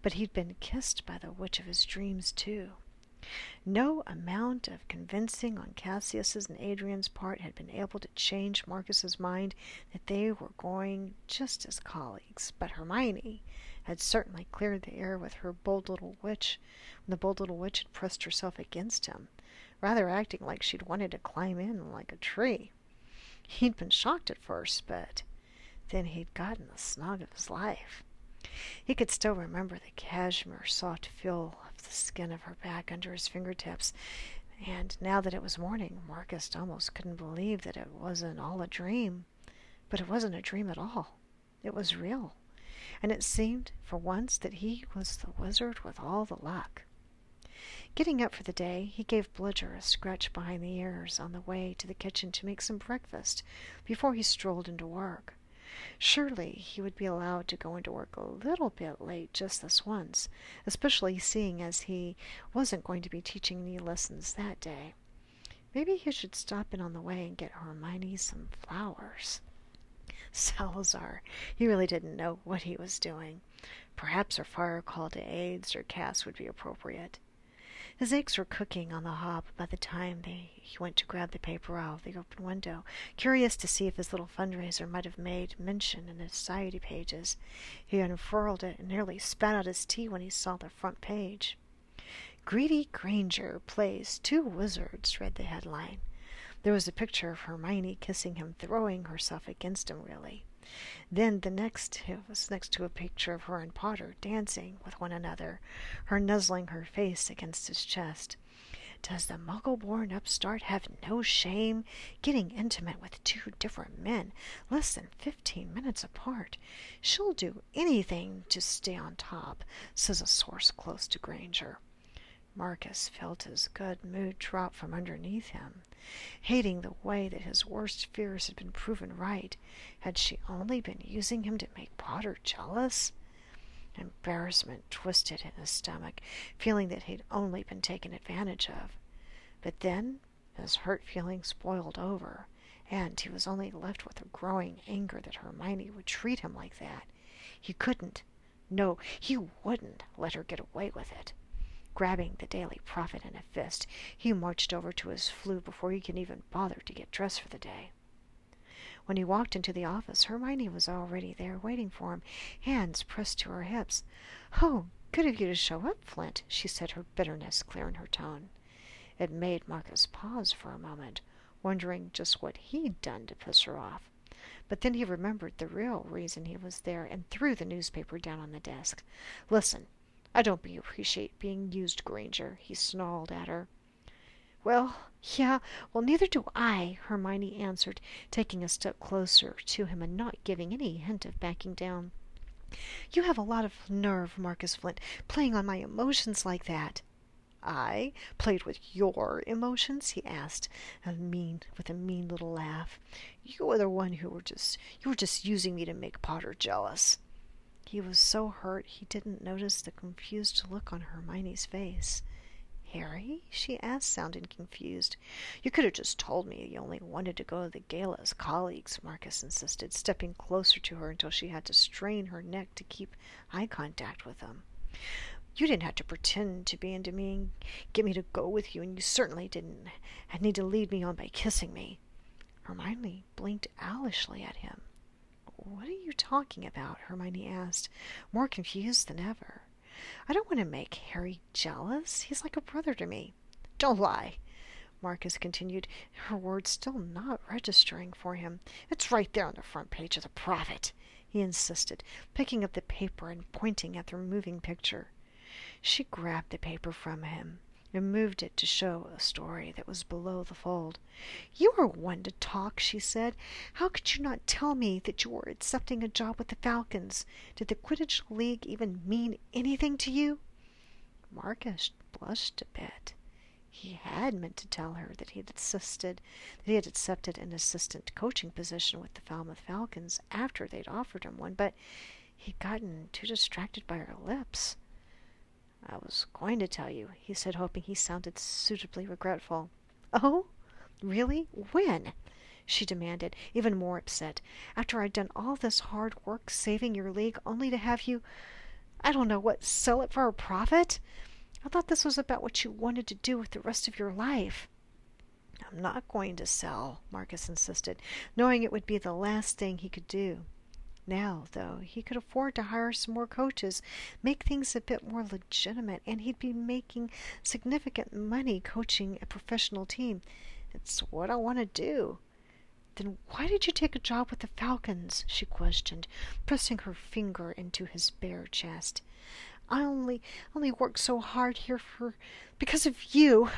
but he'd been kissed by the witch of his dreams, too. No amount of convincing on Cassius's and Adrian's part had been able to change Marcus's mind that they were going just as colleagues, but Hermione had certainly cleared the air with her bold little witch when the bold little witch had pressed herself against him, rather acting like she'd wanted to climb in like a tree. He'd been shocked at first, but then he'd gotten the snog of his life. He could still remember the cashmere soft feel the skin of her back under his fingertips, and now that it was morning, Marcus almost couldn't believe that it wasn't all a dream. But it wasn't a dream at all. It was real, and it seemed for once that he was the wizard with all the luck. Getting up for the day, he gave Bludger a scratch behind the ears on the way to the kitchen to make some breakfast before he strolled into work. Surely he would be allowed to go into work a little bit late just this once, especially seeing as he wasn't going to be teaching any lessons that day. Maybe he should stop in on the way and get Hermione some flowers. Salazar, he really didn't know what he was doing. Perhaps a fire call to aides or Cass would be appropriate. His eggs were cooking on the hob by the time they, he went to grab the paper out of the open window, curious to see if his little fundraiser might have made mention in the society pages. He unfurled it and nearly spat out his tea when he saw the front page. Greedy Granger plays two wizards, read the headline. There was a picture of Hermione kissing him, throwing herself against him, really. Then the next was next to a picture of her and Potter dancing with one another, her nuzzling her face against his chest. Does the muggle-born upstart have no shame, getting intimate with two different men less than fifteen minutes apart? She'll do anything to stay on top, says a source close to Granger. Marcus felt his good mood drop from underneath him. Hating the way that his worst fears had been proven right, had she only been using him to make Potter jealous? Embarrassment twisted in his stomach, feeling that he'd only been taken advantage of. But then his hurt feelings boiled over, and he was only left with a growing anger that Hermione would treat him like that. He couldn't, no, he wouldn't let her get away with it. Grabbing the Daily Prophet in a fist, he marched over to his flue before he could even bother to get dressed for the day. When he walked into the office, Hermione was already there waiting for him, hands pressed to her hips. "Oh, good of you to show up, Flint," she said, her bitterness clear in her tone. It made Marcus pause for a moment, wondering just what he'd done to piss her off. But then he remembered the real reason he was there and threw the newspaper down on the desk. "Listen, I don't appreciate being used, Granger," he snarled at her. "Well, yeah, well, neither do I," Hermione answered, taking a step closer to him and not giving any hint of backing down. "You have a lot of nerve, Marcus Flint, playing on my emotions like that." "I played with your emotions?" he asked, a mean, with a mean little laugh. "You were the one who were just you were just using me to make Potter jealous." He was so hurt he didn't notice the confused look on Hermione's face. "Harry?" she asked, sounding confused. "You could have just told me you only wanted to go to the gala as colleagues," Marcus insisted, stepping closer to her until she had to strain her neck to keep eye contact with him. "You didn't have to pretend to be into me and get me to go with you, and you certainly didn't need to lead me on by kissing me." Hermione blinked owlishly at him. "What are you talking about?" Hermione asked, more confused than ever. "I don't want to make Harry jealous. He's like a brother to me." "Don't lie," Marcus continued, her words still not registering for him. "It's right there on the front page of the Prophet," he insisted, picking up the paper and pointing at the moving picture. She grabbed the paper from him and moved it to show a story that was below the fold. "You are one to talk," she said. "How could you not tell me that you were accepting a job with the Falcons? Did the Quidditch League even mean anything to you?" Marcus blushed a bit. He had meant to tell her that he had assisted, that he had accepted an assistant coaching position with the Falmouth Falcons after they'd offered him one, but he'd gotten too distracted by her lips. "I was going to tell you," he said, hoping he sounded suitably regretful. "Oh? Really? When?" she demanded, even more upset. "After I'd done all this hard work saving your league, only to have you I don't know what sell it for a profit? I thought this was about what you wanted to do with the rest of your life." "I'm not going to sell," Marcus insisted, knowing it would be the last thing he could do. Now, though, he could afford to hire some more coaches, make things a bit more legitimate, and he'd be making significant money coaching a professional team. It's what I want to do. Then why did you take a job with the Falcons? she questioned, pressing her finger into his bare chest. I only only worked so hard here for because of you.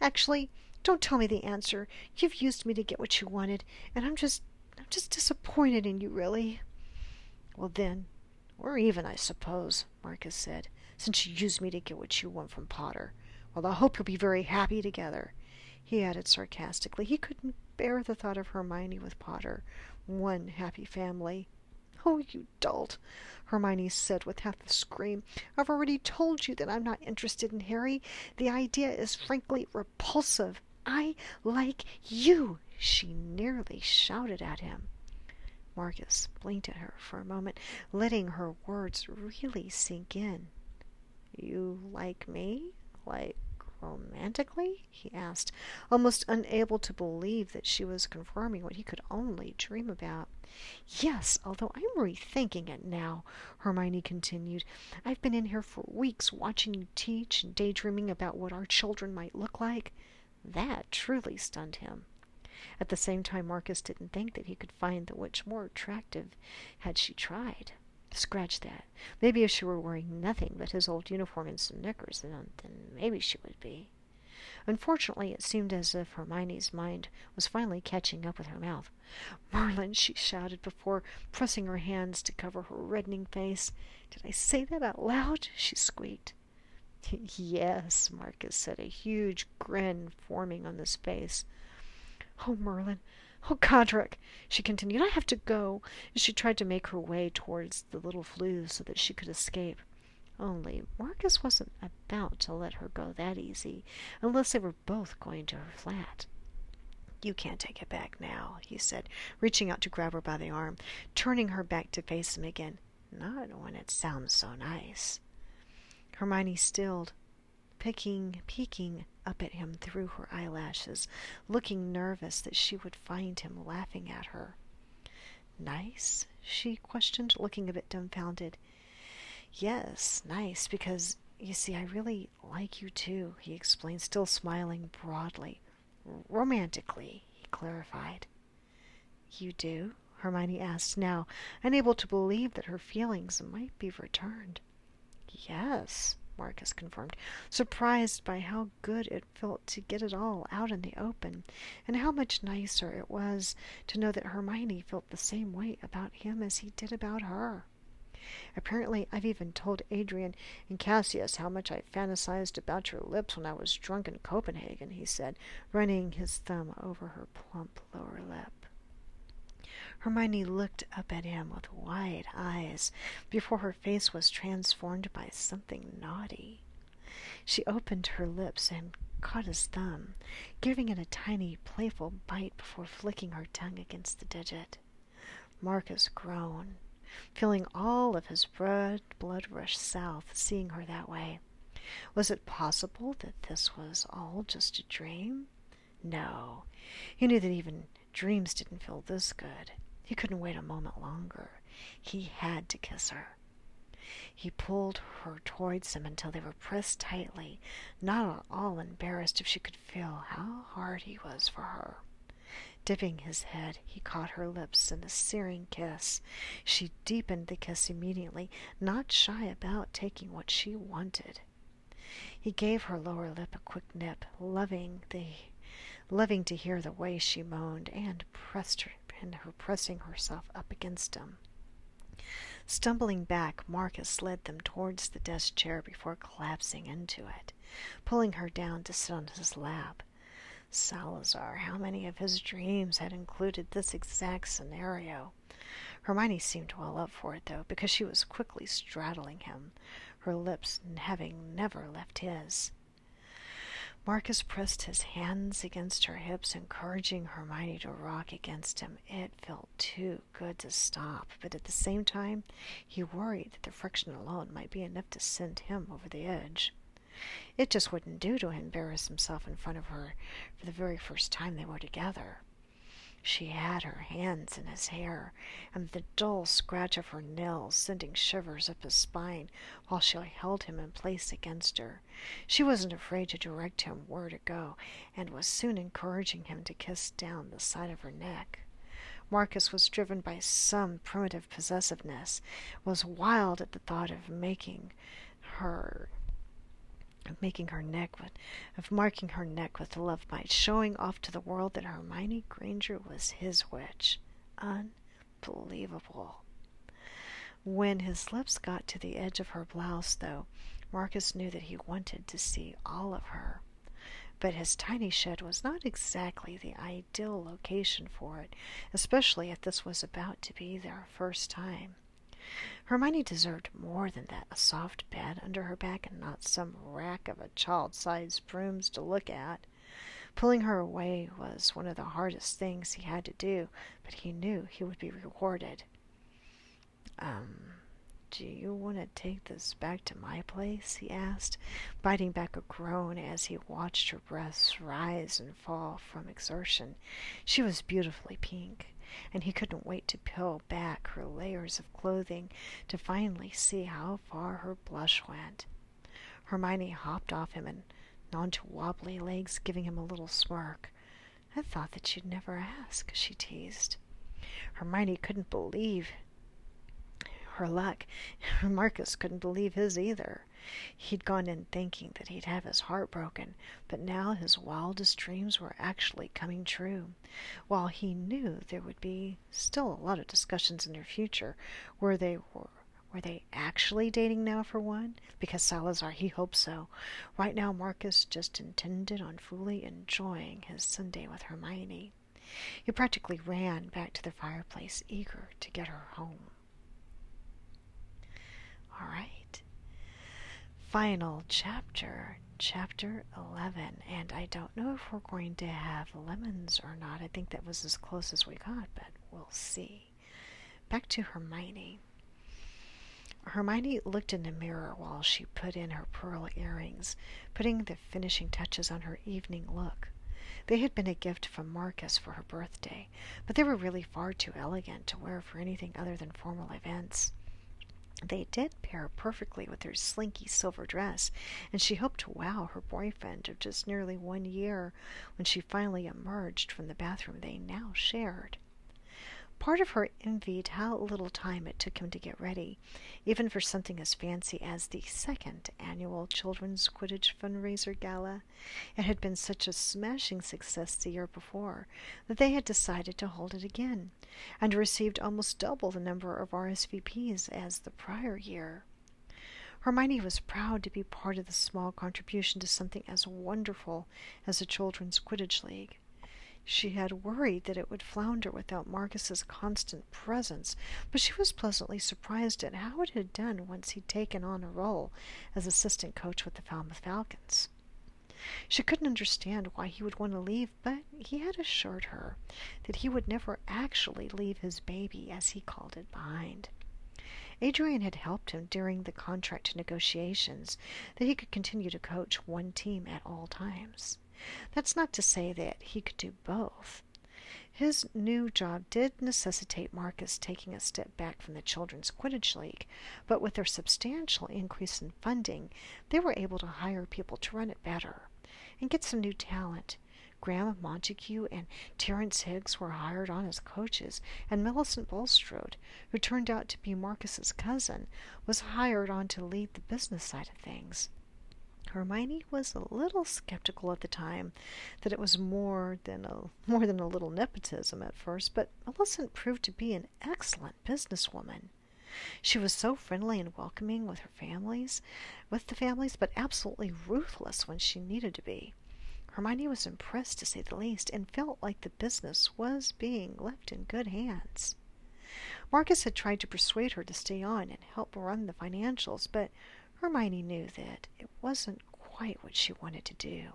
Actually, don't tell me the answer. You've used me to get what you wanted, and I'm just I'm just disappointed in you, really. Well then, we're even, I suppose, Marcus said, since you used me to get what you want from Potter. Well, I hope you'll be very happy together. He added sarcastically. He couldn't bear the thought of Hermione with Potter. One happy family. Oh, you dolt, Hermione said with half a scream. I've already told you that I'm not interested in Harry. The idea is frankly repulsive. I like you, she nearly shouted at him. Marcus blinked at her for a moment, letting her words really sink in. You like me? Like romantically? he asked, almost unable to believe that she was confirming what he could only dream about. Yes, although I'm rethinking it now, Hermione continued. I've been in here for weeks watching you teach and daydreaming about what our children might look like. That truly stunned him. At the same time, Marcus didn't think that he could find the witch more attractive had she tried. Scratch that. Maybe if she were wearing nothing but his old uniform and some knickers, then, then maybe she would be. Unfortunately, it seemed as if Hermione's mind was finally catching up with her mouth. Merlin, she shouted before pressing her hands to cover her reddening face. Did I say that out loud? she squeaked. yes, Marcus said, a huge grin forming on his face. Oh, Merlin, Oh, Godric, she continued, I have to go. And she tried to make her way towards the little flue so that she could escape. Only Marcus wasn't about to let her go that easy, unless they were both going to her flat. You can't take it back now, he said, reaching out to grab her by the arm, turning her back to face him again. Not when it sounds so nice. Hermione stilled, picking, peeking up at him through her eyelashes, looking nervous that she would find him laughing at her. Nice? she questioned, looking a bit dumbfounded. Yes, nice, because, you see, I really like you too, he explained, still smiling broadly. Romantically, he clarified. You do? Hermione asked, now unable to believe that her feelings might be returned. Yes, Marcus confirmed, surprised by how good it felt to get it all out in the open, and how much nicer it was to know that Hermione felt the same way about him as he did about her. Apparently, I've even told Adrian and Cassius how much I fantasized about your lips when I was drunk in Copenhagen, he said, running his thumb over her plump lower lip. Hermione looked up at him with wide eyes before her face was transformed by something naughty. She opened her lips and caught his thumb, giving it a tiny, playful bite before flicking her tongue against the digit. Marcus groaned, feeling all of his red blood rush south, seeing her that way. Was it possible that this was all just a dream? No. He knew that even dreams didn't feel this good. He couldn't wait a moment longer. He had to kiss her. He pulled her towards him until they were pressed tightly, not at all embarrassed if she could feel how hard he was for her. Dipping his head, he caught her lips in a searing kiss. She deepened the kiss immediately, not shy about taking what she wanted. He gave her lower lip a quick nip, loving the loving to hear the way she moaned, and pressed her and her pressing herself up against him. Stumbling back, Marcus led them towards the desk chair before collapsing into it, pulling her down to sit on his lap. Salazar, how many of his dreams had included this exact scenario? Hermione seemed well up for it, though, because she was quickly straddling him, her lips having never left his. Marcus pressed his hands against her hips, encouraging Hermione to rock against him. It felt too good to stop, but at the same time, he worried that the friction alone might be enough to send him over the edge. It just wouldn't do to embarrass himself in front of her for the very first time they were together. She had her hands in his hair, and the dull scratch of her nails sending shivers up his spine while she held him in place against her. She wasn't afraid to direct him where to go, and was soon encouraging him to kiss down the side of her neck. Marcus was driven by some primitive possessiveness, was wild at the thought of making her of making her neck with, of marking her neck with the love bite, showing off to the world that Hermione Granger was his witch. Unbelievable. When his lips got to the edge of her blouse, though, Marcus knew that he wanted to see all of her. But his tiny shed was not exactly the ideal location for it, especially if this was about to be their first time. Hermione deserved more than that a soft bed under her back and not some rack of a child sized brooms to look at. Pulling her away was one of the hardest things he had to do, but he knew he would be rewarded. Um, do you want to take this back to my place? he asked, biting back a groan as he watched her breasts rise and fall from exertion. She was beautifully pink and he couldn't wait to peel back her layers of clothing to finally see how far her blush went. Hermione hopped off him and onto wobbly legs, giving him a little smirk. I thought that you'd never ask, she teased. Hermione couldn't believe her luck. Marcus couldn't believe his either. He'd gone in thinking that he'd have his heart broken, but now his wildest dreams were actually coming true. While he knew there would be still a lot of discussions in their future, where they were were they actually dating now for one? Because Salazar, he hoped so. Right now, Marcus just intended on fully enjoying his Sunday with Hermione. He practically ran back to the fireplace, eager to get her home. All right. Final chapter, chapter 11. And I don't know if we're going to have lemons or not. I think that was as close as we got, but we'll see. Back to Hermione. Hermione looked in the mirror while she put in her pearl earrings, putting the finishing touches on her evening look. They had been a gift from Marcus for her birthday, but they were really far too elegant to wear for anything other than formal events. They did pair perfectly with her slinky silver dress, and she hoped to wow her boyfriend of just nearly one year when she finally emerged from the bathroom they now shared. Part of her envied how little time it took him to get ready, even for something as fancy as the second annual Children's Quidditch Fundraiser Gala. It had been such a smashing success the year before that they had decided to hold it again, and received almost double the number of RSVPs as the prior year. Hermione was proud to be part of the small contribution to something as wonderful as a children's Quidditch League. She had worried that it would flounder without Marcus's constant presence, but she was pleasantly surprised at how it had done once he'd taken on a role as assistant coach with the Falmouth Falcons. She couldn't understand why he would want to leave, but he had assured her that he would never actually leave his baby, as he called it, behind. Adrian had helped him during the contract negotiations that he could continue to coach one team at all times. That's not to say that he could do both. His new job did necessitate Marcus taking a step back from the Children's Quidditch League, but with their substantial increase in funding, they were able to hire people to run it better and get some new talent. Graham Montague and Terence Higgs were hired on as coaches, and Millicent Bulstrode, who turned out to be Marcus's cousin, was hired on to lead the business side of things. Hermione was a little skeptical at the time that it was more than a more than a little nepotism at first, but Millicent proved to be an excellent businesswoman. She was so friendly and welcoming with her families, with the families, but absolutely ruthless when she needed to be. Hermione was impressed to say the least, and felt like the business was being left in good hands. Marcus had tried to persuade her to stay on and help run the financials, but Hermione knew that it wasn't quite what she wanted to do.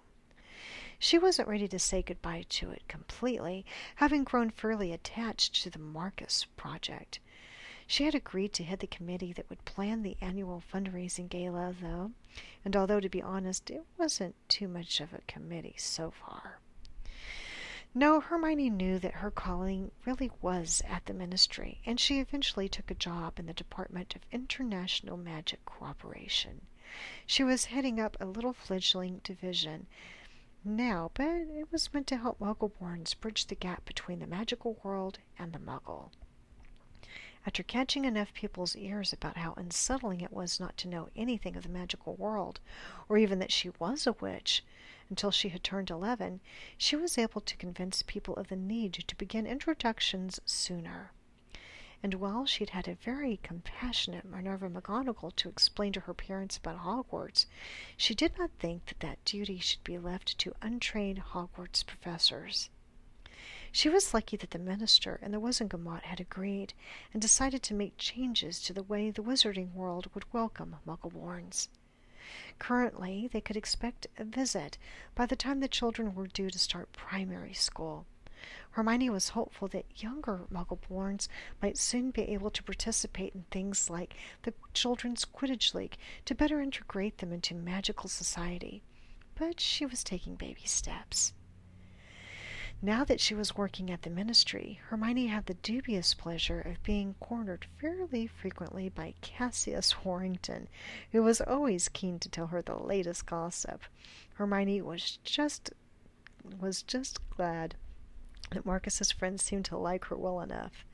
She wasn't ready to say goodbye to it completely, having grown fairly attached to the Marcus project. She had agreed to head the committee that would plan the annual fundraising gala, though, and although, to be honest, it wasn't too much of a committee so far. No, Hermione knew that her calling really was at the ministry, and she eventually took a job in the Department of International Magic Cooperation. She was heading up a little fledgling division now, but it was meant to help Muggleborns bridge the gap between the magical world and the Muggle. After catching enough people's ears about how unsettling it was not to know anything of the magical world, or even that she was a witch, until she had turned eleven, she was able to convince people of the need to begin introductions sooner. And while she'd had a very compassionate Minerva McGonagall to explain to her parents about Hogwarts, she did not think that that duty should be left to untrained Hogwarts professors. She was lucky that the minister and the Wizengamot had agreed and decided to make changes to the way the wizarding world would welcome Muggleborns. Currently, they could expect a visit by the time the children were due to start primary school. Hermione was hopeful that younger Muggleborns might soon be able to participate in things like the Children's Quidditch League to better integrate them into magical society. But she was taking baby steps. Now that she was working at the ministry, Hermione had the dubious pleasure of being cornered fairly frequently by Cassius Warrington, who was always keen to tell her the latest gossip. Hermione was just was just glad that Marcus's friends seemed to like her well enough.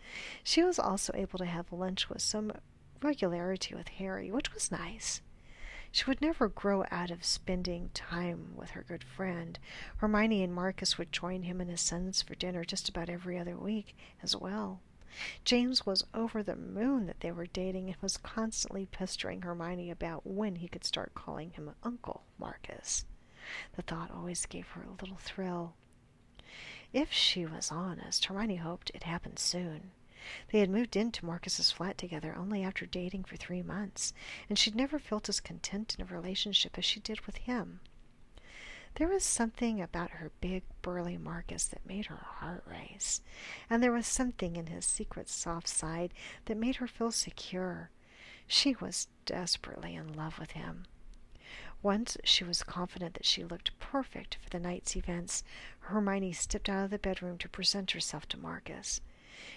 She was also able to have lunch with some regularity with Harry, which was nice. She would never grow out of spending time with her good friend. Hermione and Marcus would join him and his sons for dinner just about every other week as well. James was over the moon that they were dating and was constantly pestering Hermione about when he could start calling him Uncle Marcus. The thought always gave her a little thrill. If she was honest, Hermione hoped it happened soon. They had moved into Marcus's flat together only after dating for three months, and she'd never felt as content in a relationship as she did with him. There was something about her big, burly Marcus that made her heart race, and there was something in his secret soft side that made her feel secure. She was desperately in love with him. Once she was confident that she looked perfect for the night's events, Hermione stepped out of the bedroom to present herself to Marcus.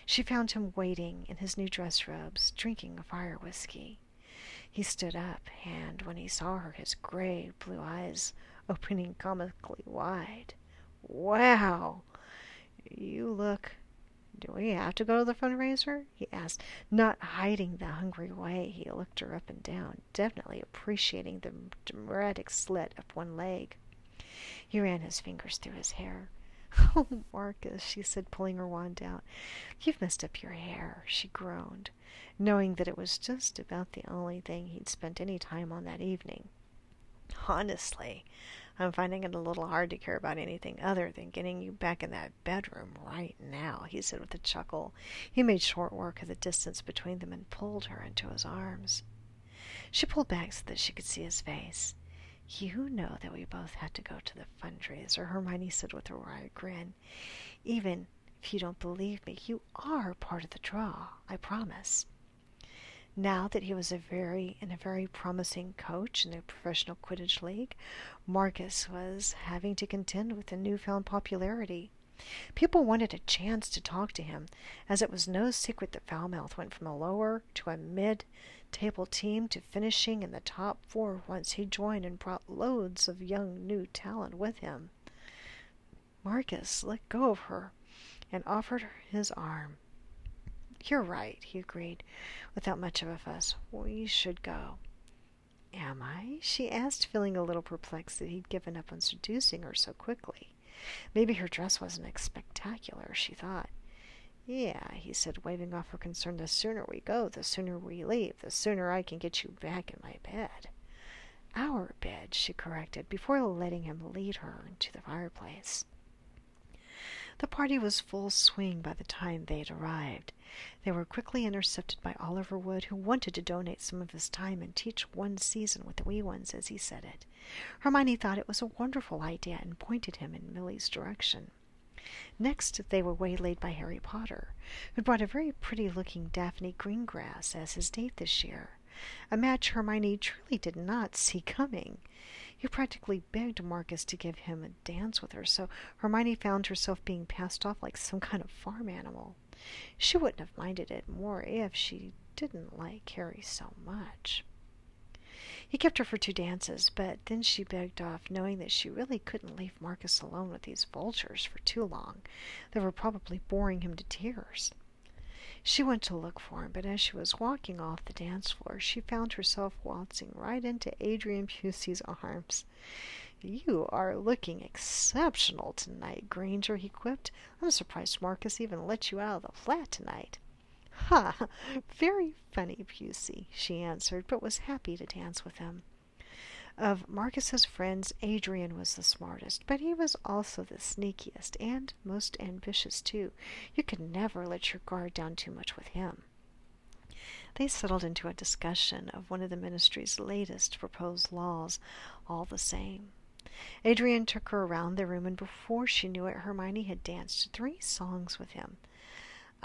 She found him waiting in his new dress robes, drinking a fire whiskey. He stood up, and when he saw her, his gray blue eyes opening comically wide. Wow! You look. Do we have to go to the fundraiser? he asked, not hiding the hungry way he looked her up and down, definitely appreciating the dramatic slit of one leg. He ran his fingers through his hair. Oh, Marcus, she said, pulling her wand out. You've messed up your hair, she groaned, knowing that it was just about the only thing he'd spent any time on that evening. Honestly, I'm finding it a little hard to care about anything other than getting you back in that bedroom right now, he said with a chuckle. He made short work of the distance between them and pulled her into his arms. She pulled back so that she could see his face. You know that we both had to go to the fundraiser, Hermione said with a wry grin. Even if you don't believe me, you are part of the draw, I promise. Now that he was a very and a very promising coach in the professional Quidditch League, Marcus was having to contend with the newfound popularity. People wanted a chance to talk to him, as it was no secret that Falmouth went from a lower to a mid table team to finishing in the top four once he joined and brought loads of young new talent with him. Marcus let go of her and offered her his arm. You're right, he agreed, without much of a fuss. We should go. Am I? she asked, feeling a little perplexed that he'd given up on seducing her so quickly. Maybe her dress wasn't as spectacular, she thought. Yeah, he said, waving off her concern. The sooner we go, the sooner we leave, the sooner I can get you back in my bed. Our bed, she corrected, before letting him lead her into the fireplace. The party was full swing by the time they had arrived. They were quickly intercepted by Oliver Wood, who wanted to donate some of his time and teach one season with the wee ones, as he said it. Hermione thought it was a wonderful idea and pointed him in Milly's direction. Next they were waylaid by Harry Potter, who brought a very pretty looking Daphne Greengrass as his date this year. a match Hermione truly did not see coming. He practically begged Marcus to give him a dance with her, so Hermione found herself being passed off like some kind of farm animal. She wouldn't have minded it more if she didn't like Harry so much. He kept her for two dances, but then she begged off, knowing that she really couldn't leave Marcus alone with these vultures for too long. They were probably boring him to tears. She went to look for him, but as she was walking off the dance floor, she found herself waltzing right into Adrian Pucey's arms. You are looking exceptional tonight, Granger, he quipped. I'm surprised Marcus even let you out of the flat tonight. Ha! Very funny, Pucey, she answered, but was happy to dance with him. Of Marcus's friends, Adrian was the smartest, but he was also the sneakiest and most ambitious, too. You could never let your guard down too much with him. They settled into a discussion of one of the ministry's latest proposed laws, all the same. Adrian took her around the room, and before she knew it, Hermione had danced three songs with him.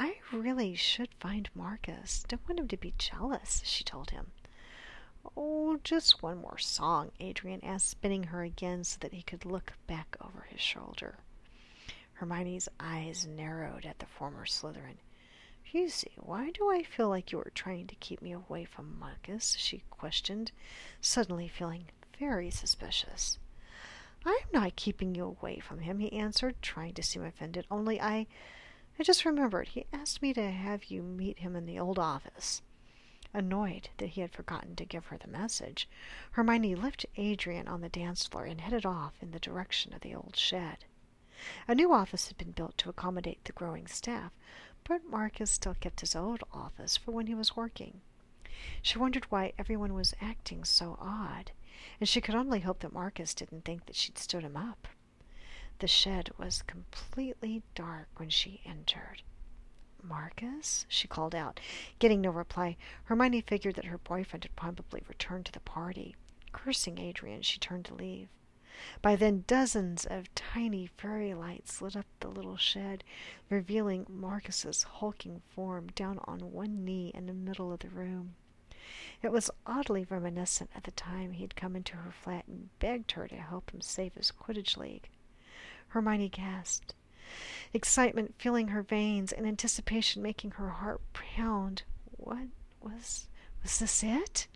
I really should find Marcus. Don't want him to be jealous, she told him. Oh, just one more song, Adrian asked, spinning her again so that he could look back over his shoulder. Hermione's eyes narrowed at the former Slytherin. Pucey, why do I feel like you are trying to keep me away from Marcus? she questioned, suddenly feeling very suspicious. I'm not keeping you away from him, he answered, trying to seem offended. Only I I just remembered he asked me to have you meet him in the old office. Annoyed that he had forgotten to give her the message, Hermione left Adrian on the dance floor and headed off in the direction of the old shed. A new office had been built to accommodate the growing staff, but Marcus still kept his old office for when he was working. She wondered why everyone was acting so odd, and she could only hope that Marcus didn't think that she'd stood him up. The shed was completely dark when she entered. Marcus? she called out. Getting no reply, Hermione figured that her boyfriend had probably returned to the party. Cursing Adrian, she turned to leave. By then, dozens of tiny fairy lights lit up the little shed, revealing Marcus's hulking form down on one knee in the middle of the room. It was oddly reminiscent of the time he had come into her flat and begged her to help him save his Quidditch league. Hermione gasped, excitement filling her veins and anticipation making her heart pound. What was was this it?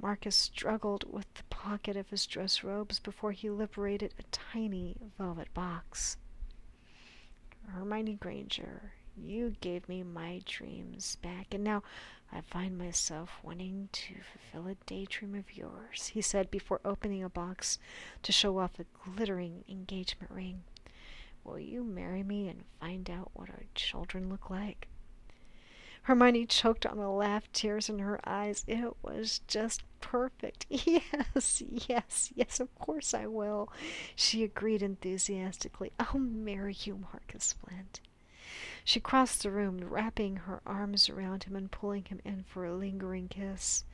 Marcus struggled with the pocket of his dress robes before he liberated a tiny velvet box. Hermione Granger, you gave me my dreams back, and now I find myself wanting to fulfill a daydream of yours, he said before opening a box to show off a glittering engagement ring. Will you marry me and find out what our children look like? Hermione choked on a laugh, tears in her eyes. It was just perfect. Yes, yes, yes, of course I will, she agreed enthusiastically. I'll marry you, Marcus Flint. She crossed the room, wrapping her arms around him and pulling him in for a lingering kiss.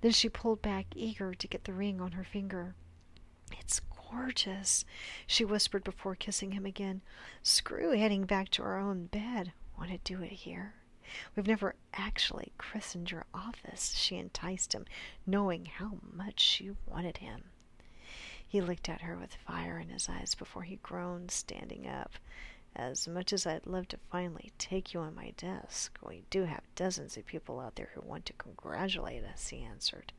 Then she pulled back, eager to get the ring on her finger. It's gorgeous, she whispered before kissing him again. Screw heading back to our own bed. Want to do it here? We've never actually christened your office, she enticed him, knowing how much she wanted him. He looked at her with fire in his eyes before he groaned, standing up. As much as I'd love to finally take you on my desk, we do have dozens of people out there who want to congratulate us, he answered.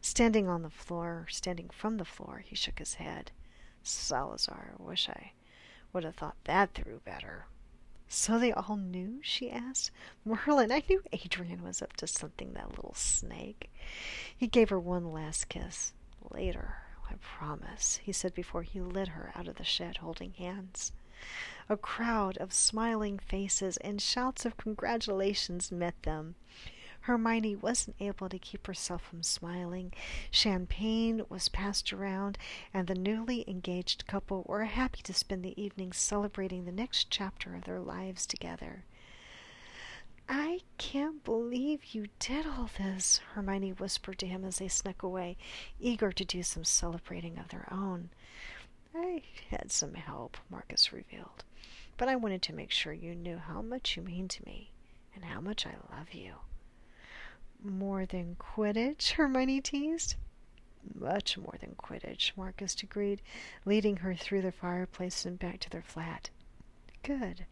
Standing on the floor, standing from the floor, he shook his head. Salazar, I wish I would have thought that through better. So they all knew? she asked. Merlin, I knew Adrian was up to something, that little snake. He gave her one last kiss. Later, I promise, he said before he led her out of the shed, holding hands. A crowd of smiling faces and shouts of congratulations met them. Hermione wasn't able to keep herself from smiling. Champagne was passed around, and the newly engaged couple were happy to spend the evening celebrating the next chapter of their lives together. I can't believe you did all this, Hermione whispered to him as they snuck away, eager to do some celebrating of their own. I had some help, Marcus revealed but I wanted to make sure you knew how much you mean to me and how much I love you. more than Quidditch, Hermione teased. Much more than Quidditch, Marcus agreed, leading her through the fireplace and back to their flat. Good,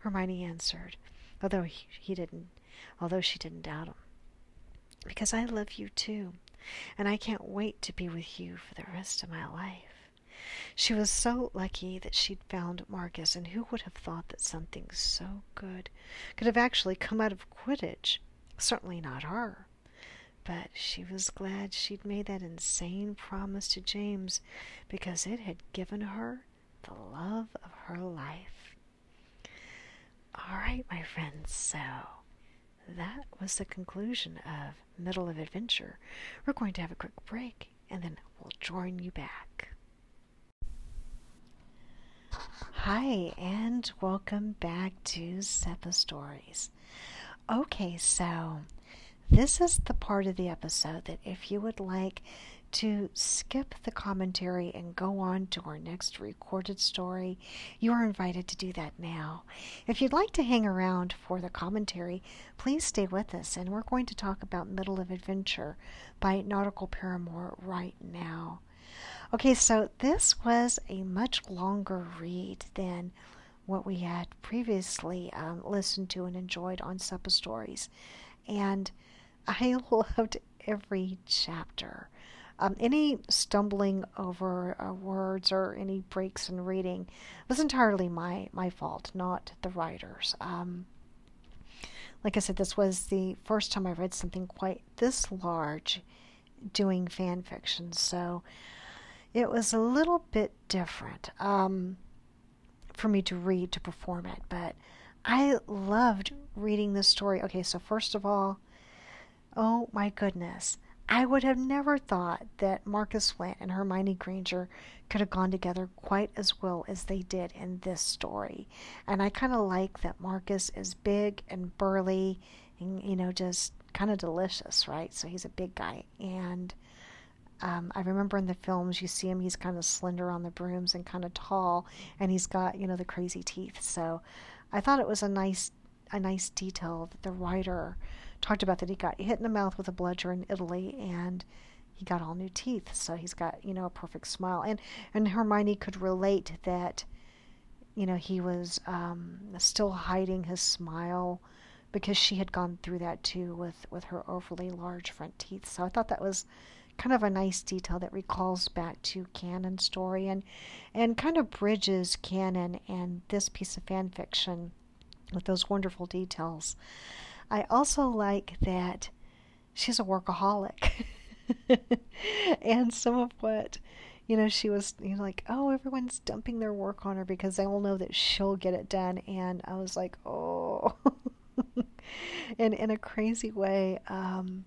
Hermione answered, although he, he didn't, although she didn't doubt him. Because I love you too, and I can't wait to be with you for the rest of my life. She was so lucky that she'd found Marcus, and who would have thought that something so good could have actually come out of Quidditch? Certainly not her. But she was glad she'd made that insane promise to James because it had given her the love of her life. All right, my friends, so that was the conclusion of Middle of Adventure. We're going to have a quick break and then we'll join you back. Hi, and welcome back to Seppa Stories. Okay, so this is the part of the episode that if you would like to skip the commentary and go on to our next recorded story, you are invited to do that now. If you'd like to hang around for the commentary, please stay with us, and we're going to talk about Middle of Adventure by Nautical Paramour right now. Okay, so this was a much longer read than what we had previously um, listened to and enjoyed on Seppa Stories. And I loved every chapter. Um, any stumbling over uh, words or any breaks in reading was entirely my, my fault, not the writer's. Um, like I said, this was the first time I read something quite this large doing fan fiction, so it was a little bit different um, for me to read to perform it, but I loved reading this story. Okay, so first of all, Oh my goodness. I would have never thought that Marcus Flint and Hermione Granger could have gone together quite as well as they did in this story. And I kind of like that Marcus is big and burly and, you know, just kind of delicious, right? So he's a big guy. And um, I remember in the films, you see him, he's kind of slender on the brooms and kind of tall, and he's got, you know, the crazy teeth. So I thought it was a nice, a nice detail that the writer talked about that he got hit in the mouth with a bludger in Italy and he got all new teeth. So he's got, you know, a perfect smile. And and Hermione could relate that, you know, he was um, still hiding his smile because she had gone through that too with, with her overly large front teeth. So I thought that was kind of a nice detail that recalls back to canon story and and kind of bridges canon and this piece of fan fiction with those wonderful details. I also like that she's a workaholic. and some of what you know she was you know like oh everyone's dumping their work on her because they all know that she'll get it done and i was like oh and in a crazy way um,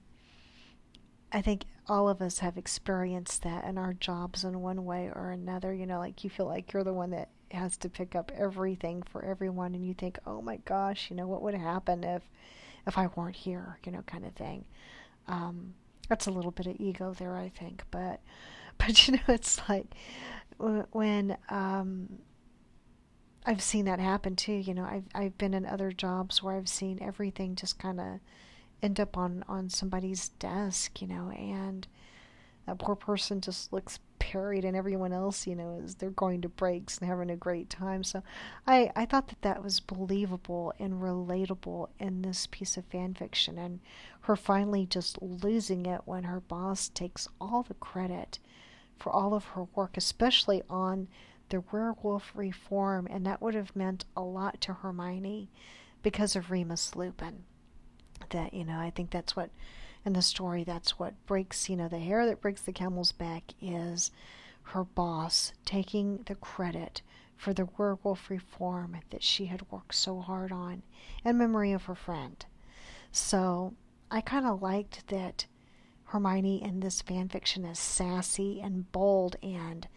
i think all of us have experienced that in our jobs in one way or another you know like you feel like you're the one that has to pick up everything for everyone and you think oh my gosh you know what would happen if if I weren't here, you know, kind of thing. Um, that's a little bit of ego there, I think, but but you know, it's like when um, I've seen that happen too. You know, I've I've been in other jobs where I've seen everything just kind of end up on on somebody's desk, you know, and that poor person just looks parried and everyone else, you know, is they're going to breaks and having a great time. So I, I thought that that was believable and relatable in this piece of fan fiction and her finally just losing it when her boss takes all the credit for all of her work, especially on the werewolf reform, and that would have meant a lot to Hermione because of Remus Lupin. That, you know, I think that's what in the story that's what breaks you know the hair that breaks the camel's back is her boss taking the credit for the werewolf reform that she had worked so hard on in memory of her friend. So i kind of liked that hermione in this fan fiction is sassy and bold and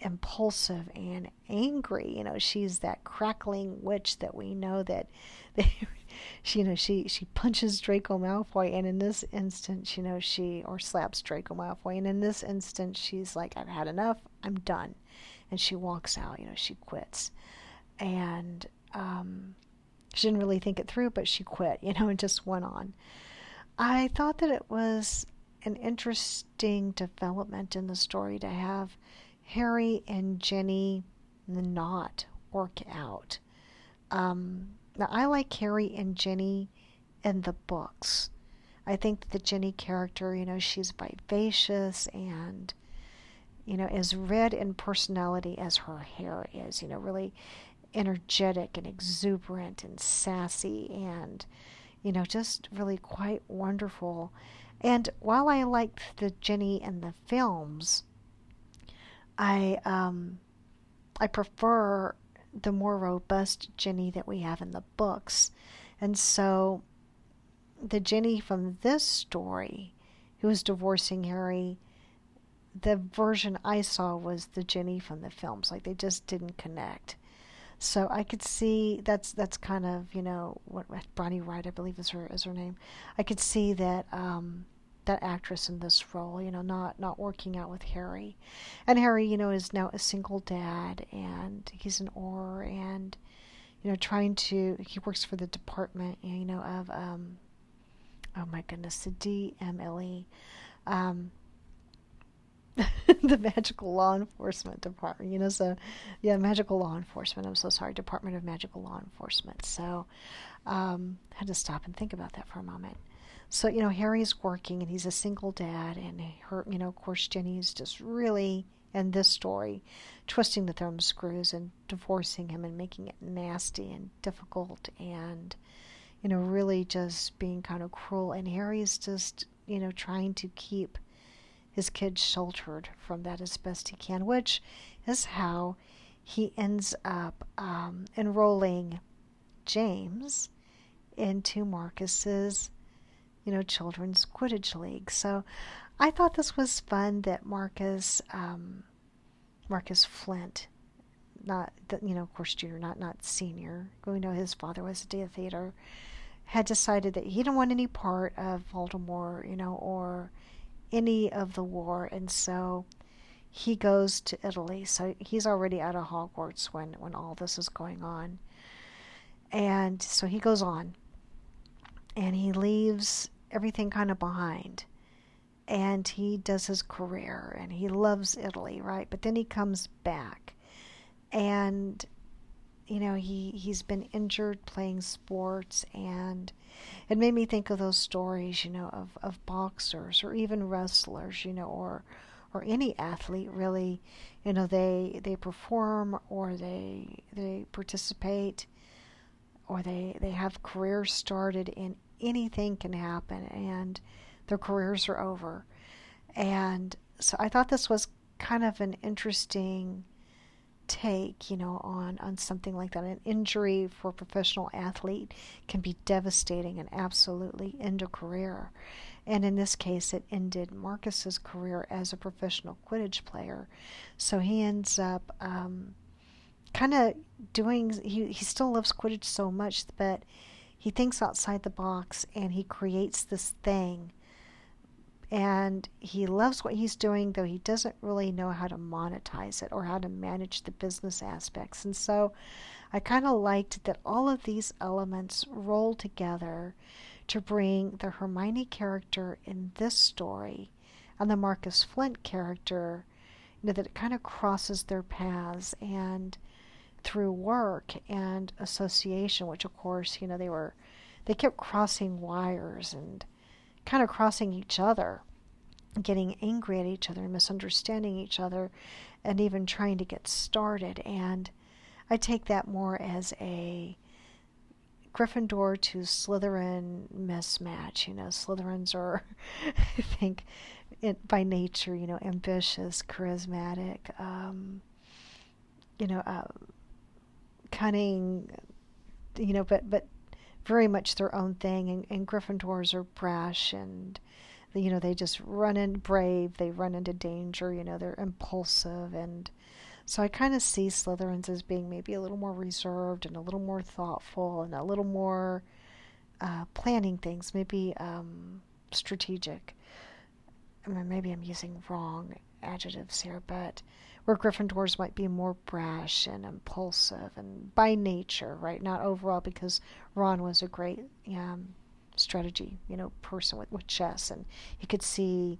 impulsive and angry. You know she's that crackling witch that we know that she you know she she punches Draco Malfoy and in this instance you know she or slaps Draco Malfoy and in this instance she's like I've had enough. I'm done. And she walks out you know she quits. And um, she didn't really think it through but she quit you know and just went on. I thought that it was an interesting development in the story to have Harry and Ginny not work out. Um, now, I like Harry and Ginny in the books. I think the Ginny character, you know, she's vivacious and, you know, as red in personality as her hair is, you know, really energetic and exuberant and sassy and, you know, just really quite wonderful. And while I liked the Ginny in the films, I um, I prefer the more robust Ginny that we have in the books, and so the Ginny from this story, who was divorcing Harry, the version I saw was the Ginny from the films. Like they just didn't connect. So I could see that's that's kind of you know what Bonnie Wright I believe is her is her name. I could see that um, that actress in this role, you know, not not working out with Harry, and Harry, you know, is now a single dad and he's an Auror and you know trying to he works for the department you know of um, oh my goodness the DMLE. Um, the magical law enforcement department you know so yeah magical law enforcement. I'm so sorry department of magical law enforcement. So um had to stop and think about that for a moment so you know harry's working and he's a single dad and her you know of course ginny's just really in this story twisting the thumb screws and divorcing him and making it nasty and difficult and you know really just being kind of cruel. And harry's just you know trying to keep his kids sheltered from that as best he can, which is how he ends up um, enrolling James into Marcus's, you know, children's Quidditch league. So I thought this was fun that Marcus, um, Marcus Flint, not you know, of course, junior, not not senior. We know his father was a Death had decided that he didn't want any part of Voldemort, you know, or any of the war, and so he goes to Italy. So he's already out of Hogwarts when when all this is going on, and so he goes on, and he leaves everything kind of behind, and he does his career, and he loves Italy, right? But then he comes back, and you know he he's been injured playing sports and it made me think of those stories you know of of boxers or even wrestlers you know or or any athlete really. You know they they perform or they they participate or they they have careers started and anything can happen and their careers are over and so I thought this was kind of an interesting take, you know, on, on something like that. An injury for a professional athlete can be devastating and absolutely end a career. And in this case, it ended Marcus's career as a professional Quidditch player. So he ends up um, kind of doing, he, he still loves Quidditch so much, but he thinks outside the box and he creates this thing and he loves what he's doing, though he doesn't really know how to monetize it or how to manage the business aspects. And so I kind of liked that all of these elements roll together to bring the Hermione character in this story and the Marcus Flint character, you know, that it kind of crosses their paths and through work and association, which of course, you know, they were, they kept crossing wires and kind of crossing each other, getting angry at each other, misunderstanding each other, and even trying to get started. And I take that more as a Gryffindor to Slytherin mismatch. You know, Slytherins are, I think, it, by nature, you know, ambitious, charismatic, um, you know, uh, cunning, you know, but but very much their own thing, and, and Gryffindors are brash and you know they just run in brave, they run into danger, you know they're impulsive, and so I kind of see Slytherins as being maybe a little more reserved and a little more thoughtful and a little more uh, planning things, maybe um, strategic. I mean, maybe I'm using wrong adjectives here, but where Gryffindors might be more brash and impulsive and by nature, right? Not overall because Ron was a great um, strategy, you know, person with, with chess, and he could see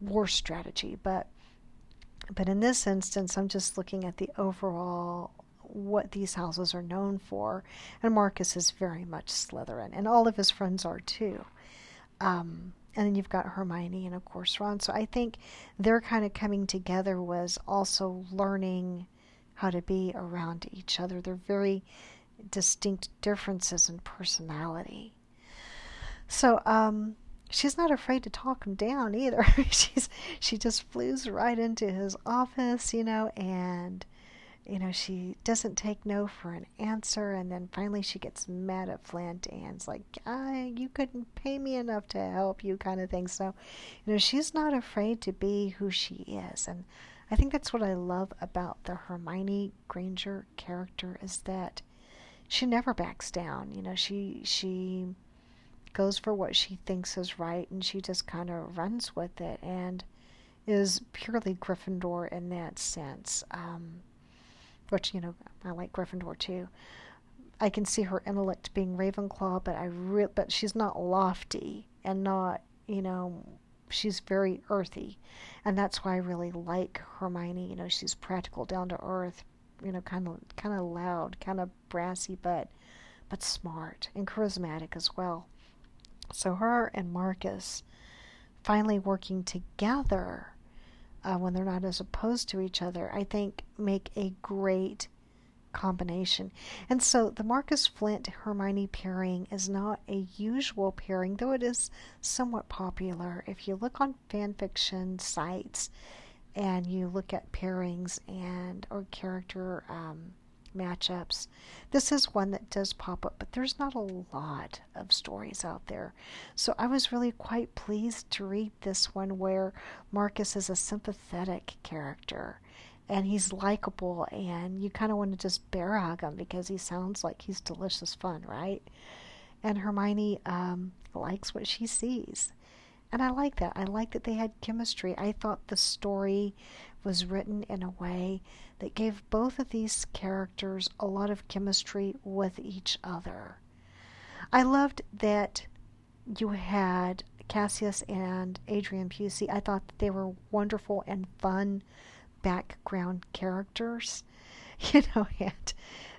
war strategy. But but in this instance, I'm just looking at the overall what these houses are known for, and Marcus is very much Slytherin, and all of his friends are too. Um, and then you've got Hermione and of course Ron. So I think their kind of coming together was also learning how to be around each other. They're very distinct differences in personality. So um, she's not afraid to talk him down either. she's she just flews right into his office, you know, and you know she doesn't take no for an answer. And then finally she gets mad at Flint and's like, I, "You couldn't pay me enough to help you," kind of thing. So, you know, she's not afraid to be who she is, and I think that's what I love about the Hermione Granger character is that she never backs down. You know, she she goes for what she thinks is right and she just kind of runs with it and is purely Gryffindor in that sense. Um, which you know I like Gryffindor too. I can see her intellect being Ravenclaw, but I re- but she's not lofty and not you know she's very earthy, and that's why I really like Hermione. You know, she's practical, down to earth, you know, kind of kind of loud, kind of brassy, but but smart and charismatic as well. So her and Marcus finally working together uh, when they're not as opposed to each other, I think make a great combination. And so the Marcus Flint Hermione pairing is not a usual pairing, though it is somewhat popular. If you look on fanfiction sites and you look at pairings and or character um, matchups. This is one that does pop up, but there's not a lot of stories out there. So I was really quite pleased to read this one where Marcus is a sympathetic character and he's likable and you kind of want to just bear hug him because he sounds like he's delicious fun, right? And Hermione um, likes what she sees. And I like that. I like that they had chemistry. I thought the story was written in a way that gave both of these characters a lot of chemistry with each other. I loved that you had Cassius and Adrian Pucey. I thought that they were wonderful and fun background characters. You know, and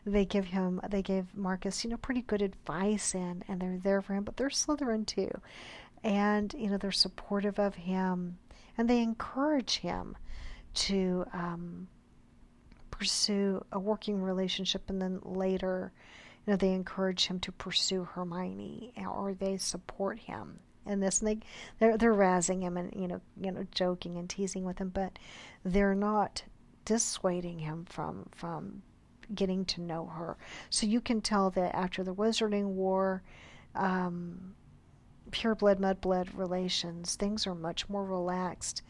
they give him they gave Marcus, you know, pretty good advice and and they're there for him, but they're Slytherin too. And, you know, they're supportive of him and they encourage him to um, pursue a working relationship, and then later, you know, they encourage him to pursue Hermione, or they support him in this. And they they're they're razzing him and you know you know joking and teasing with him, but they're not dissuading him from from getting to know her. So you can tell that after the Wizarding War. Um, pure blood, mudblood relations, things are much more relaxed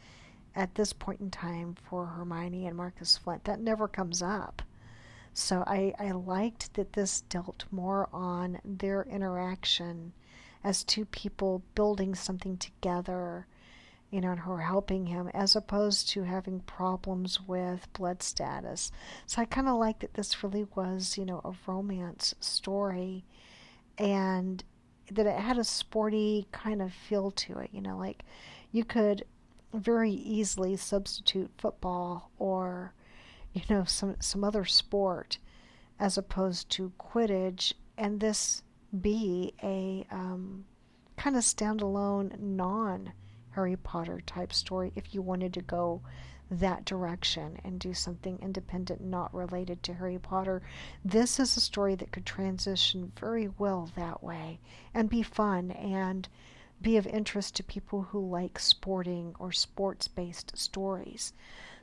at this point in time for Hermione and Marcus Flint. That never comes up. So I, I liked that this dealt more on their interaction as two people building something together, you know, and her helping him, as opposed to having problems with blood status. So I kind of like that this really was, you know, a romance story and that it had a sporty kind of feel to it, you know, like you could very easily substitute football or you know some some other sport as opposed to Quidditch, and this be a um, kind of standalone non Harry Potter type story if you wanted to go that direction and do something independent not related to Harry Potter. This is a story that could transition very well that way and be fun and be of interest to people who like sporting or sports based stories.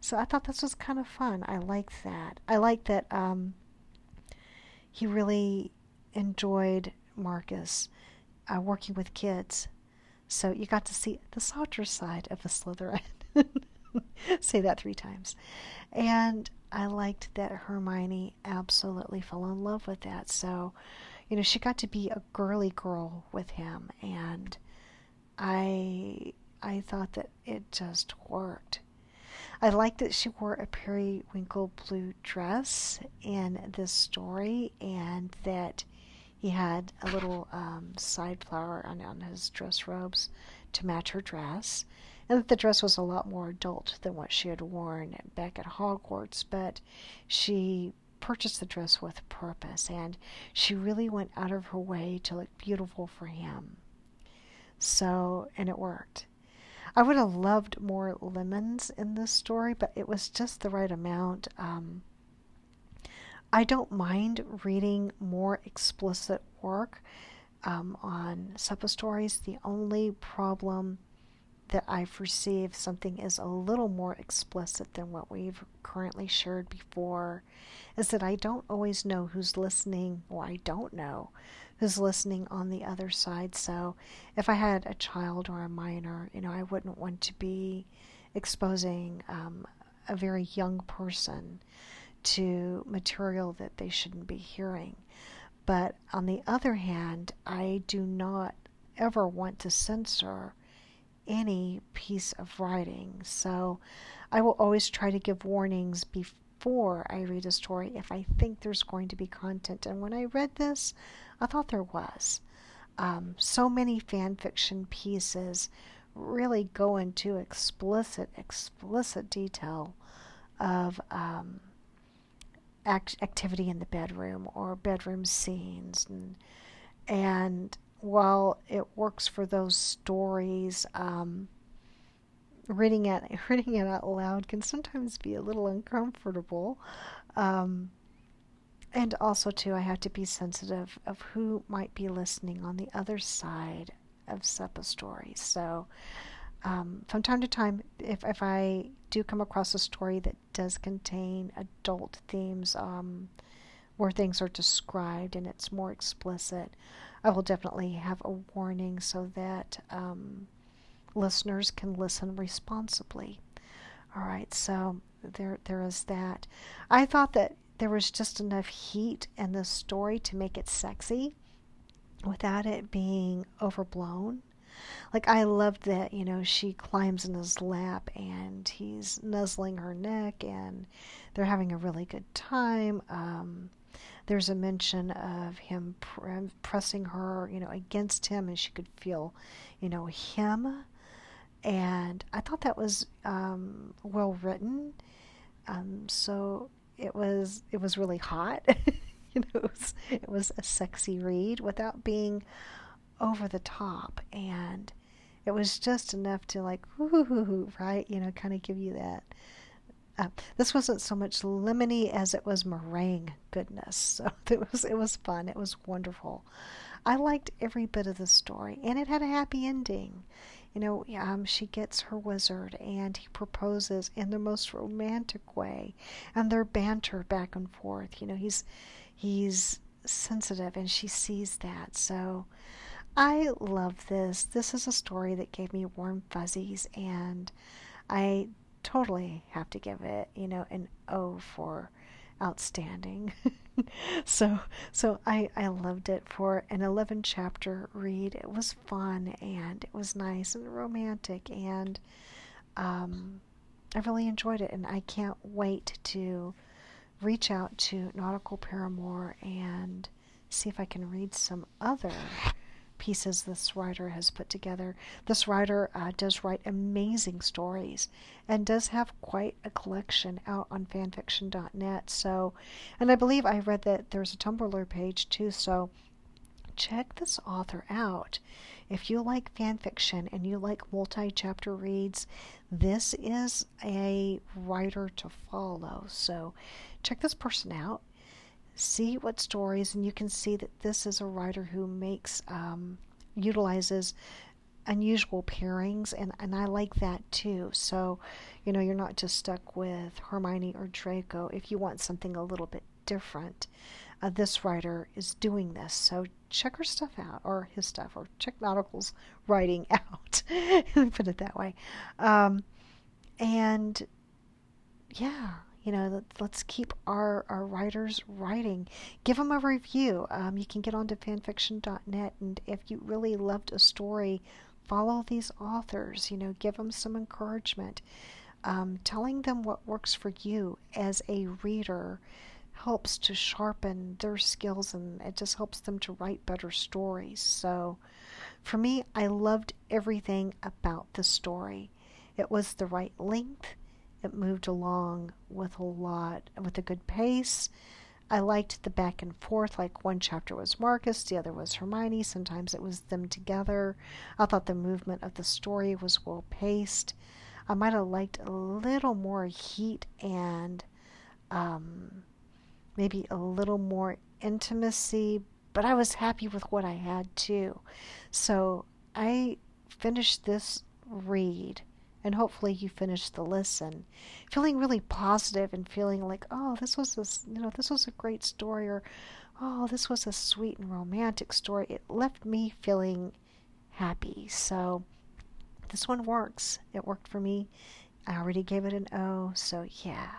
So I thought this was kind of fun. I liked that. I like that um, he really enjoyed Marcus uh, working with kids. So you got to see the softer side of a Slytherin. Say that three times. And I liked that Hermione absolutely fell in love with that. So, you know, she got to be a girly girl with him and I I thought that it just worked. I liked that she wore a periwinkle blue dress in this story and that he had a little um, side flower on, on his dress robes to match her dress, and that the dress was a lot more adult than what she had worn back at Hogwarts, but she purchased the dress with purpose, and she really went out of her way to look beautiful for him. So, and it worked. I would have loved more lemons in this story, but it was just the right amount. Um, I don't mind reading more explicit work um, on SEPA stories. The only problem that I've received something is a little more explicit than what we've currently shared before is that I don't always know who's listening, or I don't know who's listening on the other side. So if I had a child or a minor, you know, I wouldn't want to be exposing um, a very young person to material that they shouldn't be hearing. But on the other hand, I do not ever want to censor any piece of writing. So I will always try to give warnings before I read a story if I think there's going to be content. And when I read this, I thought there was. Um, so many fan fiction pieces really go into explicit, explicit detail of um, act- activity in the bedroom or bedroom scenes, and, and while it works for those stories, um, reading it reading it out loud can sometimes be a little uncomfortable. Um, and also too, I have to be sensitive of who might be listening on the other side of SEPA stories. So, um, from time to time, if if I do come across a story that does contain adult themes, um, where things are described and it's more explicit, I will definitely have a warning so that um, listeners can listen responsibly. All right, so there there is that. I thought that there was just enough heat in the story to make it sexy without it being overblown. Like I loved that, you know, she climbs in his lap and he's nuzzling her neck and they're having a really good time. Um, there's a mention of him pr- pressing her, you know, against him, and she could feel, you know, him. And I thought that was um, well written. Um, so it was it was really hot. you know, it was, it was a sexy read without being over the top, and it was just enough to like, right? You know, kind of give you that uh, this wasn't so much lemony as it was meringue goodness. So it was it was fun. It was wonderful. I liked every bit of the story, and it had a happy ending. You know, um, she gets her wizard, and he proposes in the most romantic way, and their banter back and forth. You know, he's he's sensitive, and she sees that. So I love this. This is a story that gave me warm fuzzies, and I totally have to give it, you know, an O for outstanding. so so I I loved it for an 11 chapter read. It was fun and it was nice and romantic and um, I really enjoyed it and I can't wait to reach out to Nautical Paramour and see if I can read some other pieces this writer has put together. This writer uh, does write amazing stories and does have quite a collection out on fanfiction.net. So, and I believe I read that there's a Tumblr page too. So, check this author out. If you like fanfiction and you like multi chapter reads, this is a writer to follow. So, check this person out see what stories, and you can see that this is a writer who makes um, utilizes unusual pairings, and and I like that too. So, you know, you're not just stuck with Hermione or Draco. If you want something a little bit different, uh, this writer is doing this. So check her stuff out, or his stuff, or check Nautical's writing out. Put it that way. Um, and yeah, you know, let's keep our, our writers writing. Give them a review. Um, you can get onto fanfiction.net, and if you really loved a story, follow these authors. You know, give them some encouragement. Um, telling them what works for you as a reader helps to sharpen their skills and it just helps them to write better stories. So for me, I loved everything about the story. It was the right length. It moved along with a lot, with a good pace. I liked the back and forth, like one chapter was Marcus, the other was Hermione. Sometimes it was them together. I thought the movement of the story was well paced. I might have liked a little more heat and um, maybe a little more intimacy, but I was happy with what I had too. So I finished this read and hopefully you finish the listen. Feeling really positive and feeling like oh this was a you know this was a great story or oh this was a sweet and romantic story. It left me feeling happy. So this one works. It worked for me. I already gave it an o so yeah.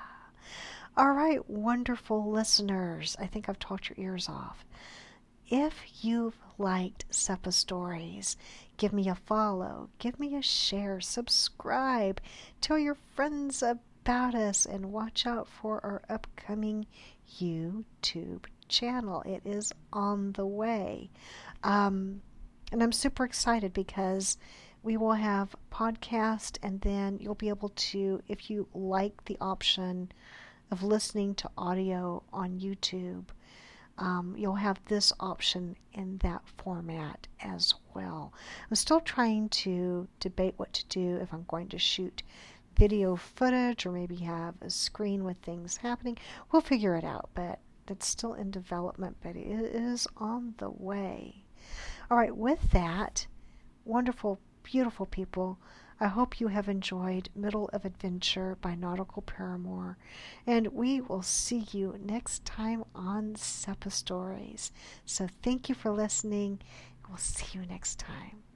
All right wonderful listeners. I think i've talked your ears off. If you've liked SEPA stories, give me a follow, give me a share, subscribe, tell your friends about us, and watch out for our upcoming YouTube channel. It is on the way. Um, and I'm super excited because we will have podcast and then you'll be able to if you like the option of listening to audio on YouTube um, you'll have this option in that format as well. I'm still trying to debate what to do if I'm going to shoot video footage or maybe have a screen with things happening. We'll figure it out, but it's still in development, but it is on the way. All right, with that, wonderful, beautiful people. I hope you have enjoyed Middle of Adventure by Nautical Paramour, and we will see you next time on SEPA Stories. So thank you for listening. We'll see you next time.